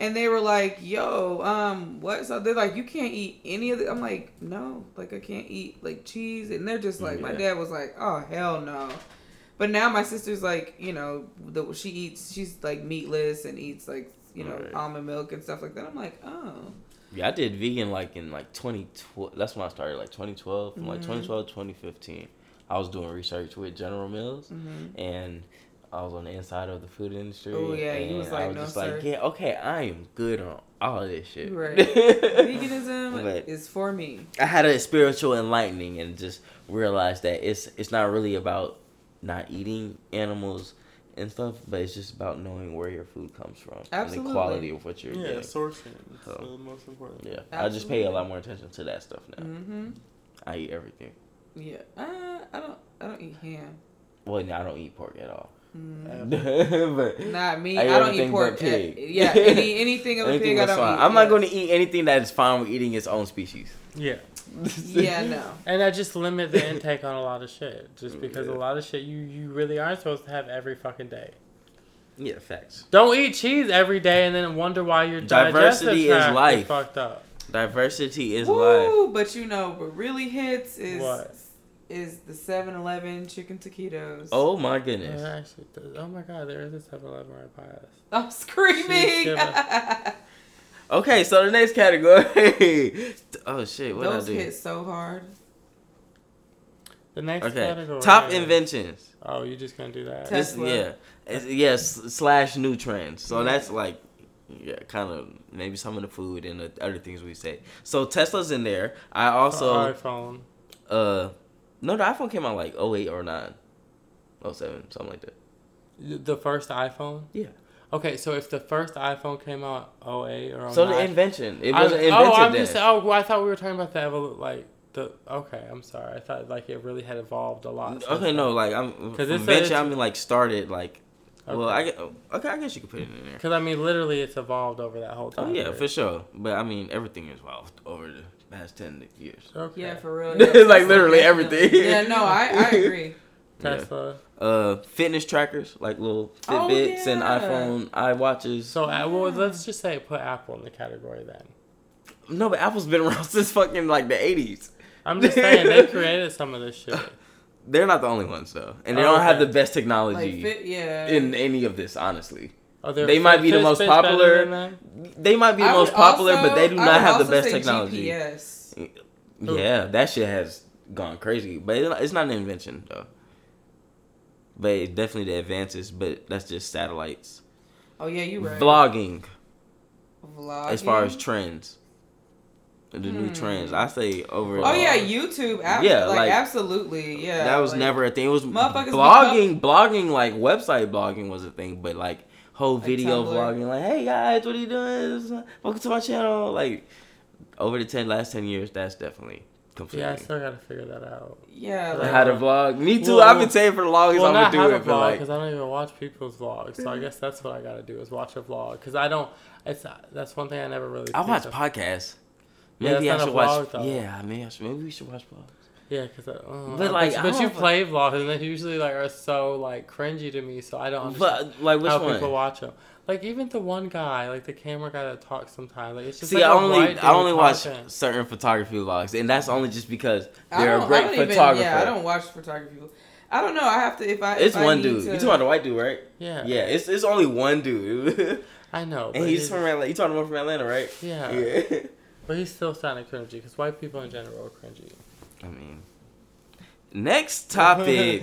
and they were like, "Yo, um, what?" So they're like, "You can't eat any of it." I'm like, "No, like I can't eat like cheese," and they're just like, my dad was like, "Oh hell no." But now my sister's like, you know, the she eats, she's like meatless and eats like, you know, Right. almond milk and stuff like that. I'm like, oh, Yeah, I did vegan like in like 2012. That's when I started, like 2012. From like Mhm. 2012 to 2015, I was doing research with General Mills, hmm and I was on the inside of the food industry. Oh, yeah, and you was I was "No, just sir." like, yeah, okay, I am good on all of this shit. Right. veganism But- is for me. I had a spiritual enlightening and just realized that it's it's not really about not eating animals and stuff, but it's just about knowing where your food comes from and the quality of what you're eating. Yeah, getting. sourcing. So- the most important. Yeah, I just pay a lot more attention to that stuff now. hmm I eat everything. Yeah. Uh, I don't. I don't eat ham. Well, no, I don't eat pork at all. Mm. but Not me. I I, don't everything eat but pork. pig. Uh, yeah. Any anything of a anything pig, I don't fine. eat. I'm not going to eat anything that is fine with eating its own species. Yeah. Yeah. No. And I just limit the intake on a lot of shit, just because Yeah. a lot of shit you you really aren't supposed to have every fucking day. Yeah, facts. Don't eat cheese every day and then wonder why your Diversity digestive is tract life. fucked up. Diversity is life. But you know, what really hits is What? Is the 7-Eleven chicken taquitos. Oh my Yeah, goodness. actually, does- oh my god, there is a 7-Eleven right by us. I'm screaming. Okay, so the next category. oh shit, what did I Those do? hit so hard. The next Okay, category. top is- inventions. Oh, you just gonna do that? Te- This, yeah, it's, yes, slash new trends. So Yeah. that's like, yeah, kind of maybe some of the food and the other things we say. So Tesla's in there. I also, iPhone. uh, no, the iPhone came out like 08 or 9, 07, something like that. The first iPhone. Yeah. Okay, so if the first iPhone came out 08 or 09, So the invention, it wasn't invented Oh, I'm then. just. Oh, well, I thought we were talking about the evolu- like the. Okay, I'm sorry. I thought like it really had evolved a lot. Okay, no, like I'm Cause invention. I mean, like started like. Well, I okay, I guess you could put it in there. Because I mean, literally, it's evolved over that whole time. Oh yeah, period. for sure. But I mean, everything has evolved over the past ten years. Okay. Yeah, for real. Like, Yeah, Tesla, literally definitely. everything. Yeah, no, I, I agree. Yeah. Tesla. Uh, fitness trackers like little Oh, Fitbits and yeah. iPhone iWatches. So uh, well, let's just say put Apple in the category then. no, but Apple's been around since fucking like the eighties. I'm just saying they created some of this shit. They're not the only ones though, and they Oh, don't have the best Like, technology fit, yeah. in any of this. Honestly, Oh, they're- might be the most popular. they might be the I most popular, also- but they do not have the best technology. GPS. Yeah, that shit has gone crazy, but it's not- an invention though. But it's definitely the advances, but that's just satellites. Oh yeah, you right. Vlogging, Vlogging. as far as trends, the new Hmm. trends, I say over. Oh yeah, YouTube. Ab- Yeah, yeah, like, like, absolutely. Yeah. that was like- never a thing. It was Motherfuckers blogging, blogging like website blogging was a thing, but like whole Like video Tumblr. vlogging, like hey guys, what are you doing? Welcome to my channel. Like over the ten last ten years, that's definitely completely. Yeah, I still gotta figure that out. Yeah. Like- Like, how to vlog. Me too. Well- I've been saying for the longest well, I'm not gonna do a it, but vlog like because I don't even watch people's vlogs. So I guess that's what I gotta do is watch a vlog because I don't. It's that's one thing I never really. I watch picked up. podcasts. Yeah, Maybe that's I not should a watch. vlog, though. Yeah, maybe I should. Maybe we should watch vlogs. Yeah, because uh, But, like, I but, you know if play vlogs and they usually like are so like cringy to me, so I don't understand But like which how one? people watch them. Like even the one guy, like the camera guy that talks sometimes, like it's just See, like I a only I only watch talking. certain photography vlogs, and that's only just because they're a great I don't even- photographer. yeah, I don't watch photography. I don't know. I have to if I. It's if one need dude. To, You talking about the white dude, right? Yeah, Yeah, it's it's only one dude, I know, and he's he's from Atlanta. You talking about from Atlanta, right? yeah, Yeah. but he's still sounding cringy because white people in general are cringy. I mean, next topic: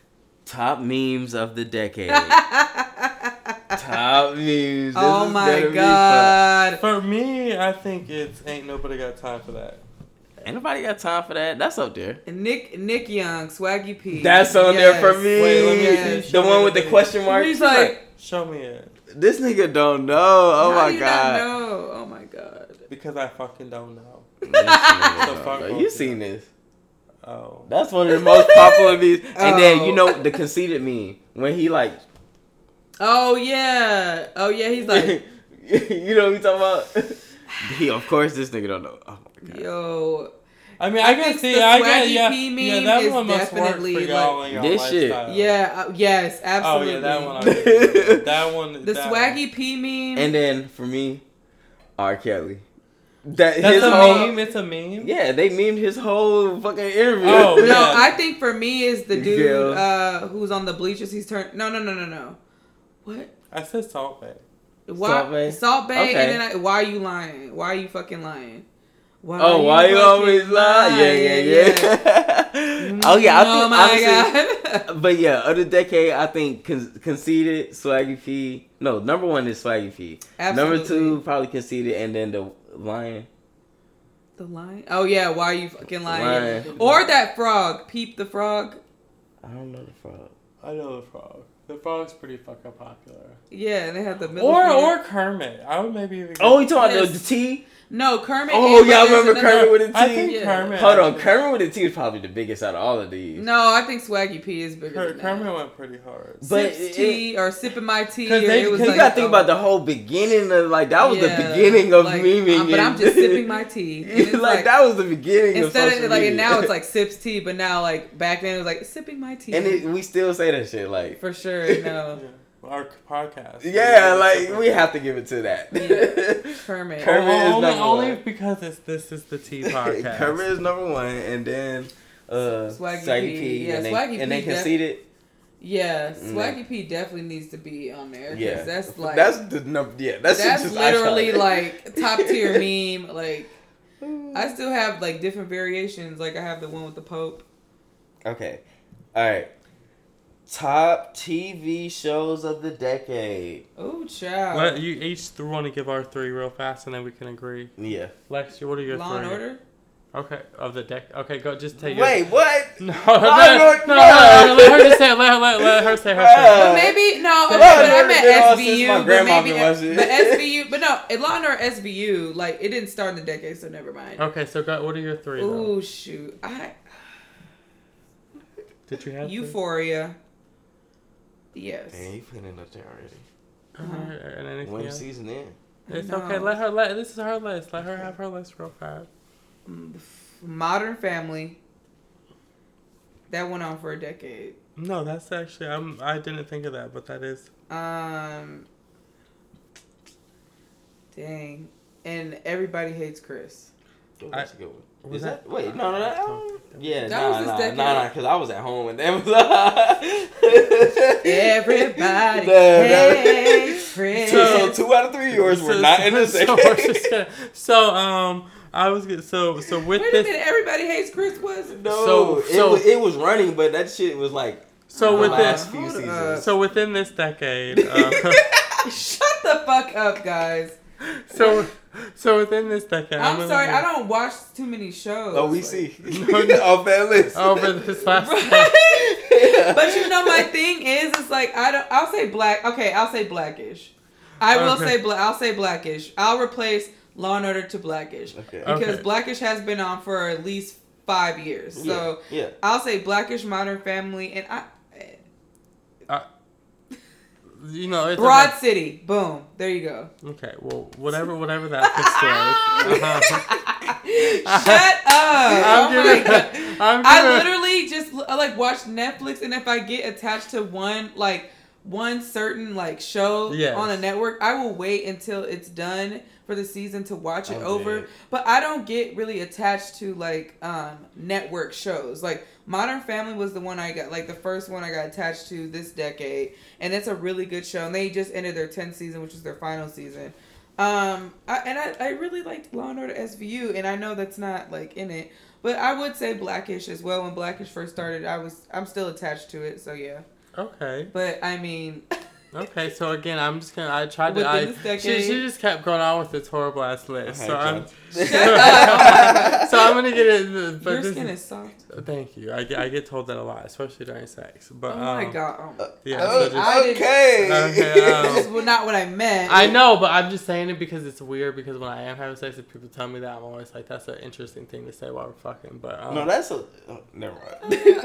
top memes of the decade. top memes. This oh my gonna be fun. god. For me, I think it's ain't nobody got time for that. Ain't nobody got time for that. That's up there. Nick Nick Young, Swaggy P. That's on there for me. Wait, let me Yes. The one with the question mark. He's like, Show me it this nigga don't know. Oh how my do you not god. know? Oh my god. because I fucking don't know. This nigga The don't fuck know. wrong you seen this? Oh, That's one of the most popular memes. And then Oh. you know the conceited meme when he like, Oh yeah. Oh yeah. He's like, you know what we talking about? he of course this nigga don't know. Oh my god. yo. I mean, I I, can think see. the I get Swaggy yeah, P yeah. meme That is one must work for definitely, y'all like- and your This shit. Yeah. Uh, yes. Oh Absolutely. yeah, that one. I that one. The that Swaggy P meme. And then for me, R. Kelly. That That's his a whole meme. It's a meme. yeah, they memed his whole fucking interview. Oh, no, yeah. I think for me is the dude Yeah. uh, who's on the bleachers. He's turned. No, no, no, no, no. What? I said Salt Bae. Why, Salt Bae? Salt Bae, Okay. and then I, why are you lying? Why are you fucking lying? Why Oh, why you always lie? Yeah, yeah, yeah. oh yeah, I think oh my honestly, god. But yeah, of the decade, I think con- conceded Swaggy P. No, number one is Swaggy P. Number two probably conceded, and then the lion. The lion. Oh yeah, why are you fucking lying? Lion. Or that frog, Peep the frog. I don't know the frog. I know the frog. The frog's pretty fucking popular. Yeah, and they have the middle Or finger. or Kermit. I would maybe even. Oh, you talking about the, the T? No Kermit. Oh, and- yeah, I but there's remember another- Kermit with the I T. think Yeah. Kermit. Hold on, actually- Kermit with a T is probably the biggest out of all of these. No, I think Swaggy P is bigger. Ker- than that. Kermit went pretty hard. But Sips it- tea or sipping my tea. 'Cause or they- it was 'cause you like, gotta think oh, about the whole beginning of like that was yeah, the beginning of like, memeing. uh, but I'm just sipping my tea. Like, like, that was the beginning instead of of like and now it's like sips tea, but now like back then it was like sipping my tea. and it, we still say that shit like for sure, no. Yeah. Our podcast. yeah, like we have to give it to that. Kermit. Kermit is only, number only one. because it's this is the T podcast. Kermit is number one, and then uh, Swaggy Swaggy, P. P, Yeah, and, they, Swaggy and they P def- conceded. Yeah, Mm. Swaggy P definitely needs to be on there. 'cause Yeah, that's like that's the number. Yeah, that's that's just literally iconic. like top tier meme. Like I still have like different variations. Like I have the one with the Pope. Okay, all right. Top TV shows of the decade. Oh, child. Let you each want to give our three real fast, and then we can agree. Yeah. Lex, what are your Law and three? Order. Okay, of the deck. Okay, go. Just take. your- Wait, what? No, no, Law no, no, no, no, Let her just say. it. Let, let, let her say her shit. But maybe no, Law okay, but I Order meant been on since SVU. But grandma maybe, but. SVU, but no, Law and Order SVU, like it didn't start in the decade, so never mind. Okay, so go, what are your three? though? Ooh, shoot, I Did you have three? Euphoria. Yes. Dang, you putting it up there already. Alright, and anything One else? season in. It's No. okay. Let her. Let this is her list. Let her have her list real fast. Mm, Modern Family. That went on for a decade. No, that's actually. I'm. I didn't think of that, but that is. Um. Dang. And everybody hates Chris. Oh, that's a good one. Was that- that, wait? No, no, no. um, Yeah, That nah, was this nah, decade. nah, nah, because I was at home and that was. Everybody Nah, nah. hates Chris. So, so two out of three of yours were So- not in the so, same. so, we're just gonna- so um, I was gonna. So so with Wait a this. minute, everybody hates Chris was. No, So- it, so- was, it was running, but that shit was like So the with last this. few seasons. So within this decade. Uh, Shut the fuck up, guys. so so within this decade. I'm gonna sorry, give- I don't watch too many shows. oh, we Like- see No, no. off that list. over this last. Right? but you know, my thing is, it's like I don't. I'll say black. Okay, I'll say blackish. I will Okay. say black. I'll say blackish. I'll replace Law and Order to blackish Okay. Because Okay. blackish has been on for at least five years. So yeah, yeah. I'll say blackish, Modern Family, and I. You know, it's Broad City. Boom. There you go. Okay, well, whatever, whatever that fits like. Uh-huh. Shut up. I'm oh god. I'm I literally just I, like watch Netflix, and if I get attached to one like one certain like show Yes. on a network, I will wait until it's done for the season to watch it I'm over. dead. But I don't get really attached to like um network shows. Like Modern Family was the one I got like the first one I got attached to this decade, and it's a really good show. And they just ended their tenth season, which was their final season. Um, I, and I, I really liked Law and Order SVU, and I know that's not like in it, but I would say Blackish as well. When Blackish first started, I was I'm still attached to it, so yeah. okay, But I mean, okay. So again, I'm just gonna. I tried to. Within I this she, decade- she just kept going on with this horrible ass list. I So I'm. Y'all. Shut up. so I'm gonna get it. But your this skin is, is soft. Thank you. I get, I get told that a lot, especially during sex. But Oh my um, god. Oh. Yeah. Oh, so just, I didn't- okay. Okay, um, This is not what I meant. I know, but I'm just saying it because it's weird. Because when I am having sex, if people tell me that, I'm always like, "That's an interesting thing to say while we're fucking." But um, no, that's a. Oh, never mind.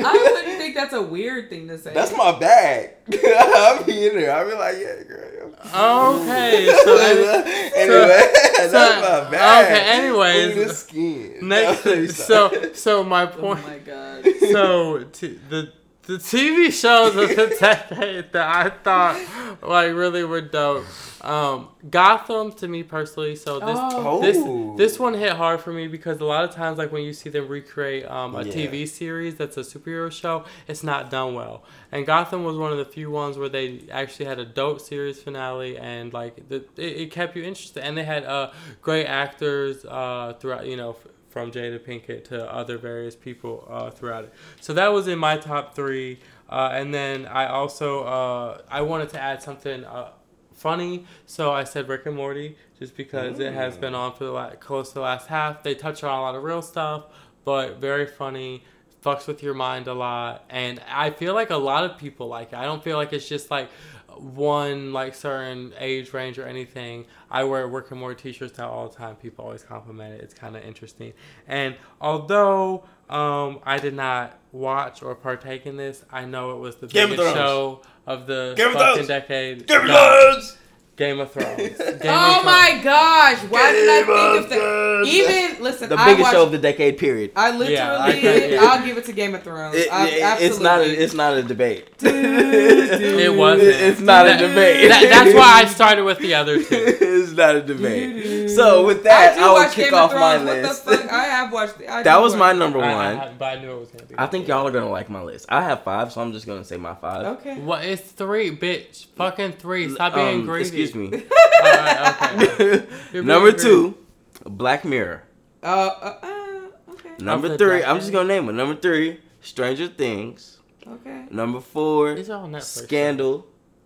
I wouldn't think that's a weird thing to say. That's my bag. I'll be in there. I'll be like, yeah, girl. Okay, so anyway, that's so- my bag. okay, anyways, Ooh, the skin. next, so so my Oh point. my god. so t- the the TV shows of the decade that I thought like really were dope. Um, Gotham to me personally. So this Oh. this Oh. this one hit hard for me because a lot of times like when you see them recreate um, a Yeah. TV series that's a superhero show, it's not done well. And Gotham was one of the few ones where they actually had a dope series finale and like the, it, it kept you interested. And they had uh, great actors uh, throughout. You know. From Jada Pinkett to other various people uh, throughout it. So that was in my top three. Uh, and then I also uh, I wanted to add something uh, funny, so I said Rick and Morty just because it has been on for the la- close to the last half. They touch on a lot of real stuff, but very funny. Fucks with your mind a lot, and I feel like a lot of people like it. I don't feel like it's just like one like certain age range or anything. I wear Rick and Morty t-shirts now all the time. People always compliment it. It's kind of interesting. And although um, I did not watch or partake in this, I know it was the Game biggest Thrones. show of the Game fucking Thrones. decade. Game of Thrones. Game of Thrones. Game of Oh Thrones. my gosh! Why did I Game think of of that? Thrones. Even listen, The I biggest watched, show of the decade. Period. I literally, Yeah, I could- yeah. I'll give it to Game of Thrones. It- I, it- it's not. A, it's not a debate. It wasn't. It's not a debate. that- that's why I started with the other two. it's not a debate. So with that, do I, will kick Game off of my Thrones. list. The fuck? I have watched. I that was watch my number I- one. I, but I knew it was gonna be. I think y'all are gonna like my list. I have five, so I'm just gonna say my five. Okay. What? It's three, bitch. Fucking three. Stop being Um, greedy. Excuse me. Alright, okay. Number two, Black Mirror. Uh, uh, uh, okay. Number three, Black I'm just gonna name it. Number three, Stranger Things. Okay. Number four, These are all Netflix. Scandal.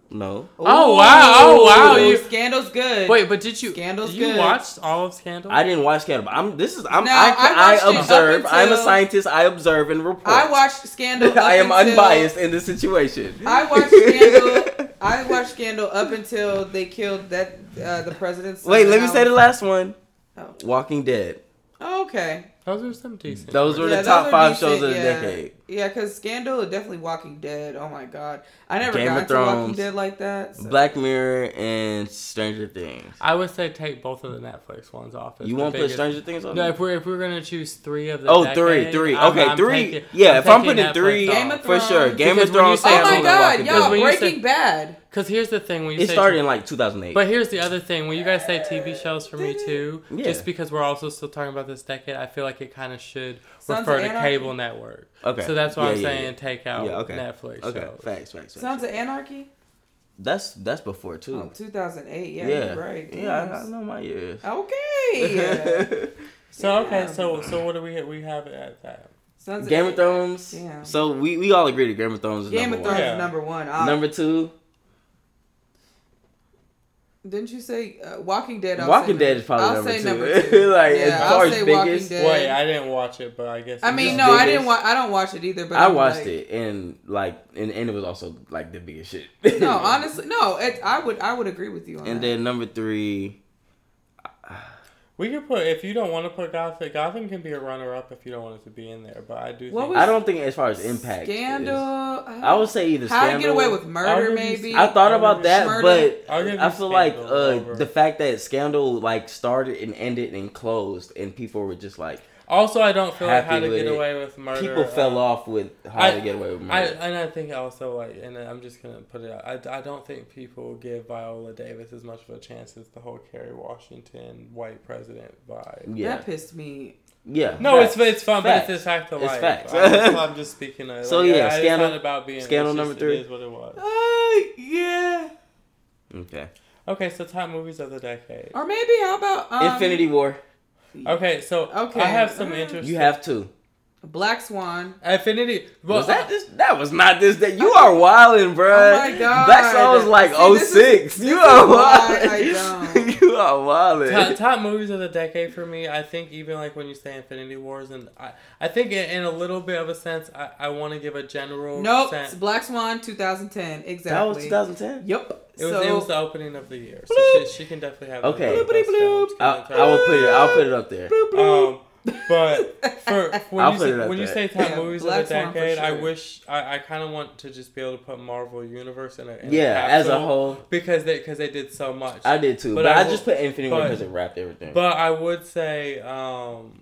No. Oh, wow. Oh, wow. Ooh, You- Scandal's good. Wait, but did you? Scandal's you good. watched all of Scandal? I didn't watch Scandal. But I'm. This is. I'm. No, I, I I, it up observe. I'm a scientist. I observe and report. I watched Scandal. I am until- unbiased in this situation. I watched Scandal. I watched Scandal up until they killed that uh, the president's. Wait, let me say the last one. Oh. Walking Dead. Oh, okay. Those are some decent. Those were Yeah, the those top five decent, shows of the yeah. decade. Yeah, because Scandal is definitely Walking Dead. Oh my god, I never Game got of into Walking Dead like that. so- Black Mirror and Stranger Things. I would say take both of the Netflix ones off. as You the won't put biggest- Stranger Things on? No, if we're if we're gonna choose three of the Oh, decade, three, three. I'm- Okay, I'm three. taking- Yeah, if I'm putting Netflix three, Game off. of for sure. Thrones. Game Because of when you Thrones. Oh my god, y'all when Dead. you Breaking say- Bad. Because here's the thing when you It say started in like 2008. But here's the other thing: when you guys say TV shows for me too, Yeah. just because we're also still talking about this decade, I feel like it kind of should Sons refer to Anarchy? cable network. Okay. So that's why Yeah, I'm yeah, saying yeah. take out Yeah, okay. Netflix Okay, shows. facts, facts, facts. Sons of Anarchy. That's that's before too. Oh, 2008. Yeah, yeah, you're right. Yeah, I, I know my years. Okay. So okay, so so what do we we have it at that? Sons Game of Thrones. Thrones. Yeah. So we, we all agree that Game of Thrones is Game number of one. Thrones Yeah. is number one. Uh, Number two, Didn't you say uh, Walking Dead? I'll Walking Dead is probably I'll number say two. number two. like Yeah, as I'll far as say Walking biggest, Dead. Wait, I didn't watch it, but I guess I mean, just no, I didn't. Wa- I don't watch it either. But I I'm watched like- it and like and, and it was also like the biggest shit. No, honestly, no. It, I would. I would agree with you on And that. then number three, We could put if you don't want to put Gotham. Gotham can be a runner up if you don't want it to be in there. But I do. What think I don't think as far as impact. Scandal. uh, I would say either How Scandal. to get away with murder? give Maybe. I thought about that, Murder. But I feel like uh, the fact that Scandal like started and ended and closed, and people were just like Also, I don't feel like Happy how to get it. away with murder. people fell uh, off with how I- to get away with I murder. and I think also like, and I'm just gonna put it out. I, I don't think people give Viola Davis as much of a chance as the whole Kerry Washington white president vibe. yeah, That pissed me. yeah. No, facts. it's it's fun, Facts. but it's a fact of It's life. facts. I'm, just, I'm just speaking of. So, like, yeah, I, it's Scandal- not about being Scandal it's number three? It is what it was. Uh, yeah. okay. Okay, so top movies of the decade. Or maybe how about um, Infinity War. Okay, so Okay. I have some Uh, interest. You have two. Black Swan. Affinity. Well, was that this? That was not this. That you are wilding, bro. Oh my God. Black Swan was like See, this is- 06. you are why I wilding. don't. you are wilding. top, top movies of the decade for me. I think even like when you say Infinity Wars, and I, I think in, in a little bit of a sense, I, I want to give a general. Nope. sense. It's Black Swan 2010. Exactly. That was 2010. Yep. It was, so, it was the opening of the year, so she, she can definitely have. Okay. the best Bloopity films bloop. I, I will put it. I'll put it up there. Boop, boop. Um, but for when you say, up when you there. say top Yeah, movies Black of the Swan for decade, I wish I, I kind of want to just be able to put Marvel Universe in a in Yeah, a as a whole, because they because they did so much. I did too. But But, I I, will- just put Infinity War because it wrapped everything. But I would say um,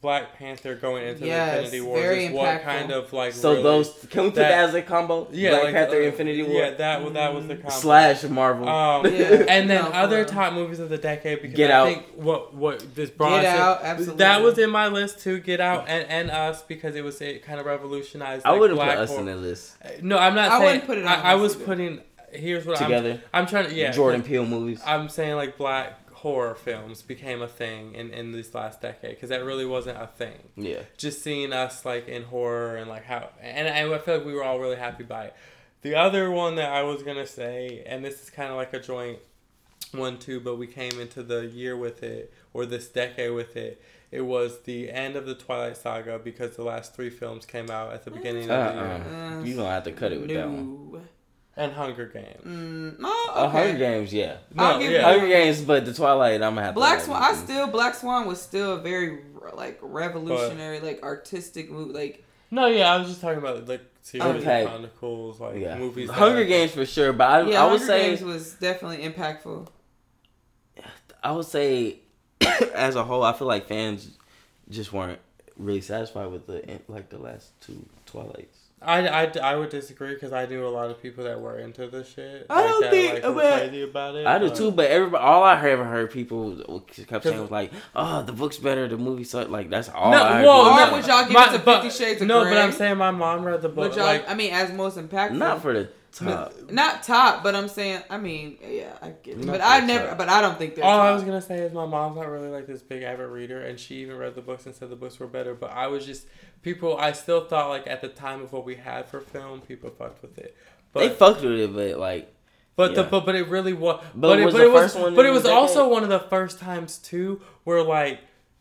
Black Panther going into Yes, the Infinity Wars very is what kind of like so really- those can we put that- that, as a combo? yeah Black like, Panther, uh, Infinity War, yeah that was that was the combo. slash Marvel. Um, Yeah. and then No, other real. top movies of the decade because Get I Out. think what what this brought Get Out, absolutely. that was in my list too. Get Out and, and Us because it was it kind of revolutionized. I wouldn't put black us horror. in the list No, I'm not I saying. wouldn't put it on I, I was list putting. Here's what together. I'm. I'm trying to yeah. Jordan Peele movies. I'm saying like black horror films became a thing in in this last decade because that really wasn't a thing. yeah, Just seeing us like in horror and like how and, and I feel like we were all really happy by it. The other one that I was gonna say, and this is kind of like a joint one too, but we came into the year with it or this decade with it. It was the end of the Twilight Saga because the last three films came out at the beginning uh, of the year. uh Uh, you gonna have to cut it with that one. No. And Hunger Games. Mm, no, Uh. Hunger Games, yeah. I'll No, give yeah. Hunger Games, but the Twilight, I'm gonna have Black to. Swan. I still Black Swan was still a very like revolutionary, like artistic movie. Like No, yeah, I was just talking about like series Okay. of chronicles, like yeah. movies. Hunger are- Games for sure, but I, yeah, I would Hunger say Games was definitely impactful. I would say as a whole, I feel like fans just weren't really satisfied with the like the last two Twilights. I, I, I would disagree because I knew a lot of people that were into this shit. I don't that, think- like, were but- crazy about it. I do but- too, but everybody, all I ever heard people kept saying was like, "Oh, the book's better, the movie sucked." Like that's all. No, I well, Or no, would y'all give my- it to but- Fifty Shades of No, Grey? but I'm saying my mom read the book. But y'all, Like, I mean, as most impactful. not for the top. Not top, but I'm saying, I mean, yeah, I get it. Not But I never, top. but I don't think they're all I was gonna say is my mom's not really like this big avid reader, and she even read the books and said the books were better. But I was just people. I still thought like at the time of what we had for film, people fucked with it. But they fucked with it, but like, But the but but it really was. But But, it, was but the it was. first one but it was also decade? one of the first times too where like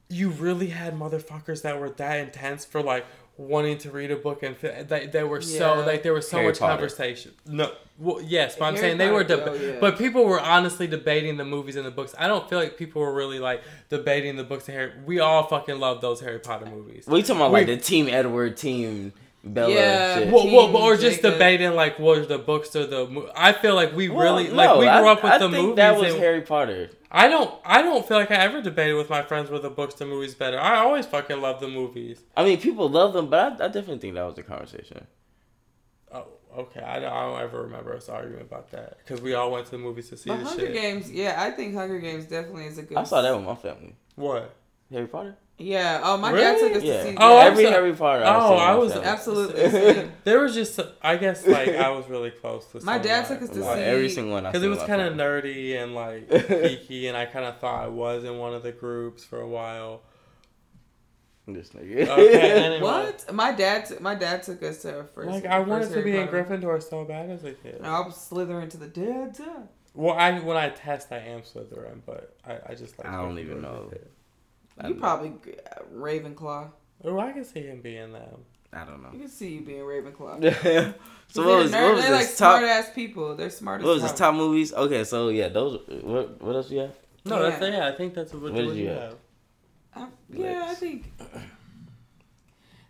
you really had motherfuckers that were that intense for like wanting to read a book and fi- they they were so Yeah. like there was so Harry much Potter. conversation. No, well yes, but I'm Harry saying they were. Deb- oh, yeah. But people were honestly debating the movies and the books. I don't feel like people were really like debating the books and Harry. We all fucking love those Harry Potter movies. we talking about like the Team Edward, Team Bella. Yeah. shit. Well, well, Team or just Jacob. debating like was the books or the. mo- I feel like we Well, really no, like we grew I- up with I the think movies. That was and- Harry Potter. I don't. I don't feel like I ever debated with my friends whether the books the movies better. I always fucking love the movies. I mean, people love them, but I, I definitely think that was the conversation. Oh, okay. I don't, I don't ever remember us arguing about that because we all went to the movies to see But the Hunger shit. Games, yeah, I think Hunger Games definitely is a good. I saw that with my family. What? Harry Potter. Yeah. Oh, my Really? dad took us Yeah. to see. Oh, that. Every so- Harry Potter. I've Oh, seen I was- family. absolutely. There was just. I guess like I was really close to. My dad took us to see- every single one. I've Because it was kind of nerdy and like geeky, and I kind of thought I was in one of the groups for a while. This nigga. Okay, anyway. What? My dad, t- my dad took us to our first. Like I wanted to Harry be in Gryffindor so bad as a kid. No, I was Slytherin to the dead. side. Well, I when I test, I am Slytherin, but I, I just like. I don't even know. kid. I You probably uh, Ravenclaw. Oh, I can see him being them. I don't know. You can see you being Ravenclaw. so They're what was, nerd- what was they're like this top? smart ass people. They're smart as What was this top movies? Okay, so yeah, those. What what else you have? No, Yeah. that's yeah. I think that's what, What what, did you you have. have? I, yeah, I think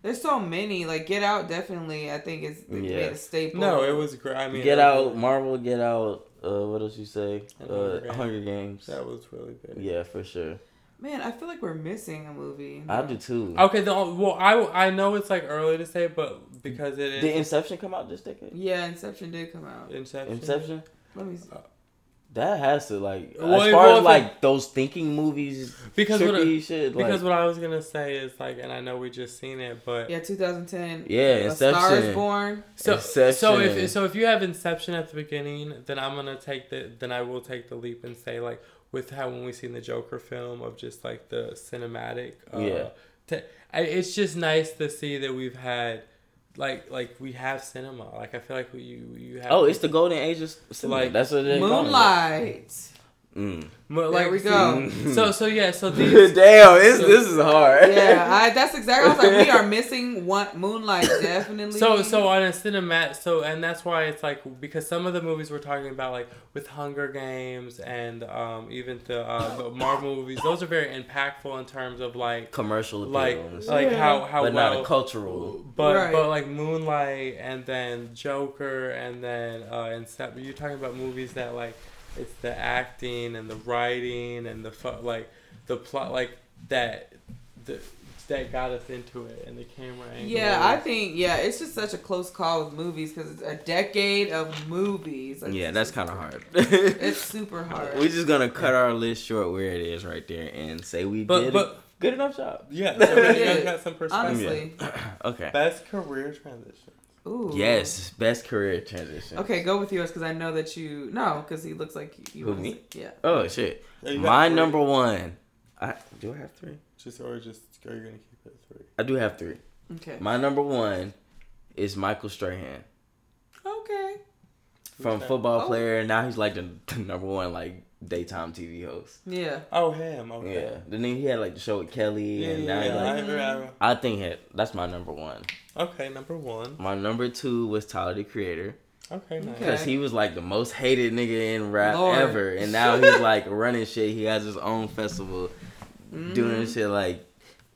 there's so many. Like Get Out, definitely. I think it's it Yeah. made a staple. No, it was great. I mean, Get Out, was- Marvel, Get Out. Uh, what else you say? Uh, Hunger Games. Hunger Games. That was really big. Yeah, for sure. Man, I feel like we're missing a movie. I do too. Okay, the well, I I know it's like early to say, but because it is Did Inception come out this decade? Yeah, Inception did come out. Inception. Inception. Let me see. Uh, that has to like Well, as far well, as if like those thinking movies, Because what I- trippy shit. Like, Because what I was gonna say is like, and I know we just seen it, but Yeah, 2010. Yeah, A Star is Born. so so if so if you have Inception at the beginning, then I'm gonna take the then I will take the leap and say like with how when we seen the Joker film of just like the cinematic. Uh, Yeah. To, I, it's just nice to see that we've had like like we have cinema. Like I feel like we, you you have. oh, it's the golden age of cinema. Like, That's what they call it. Moonlight. Mm. Mo- like, There we see- go. So so yeah. So these Damn, it's, this is hard. Yeah, I, that's exactly. I was like, we are missing one Moonlight definitely. So so on a cinemat so and that's why it's like because some of the movies we're talking about like with Hunger Games and um even the uh the Marvel movies those are very impactful in terms of like commercial appeal like and like Yeah. how how but well not a cultural. but Right. but like Moonlight and then Joker and then uh Inception you're talking about movies that like it's the acting and the writing and the fu- like the plot like that the that got us into it and the camera angle yeah, I think yeah, it's just such a close call with movies because it's a decade of movies. Like, Yeah, that's kind of hard. It's super hard. We're just gonna cut our list short where it is right there and say we But- did but- a good enough job. Yeah, so you Yeah. guys got some perspective. Honestly, Okay. Best career transition. Ooh. Yes, best career transition. Okay, go with yours because I know that you no, because he looks like you. Who, wanna me? say- Yeah. Oh shit. You got My three? number one. I do I have three? Just or just are you gonna keep it three? I do have three. Okay. My number one is Michael Strahan. Okay. From Okay. football Oh. player, now he's like the, the number one like daytime TV host. Yeah. Oh him. Okay. Yeah, the name he had like the show with Kelly, Yeah, and yeah, now yeah. like, I- I- I think he, that's my number one. okay, number one. My number two was Tyler the Creator Okay, nice. Because he was like the most hated nigga in rap Lord. ever, and now he's like running shit. He has his own festival, Mm-hmm. doing shit like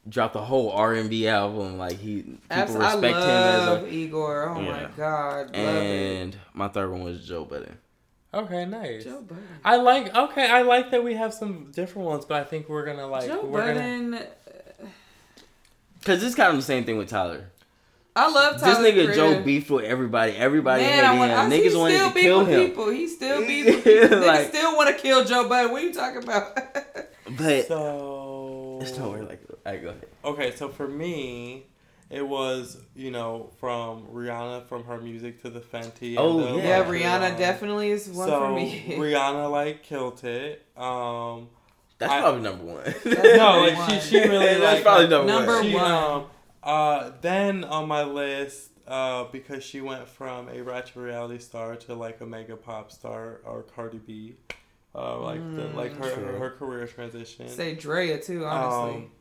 dropped a whole R and B album. Like he people Abs- respect I him love as Igor. Oh my god. a. Love it. And my third one was Joe Budden. Okay, nice. Joe Budden. I like. Okay, I like that we have some different ones, but I think we're gonna like. Joe we're gonna. Uh, Cause it's kind of the same thing with Tyler. I love Tyler. This nigga the Joe Creator. beefed with everybody. Everybody Man, hated I want. him. I, Niggas he wanted still to kill him. people. He still beef with people. Niggas still want to kill Joe Budden. What are you talking about? But So it's nowhere like. I go ahead. Okay, so for me, it was you know from Rihanna from her music to the Fenty. Oh, the, yeah. yeah, like, Rihanna um, definitely is one so for me. Rihanna like killed it. Um, That's I- probably number one. no, like one. she she really That's probably number, Number one. she, one. um, uh, then on my list, uh, because she went from a ratchet reality star to like a mega pop star or Cardi B, uh, like the, Mm. like her, her her career transition. Say Drea too, honestly. Um,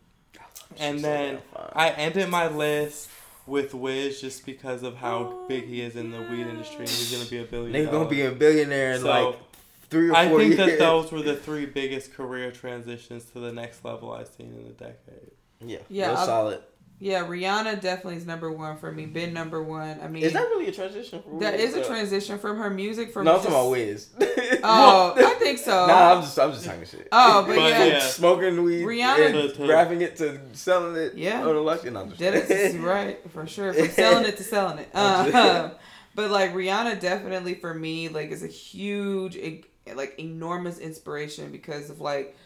and then. I ended my list with Wiz just because of how big he is in the weed industry and he's gonna be a billion. Nigga gonna be a billionaire in So, like three or four I think years. that those were the three biggest career transitions to the next level I've seen in a decade. yeah, Yeah, yeah, I'll- solid. Yeah, Rihanna definitely is number one for me. Been number one. I mean, Is that really a transition? For that Wiz? is a transition from her music from No, I'm just- talking about Wiz. Oh, I think so. Nah, I'm just, I'm just talking shit. Oh, but, But yeah. yeah. smoking weed, Rihanna- and wrapping it to selling it. Yeah. on the luxury. No, I'm just That is right for sure. From selling it to selling it. Uh, but like Rihanna, definitely for me, like is a huge, like enormous inspiration because of like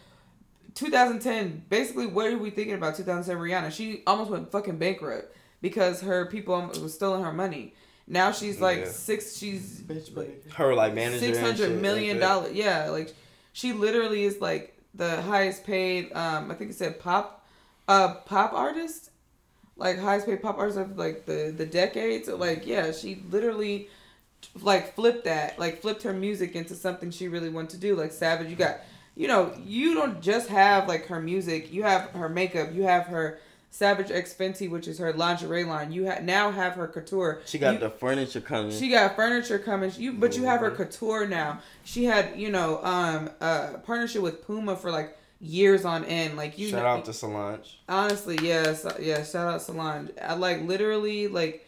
2010. Basically, what are we thinking about 2010 Rihanna? She almost went fucking bankrupt because her people was stealing her money. Now she's like Yeah. six. She's Bitch, like, her like manager. six hundred million and hundred shit million like that. Yeah, like she literally is like the highest paid. Um, I think it said pop, uh, pop artist, like highest paid pop artist of like the the decade. So like yeah, she literally like flipped that, like flipped her music into something she really wanted to do. Like Savage, you got, you know, you don't just have like her music. You have her makeup. You have her. Savage X Fenty, which is her lingerie line. You ha- now have her couture. She got You- the furniture coming. she got furniture coming. You but you have her Mhm. couture now. She had you know um uh partnership with Puma for like years on end. Like you Shout know, out to Solange. honestly yes yeah shout out Solange. I like literally like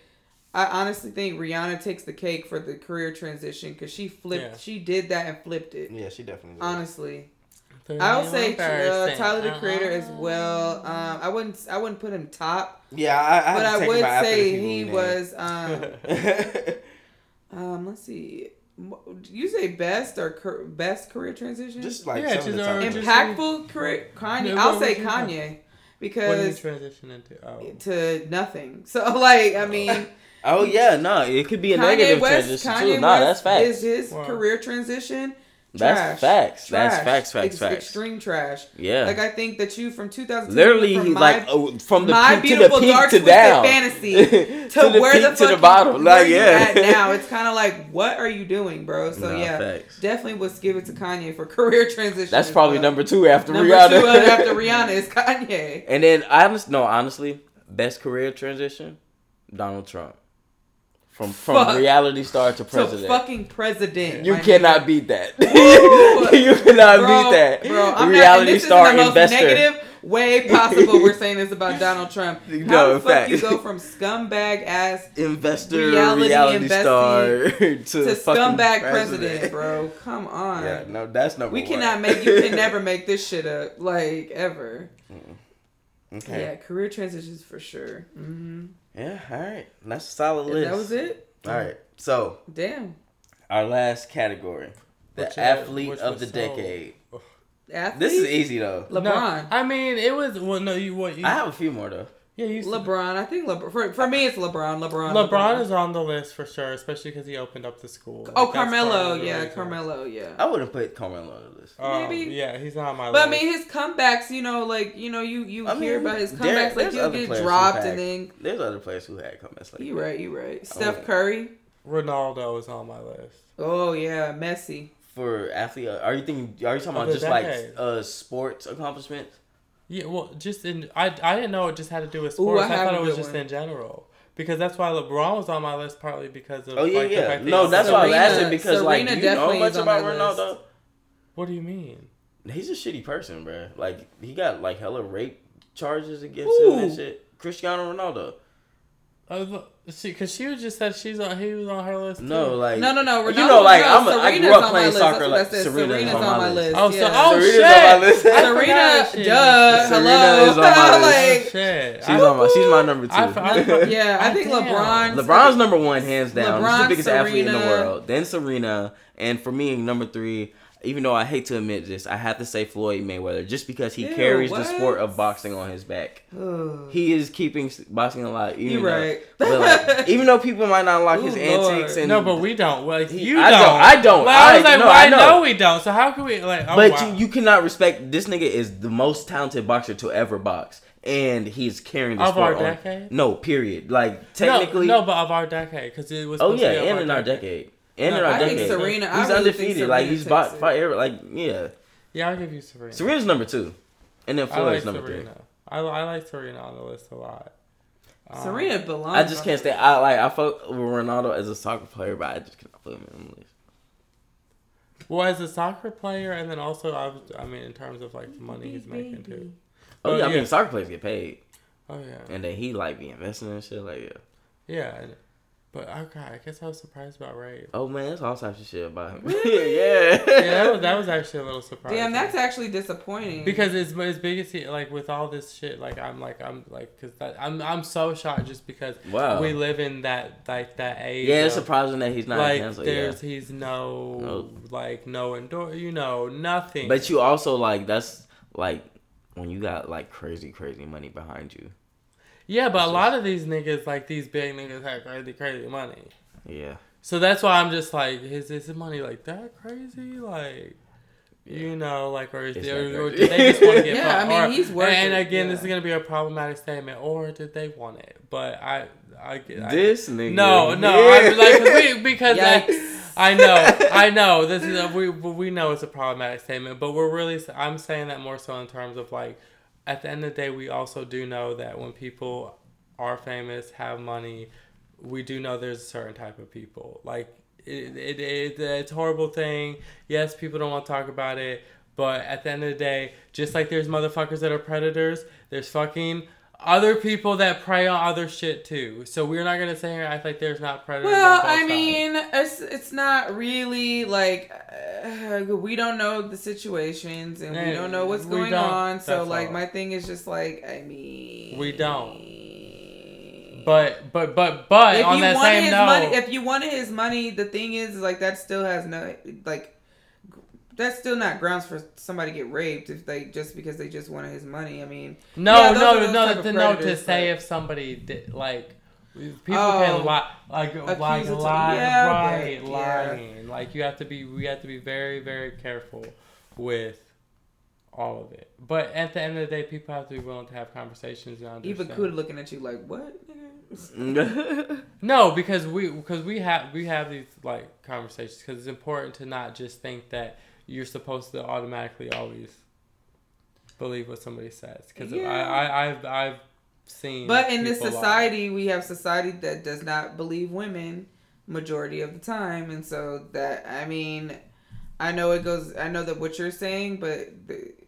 I honestly think Rihanna takes the cake for the career transition because she flipped Yeah. she did that and flipped it. Yeah, she definitely. did. Honestly, I would say uh, Tyler the Creator as well. Um, I wouldn't I wouldn't put him top, Yeah, I, I but I would him out after the say he was um. Um, let's see. You say best or cur- best career transition? just like Yeah, just, the uh, time. just- impactful career. Kanye. Yeah, I'll say would you Kanye what did you because transition into? Oh. to nothing. So like, I mean, oh yeah, no, it could be a Kanye negative West. transition Kanye too. No, that's facts. is his Wow. career transition. That's trash. facts. That's facts, facts, Ex- facts. Extreme trash. Yeah. Like I think that you from 2000 Literally, from my, like oh, from the my peak to the peak dark to down, fantasy to, to, the where peak the to the bottom. Like yeah, at now. It's kind of like, what are you doing, bro? So Nah, yeah, facts. definitely let's give it to Kanye for career transition. That's probably well. number two after Number Rihanna. two after Rihanna is Kanye. and then I honest, no, honestly, best career transition, Donald Trump. From from Fuck. reality star to president. fucking president. you my cannot nigga. beat that. You cannot bro, beat that. Bro, I'm reality not, star is the most investor. negative way possible. We're saying this about Donald Trump. How No, the fuck fact. you go from scumbag ass investor, Reality reality, star to, to scumbag president, bro? Come on. Yeah, no, that's number we one. cannot make you can never make this shit up like ever. Okay. Yeah, career transitions for sure. hmm Yeah. All right. That's a solid And list. that was it. All right. So Damn. our last category, the Which, uh, athlete which of the so- decade. Athlete. This is easy though. LeBron. No, I mean, it was well. No, you what? You, I have a few more though. Yeah, you. LeBron. I think LeBron. For, for me, it's LeBron. LeBron. LeBron is on the list for sure, especially because he opened up the school. Oh, Like, Carmelo. Yeah, reason. Carmelo. Yeah. I wouldn't put Carmelo on the list. Um, Maybe. Yeah, he's not on my list. But I mean, his comebacks, you know, like you know, you you I hear mean, about his there- comebacks, like there's he'll get dropped had- and then There's other players who had comebacks. like you right, you right. Steph yeah. Curry. Ronaldo is on my list. Oh yeah, Messi. For athlete, are you thinking? Are you talking about the just like decade. uh sports accomplishments? Yeah, well, just in I I didn't know it just had to do with Ooh, sports. I I, thought it was just one. in general because that's why LeBron was on my list partly because of Oh yeah, like, the yeah. fact No, he's that's why I asked Serena- asking because like, Serena do you know definitely much about my list. Ronaldo? What do you mean? He's a shitty person, bro. Like he got like hella rape charges against him and shit. Cristiano Ronaldo. Uh, she, cause she was just said she's on. He was on her list. No, like No, no, no. Ronaldo, you know, like no, I'm. A, I Serena's grew up on playing my list. soccer. Like what I said. Serena's, Serena's on, my list. Oh, so Yeah. oh Serena's shit! on my list. I Serena, forgot duh, Serena hello. is on my list. Like, shit! She's I- on my. She's my number two. I- I- yeah, I think. LeBron. LeBron's number one, hands down. He's LeBron, the biggest athlete in the world. Then Serena, and for me, number three. Even though I hate to admit this, I have to say Floyd Mayweather, just because he Ew, carries what? the sport of boxing on his back. Ugh. He is keeping boxing alive. Even You though, right. but like, even though people might not like his Ooh, antics and no, but we don't. Well, you I don't. don't- I don't. Well, I was I- like, no, well, I I know. know. we don't. So how can we like? Oh, but wow. you, you cannot respect this nigga is the most talented boxer to ever box, and he's carrying the Of our sport on. No, period. Like technically, no, no, but of our decade, because it was. oh yeah, to be of and in our decade, and in No, our I think decade, Serena. I he's really undefeated. Think like Serena he's bought fight every like yeah. Yeah, I'll give you Serena. Serena's number two, and then I Floyd's like number Serena. I, I like Serena on the list a lot. Um, Serena belongs. I just can't stay. I like I fuck with Ronaldo as a soccer player, but I just cannot put him on the list. Well, as a soccer player, and then also, I, was, I mean, in terms of like the money he's making too. Oh Oh, yeah, I yeah. mean soccer players get paid, Oh yeah, and then he like be investing and shit. Like yeah. yeah. And- But okay, I guess I was surprised about Ray. Oh man, there's all types of shit about him. Really? yeah. Yeah, that was, that was actually a little surprising. Damn, that's actually disappointing. because it's as big as he like with all this shit. Like I'm like I'm like because I'm I'm so shocked just because Wow. we live in that like that age. yeah, it's of, surprising that he's not like canceled. Yeah. there's he's no, No. like no endor you know nothing. But you also like that's like when you got like crazy, crazy money behind you. Yeah, but a lot of these niggas like these big niggas have crazy crazy money. Yeah. So that's why I'm just like, is is the money like that crazy? Like, you know, like, or is It's they, or, or crazy. did they just want to get? Yeah, I fucked? mean, Or- he's worth And it, again, this is gonna be a problematic statement, or did they want it? But I, I, I This nigga. no, no, Yeah. I, like 'cause we, because I, I know, I know. This is a, we we know it's a problematic statement, but we're really I'm saying that more so in terms of like, at the end of the day, we also do know that when people are famous, have money, we do know there's a certain type of people. Like it, it, it it's a horrible thing. Yes, people don't want to talk about it, but at the end of the day, just like there's motherfuckers that are predators, there's fucking other people that prey on other shit too. So we're not gonna sit here and act like there's not predators. Well, I sides. mean, it's it's not really like uh, we don't know the situations and we don't know what's going on. So like all. my thing is just like I mean We don't. But but but but if on that same his note, money, if you wanted his money, the thing is, is like that still has no like. That's still not grounds for somebody to get raped if they just because they just wanted his money. I mean, no yeah, no no to no to say if somebody did like people Oh. can lie like like lie yeah, right but- lying like you have to be we have to be very very careful with all of it. But at the end of the day, people have to be willing to have conversations and understand. Kuda looking at you like what? No, because we because we have we have these like conversations because it's important to not just think that you're supposed to automatically always believe what somebody says because Yeah. I, I I've I've seen. But in this people lie. society, we have society that does not believe women majority of the time, and so that I mean, I know it goes. I know that what you're saying, but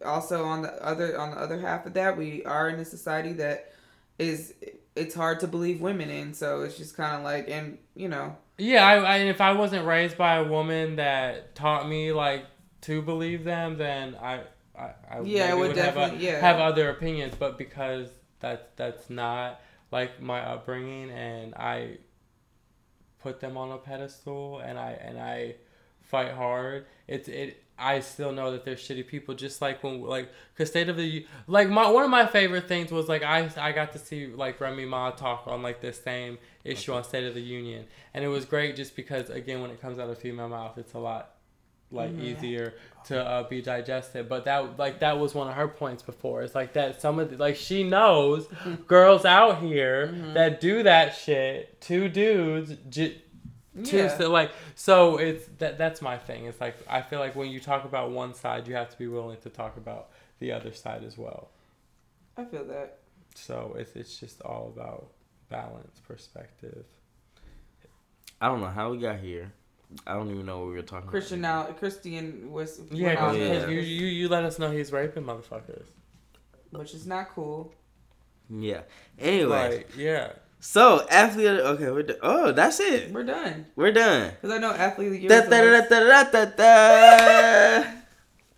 also on the other on the other half of that, we are in a society that is it's hard to believe women in. So it's just kind of like, and you know, Yeah, I, I if I wasn't raised by a woman that taught me like to believe them, then I I, I Yeah, it maybe would have, a- definitely- yeah. have other opinions. But because that's that's not like my upbringing, and I put them on a pedestal, and I and I fight hard. It's it. I still know that they're shitty people, just like when like cause state of the like my one of my favorite things was like I I got to see like Remy Ma talk on like this same issue on State of the Union, and it was great just because again when it comes out of female mouth, it's a lot like Mhm. easier to uh, be digested. But that like that was one of her points before. It's like that some of the, like she knows girls out here Mhm. that do that shit to dudes. J- to yeah, so, like so it's that that's my thing it's like i feel like when you talk about one side you have to be willing to talk about the other side as well I feel that. so it's, it's just all about balance perspective I don't know how we got here. I don't even know what we were talking about. Christian about. now, Christian was yeah went because yeah. there, you, you you let us know he's raping motherfuckers which is not cool. Yeah. Anyway, like yeah So athlete. Okay, we're done. Oh, that's it. We're done. We're done. Because I know athlete of the year. Da, is the da, da, da, da, da, da.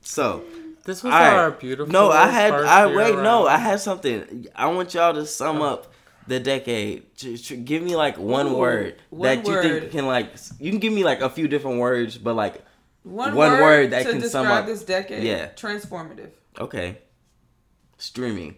So This was All right. our beautiful. no, I had. I year wait. No. I had something. I want y'all to sum up the decade. J- j- Give me like one Ooh, word one that you think word. can like. You can give me like a few different words, but like One, One word, word that to can sum describe up- this decade. Yeah. Transformative. okay, streaming.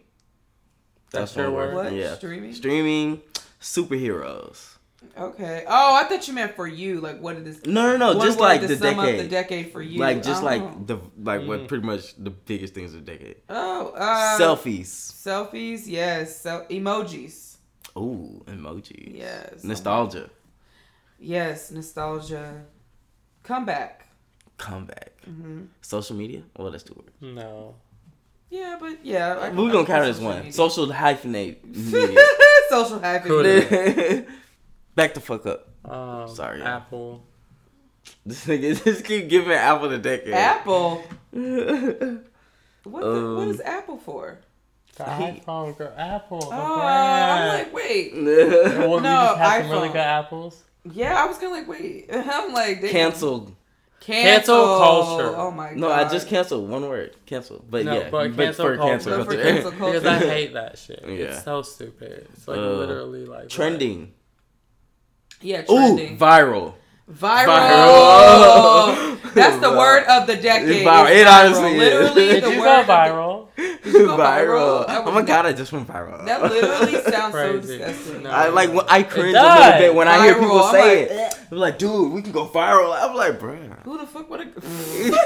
That's one your word? What? Yeah, Streaming? streaming, superheroes. Okay. Oh, I thought you meant for you. Like, what did this? No, no, no. just like the sum up decade. the decade for you. like just Oh. like the like what Mm. pretty much the biggest things of the decade. Oh, uh, Selfies. Selfies, yes. So emojis, Ooh, emojis. yes. Nostalgia. Yes, nostalgia. Comeback. Comeback. hmm Social media. Well, that's two words. No. Yeah, but yeah. I- We're I gonna count it as one. media. Social hyphenate media. social hyphenate. Back the fuck up. Um, Sorry. Apple. This nigga just keep giving Apple the decade. Apple. What, the, what Um, is Apple for? The He- iPhone, girl. Apple. The Oh, brand. I'm like, wait. Well, we No, just have some really iPhone. good apples. Yeah, I was kind of like, wait. I'm like, they- Canceled. Cancel. Cancel culture. Oh my god. No, I just canceled one word. Cancel. But No, yeah, but cancel for cancel culture. But for culture. cancel culture. Because I hate that shit. Yeah. It's so stupid. It's like Uh, literally like Trending. Yeah, Ooh, viral. viral. Viral. That's the word of the decade. It's viral. is It honestly is. Literally, Did the you word go of the- viral? Did you go viral. viral? I Oh would my god, I just went viral. That literally sounds so Crazy. disgusting. No. I like when I cringe a little bit when I hear people I'm say like, it. I'm like, dude, we can go viral. I'm like, bruh. Who the fuck would have?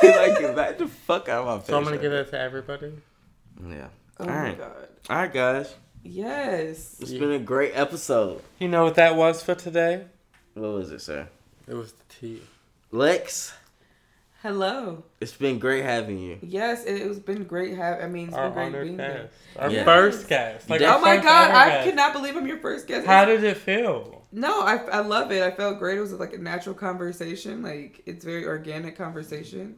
like, get the fuck out of my face. So I'm gonna give that to everybody. Yeah. Oh All my right. god. All right, guys. Yes. It's Yeah. been a great episode. You know what that was for today? What was it, sir? It was the tea. Lex, Hello. it's been great having you. Yes, it, it's been great. Have I mean, it's Our been great being cast. here. Our Yeah. first cast. Like Oh my god, I guest. could not believe I'm your first guest. How did it feel? No, I, I love it. I felt great. It was like a natural conversation. Like it's very organic conversation.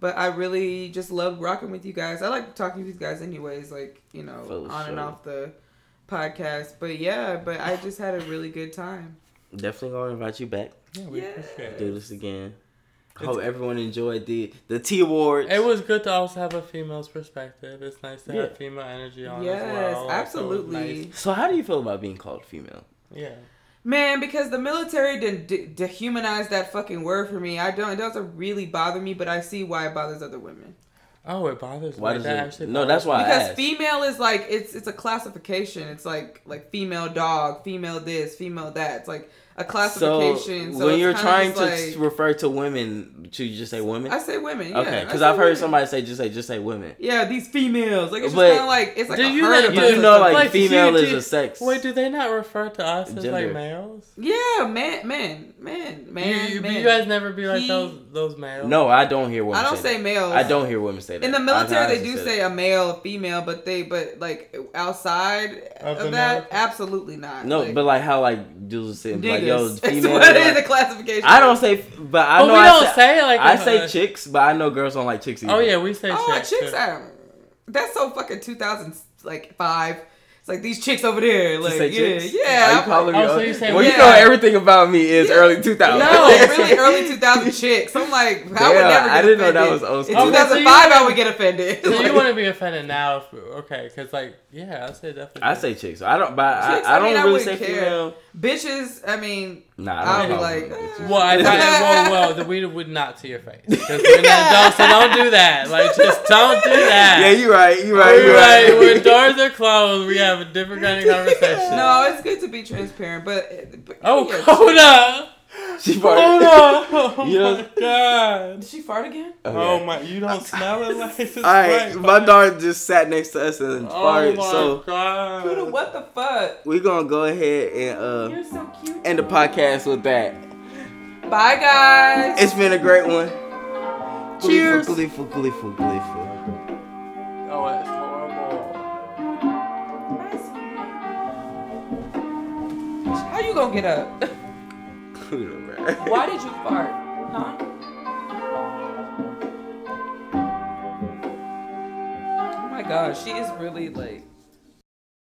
But I really just love rocking with you guys. I like talking to you guys anyways, like, you know, For on and off the podcast. But yeah, but I just had a really good time. Definitely gonna invite you back. Yeah, we Yeah. appreciate it. Do this again. It's- Hope everyone enjoyed the the TEA Awards. It was good to also have a female's perspective. It's nice to Yeah. have female energy on Yes, as well. Like, so absolutely. nice. So how do you feel about being called female? Yeah. Man, because the military didn't de- dehumanize that fucking word for me. I don't. It doesn't really bother me, but I see why it bothers other women. Oh, it bothers Why me. does That it? actually No, that's why because asked. female is like it's it's a classification. It's like like female dog, female this, female that. It's like a classification. So, when you're trying to like, refer to women, should you just say women? I say women. Yeah, okay, because I've heard women. somebody say just say just say women. Yeah, these females. Like it's But- just kind of like it's like Do a you herd not- of You know like Like, female you- is you- a sex. Wait, do they not refer to us as like males? yeah, man, man, man, man. you, you, man. you guys never be like He- those those males. no, I don't hear women. I don't say, say males. I don't hear women say that. In the military, they do say say that. a male, a female, but they, but like outside Of of, that, military? absolutely not. no, but like how like dudes say like yo niggas. It's female. what it is, like- the classification. I don't say, but I But know we I don't say, say like I uh-huh. say chicks, but I know girls don't like chicks. Oh, either. Oh yeah, we say chicks. Oh, chicks. chicks, too. I. That's so fucking 2000, like five. It's like these chicks over there, To like say yeah, chicks? yeah. Are you I'm calling like, me? Oh, so old? you say well, you yeah. know everything about me is Yeah. early 2000. no, really early 2000 chicks. I'm like, I would never. Get I didn't know that was old In school. Okay, so 2005, I would get offended. So you want to be offended now? Okay, because like yeah, I say definitely. I say chicks. I don't, but Chicks, I, I I don't mean, I really say wouldn't care. female. Bitches. I mean, Nah, I I'll don't be like, them bitches. eh. Well, I, I, well, well, the we would not to your face because we're an adult, so don't do that. Like, just don't do that. Yeah, you're right. You're right. You're right. right. When doors are closed, we have a different kind of conversation. no, it's good to be transparent, but, but Oh, yeah, hold up. She farted. up. Oh You know- my god. Did she fart again? Oh my, you don't smell it like it's All right, right, my daughter just sat next to us and Oh farted. my So god. Kuda, what the fuck? we're gonna go ahead and uh You're so cute. end the podcast with that. Bye, guys. It's been a great one. Cheers. Gleeful, gleeful, gleeful, gleeful. Oh, that's horrible. How you gonna get up? Why did you fart? Huh? Oh my gosh, she is really like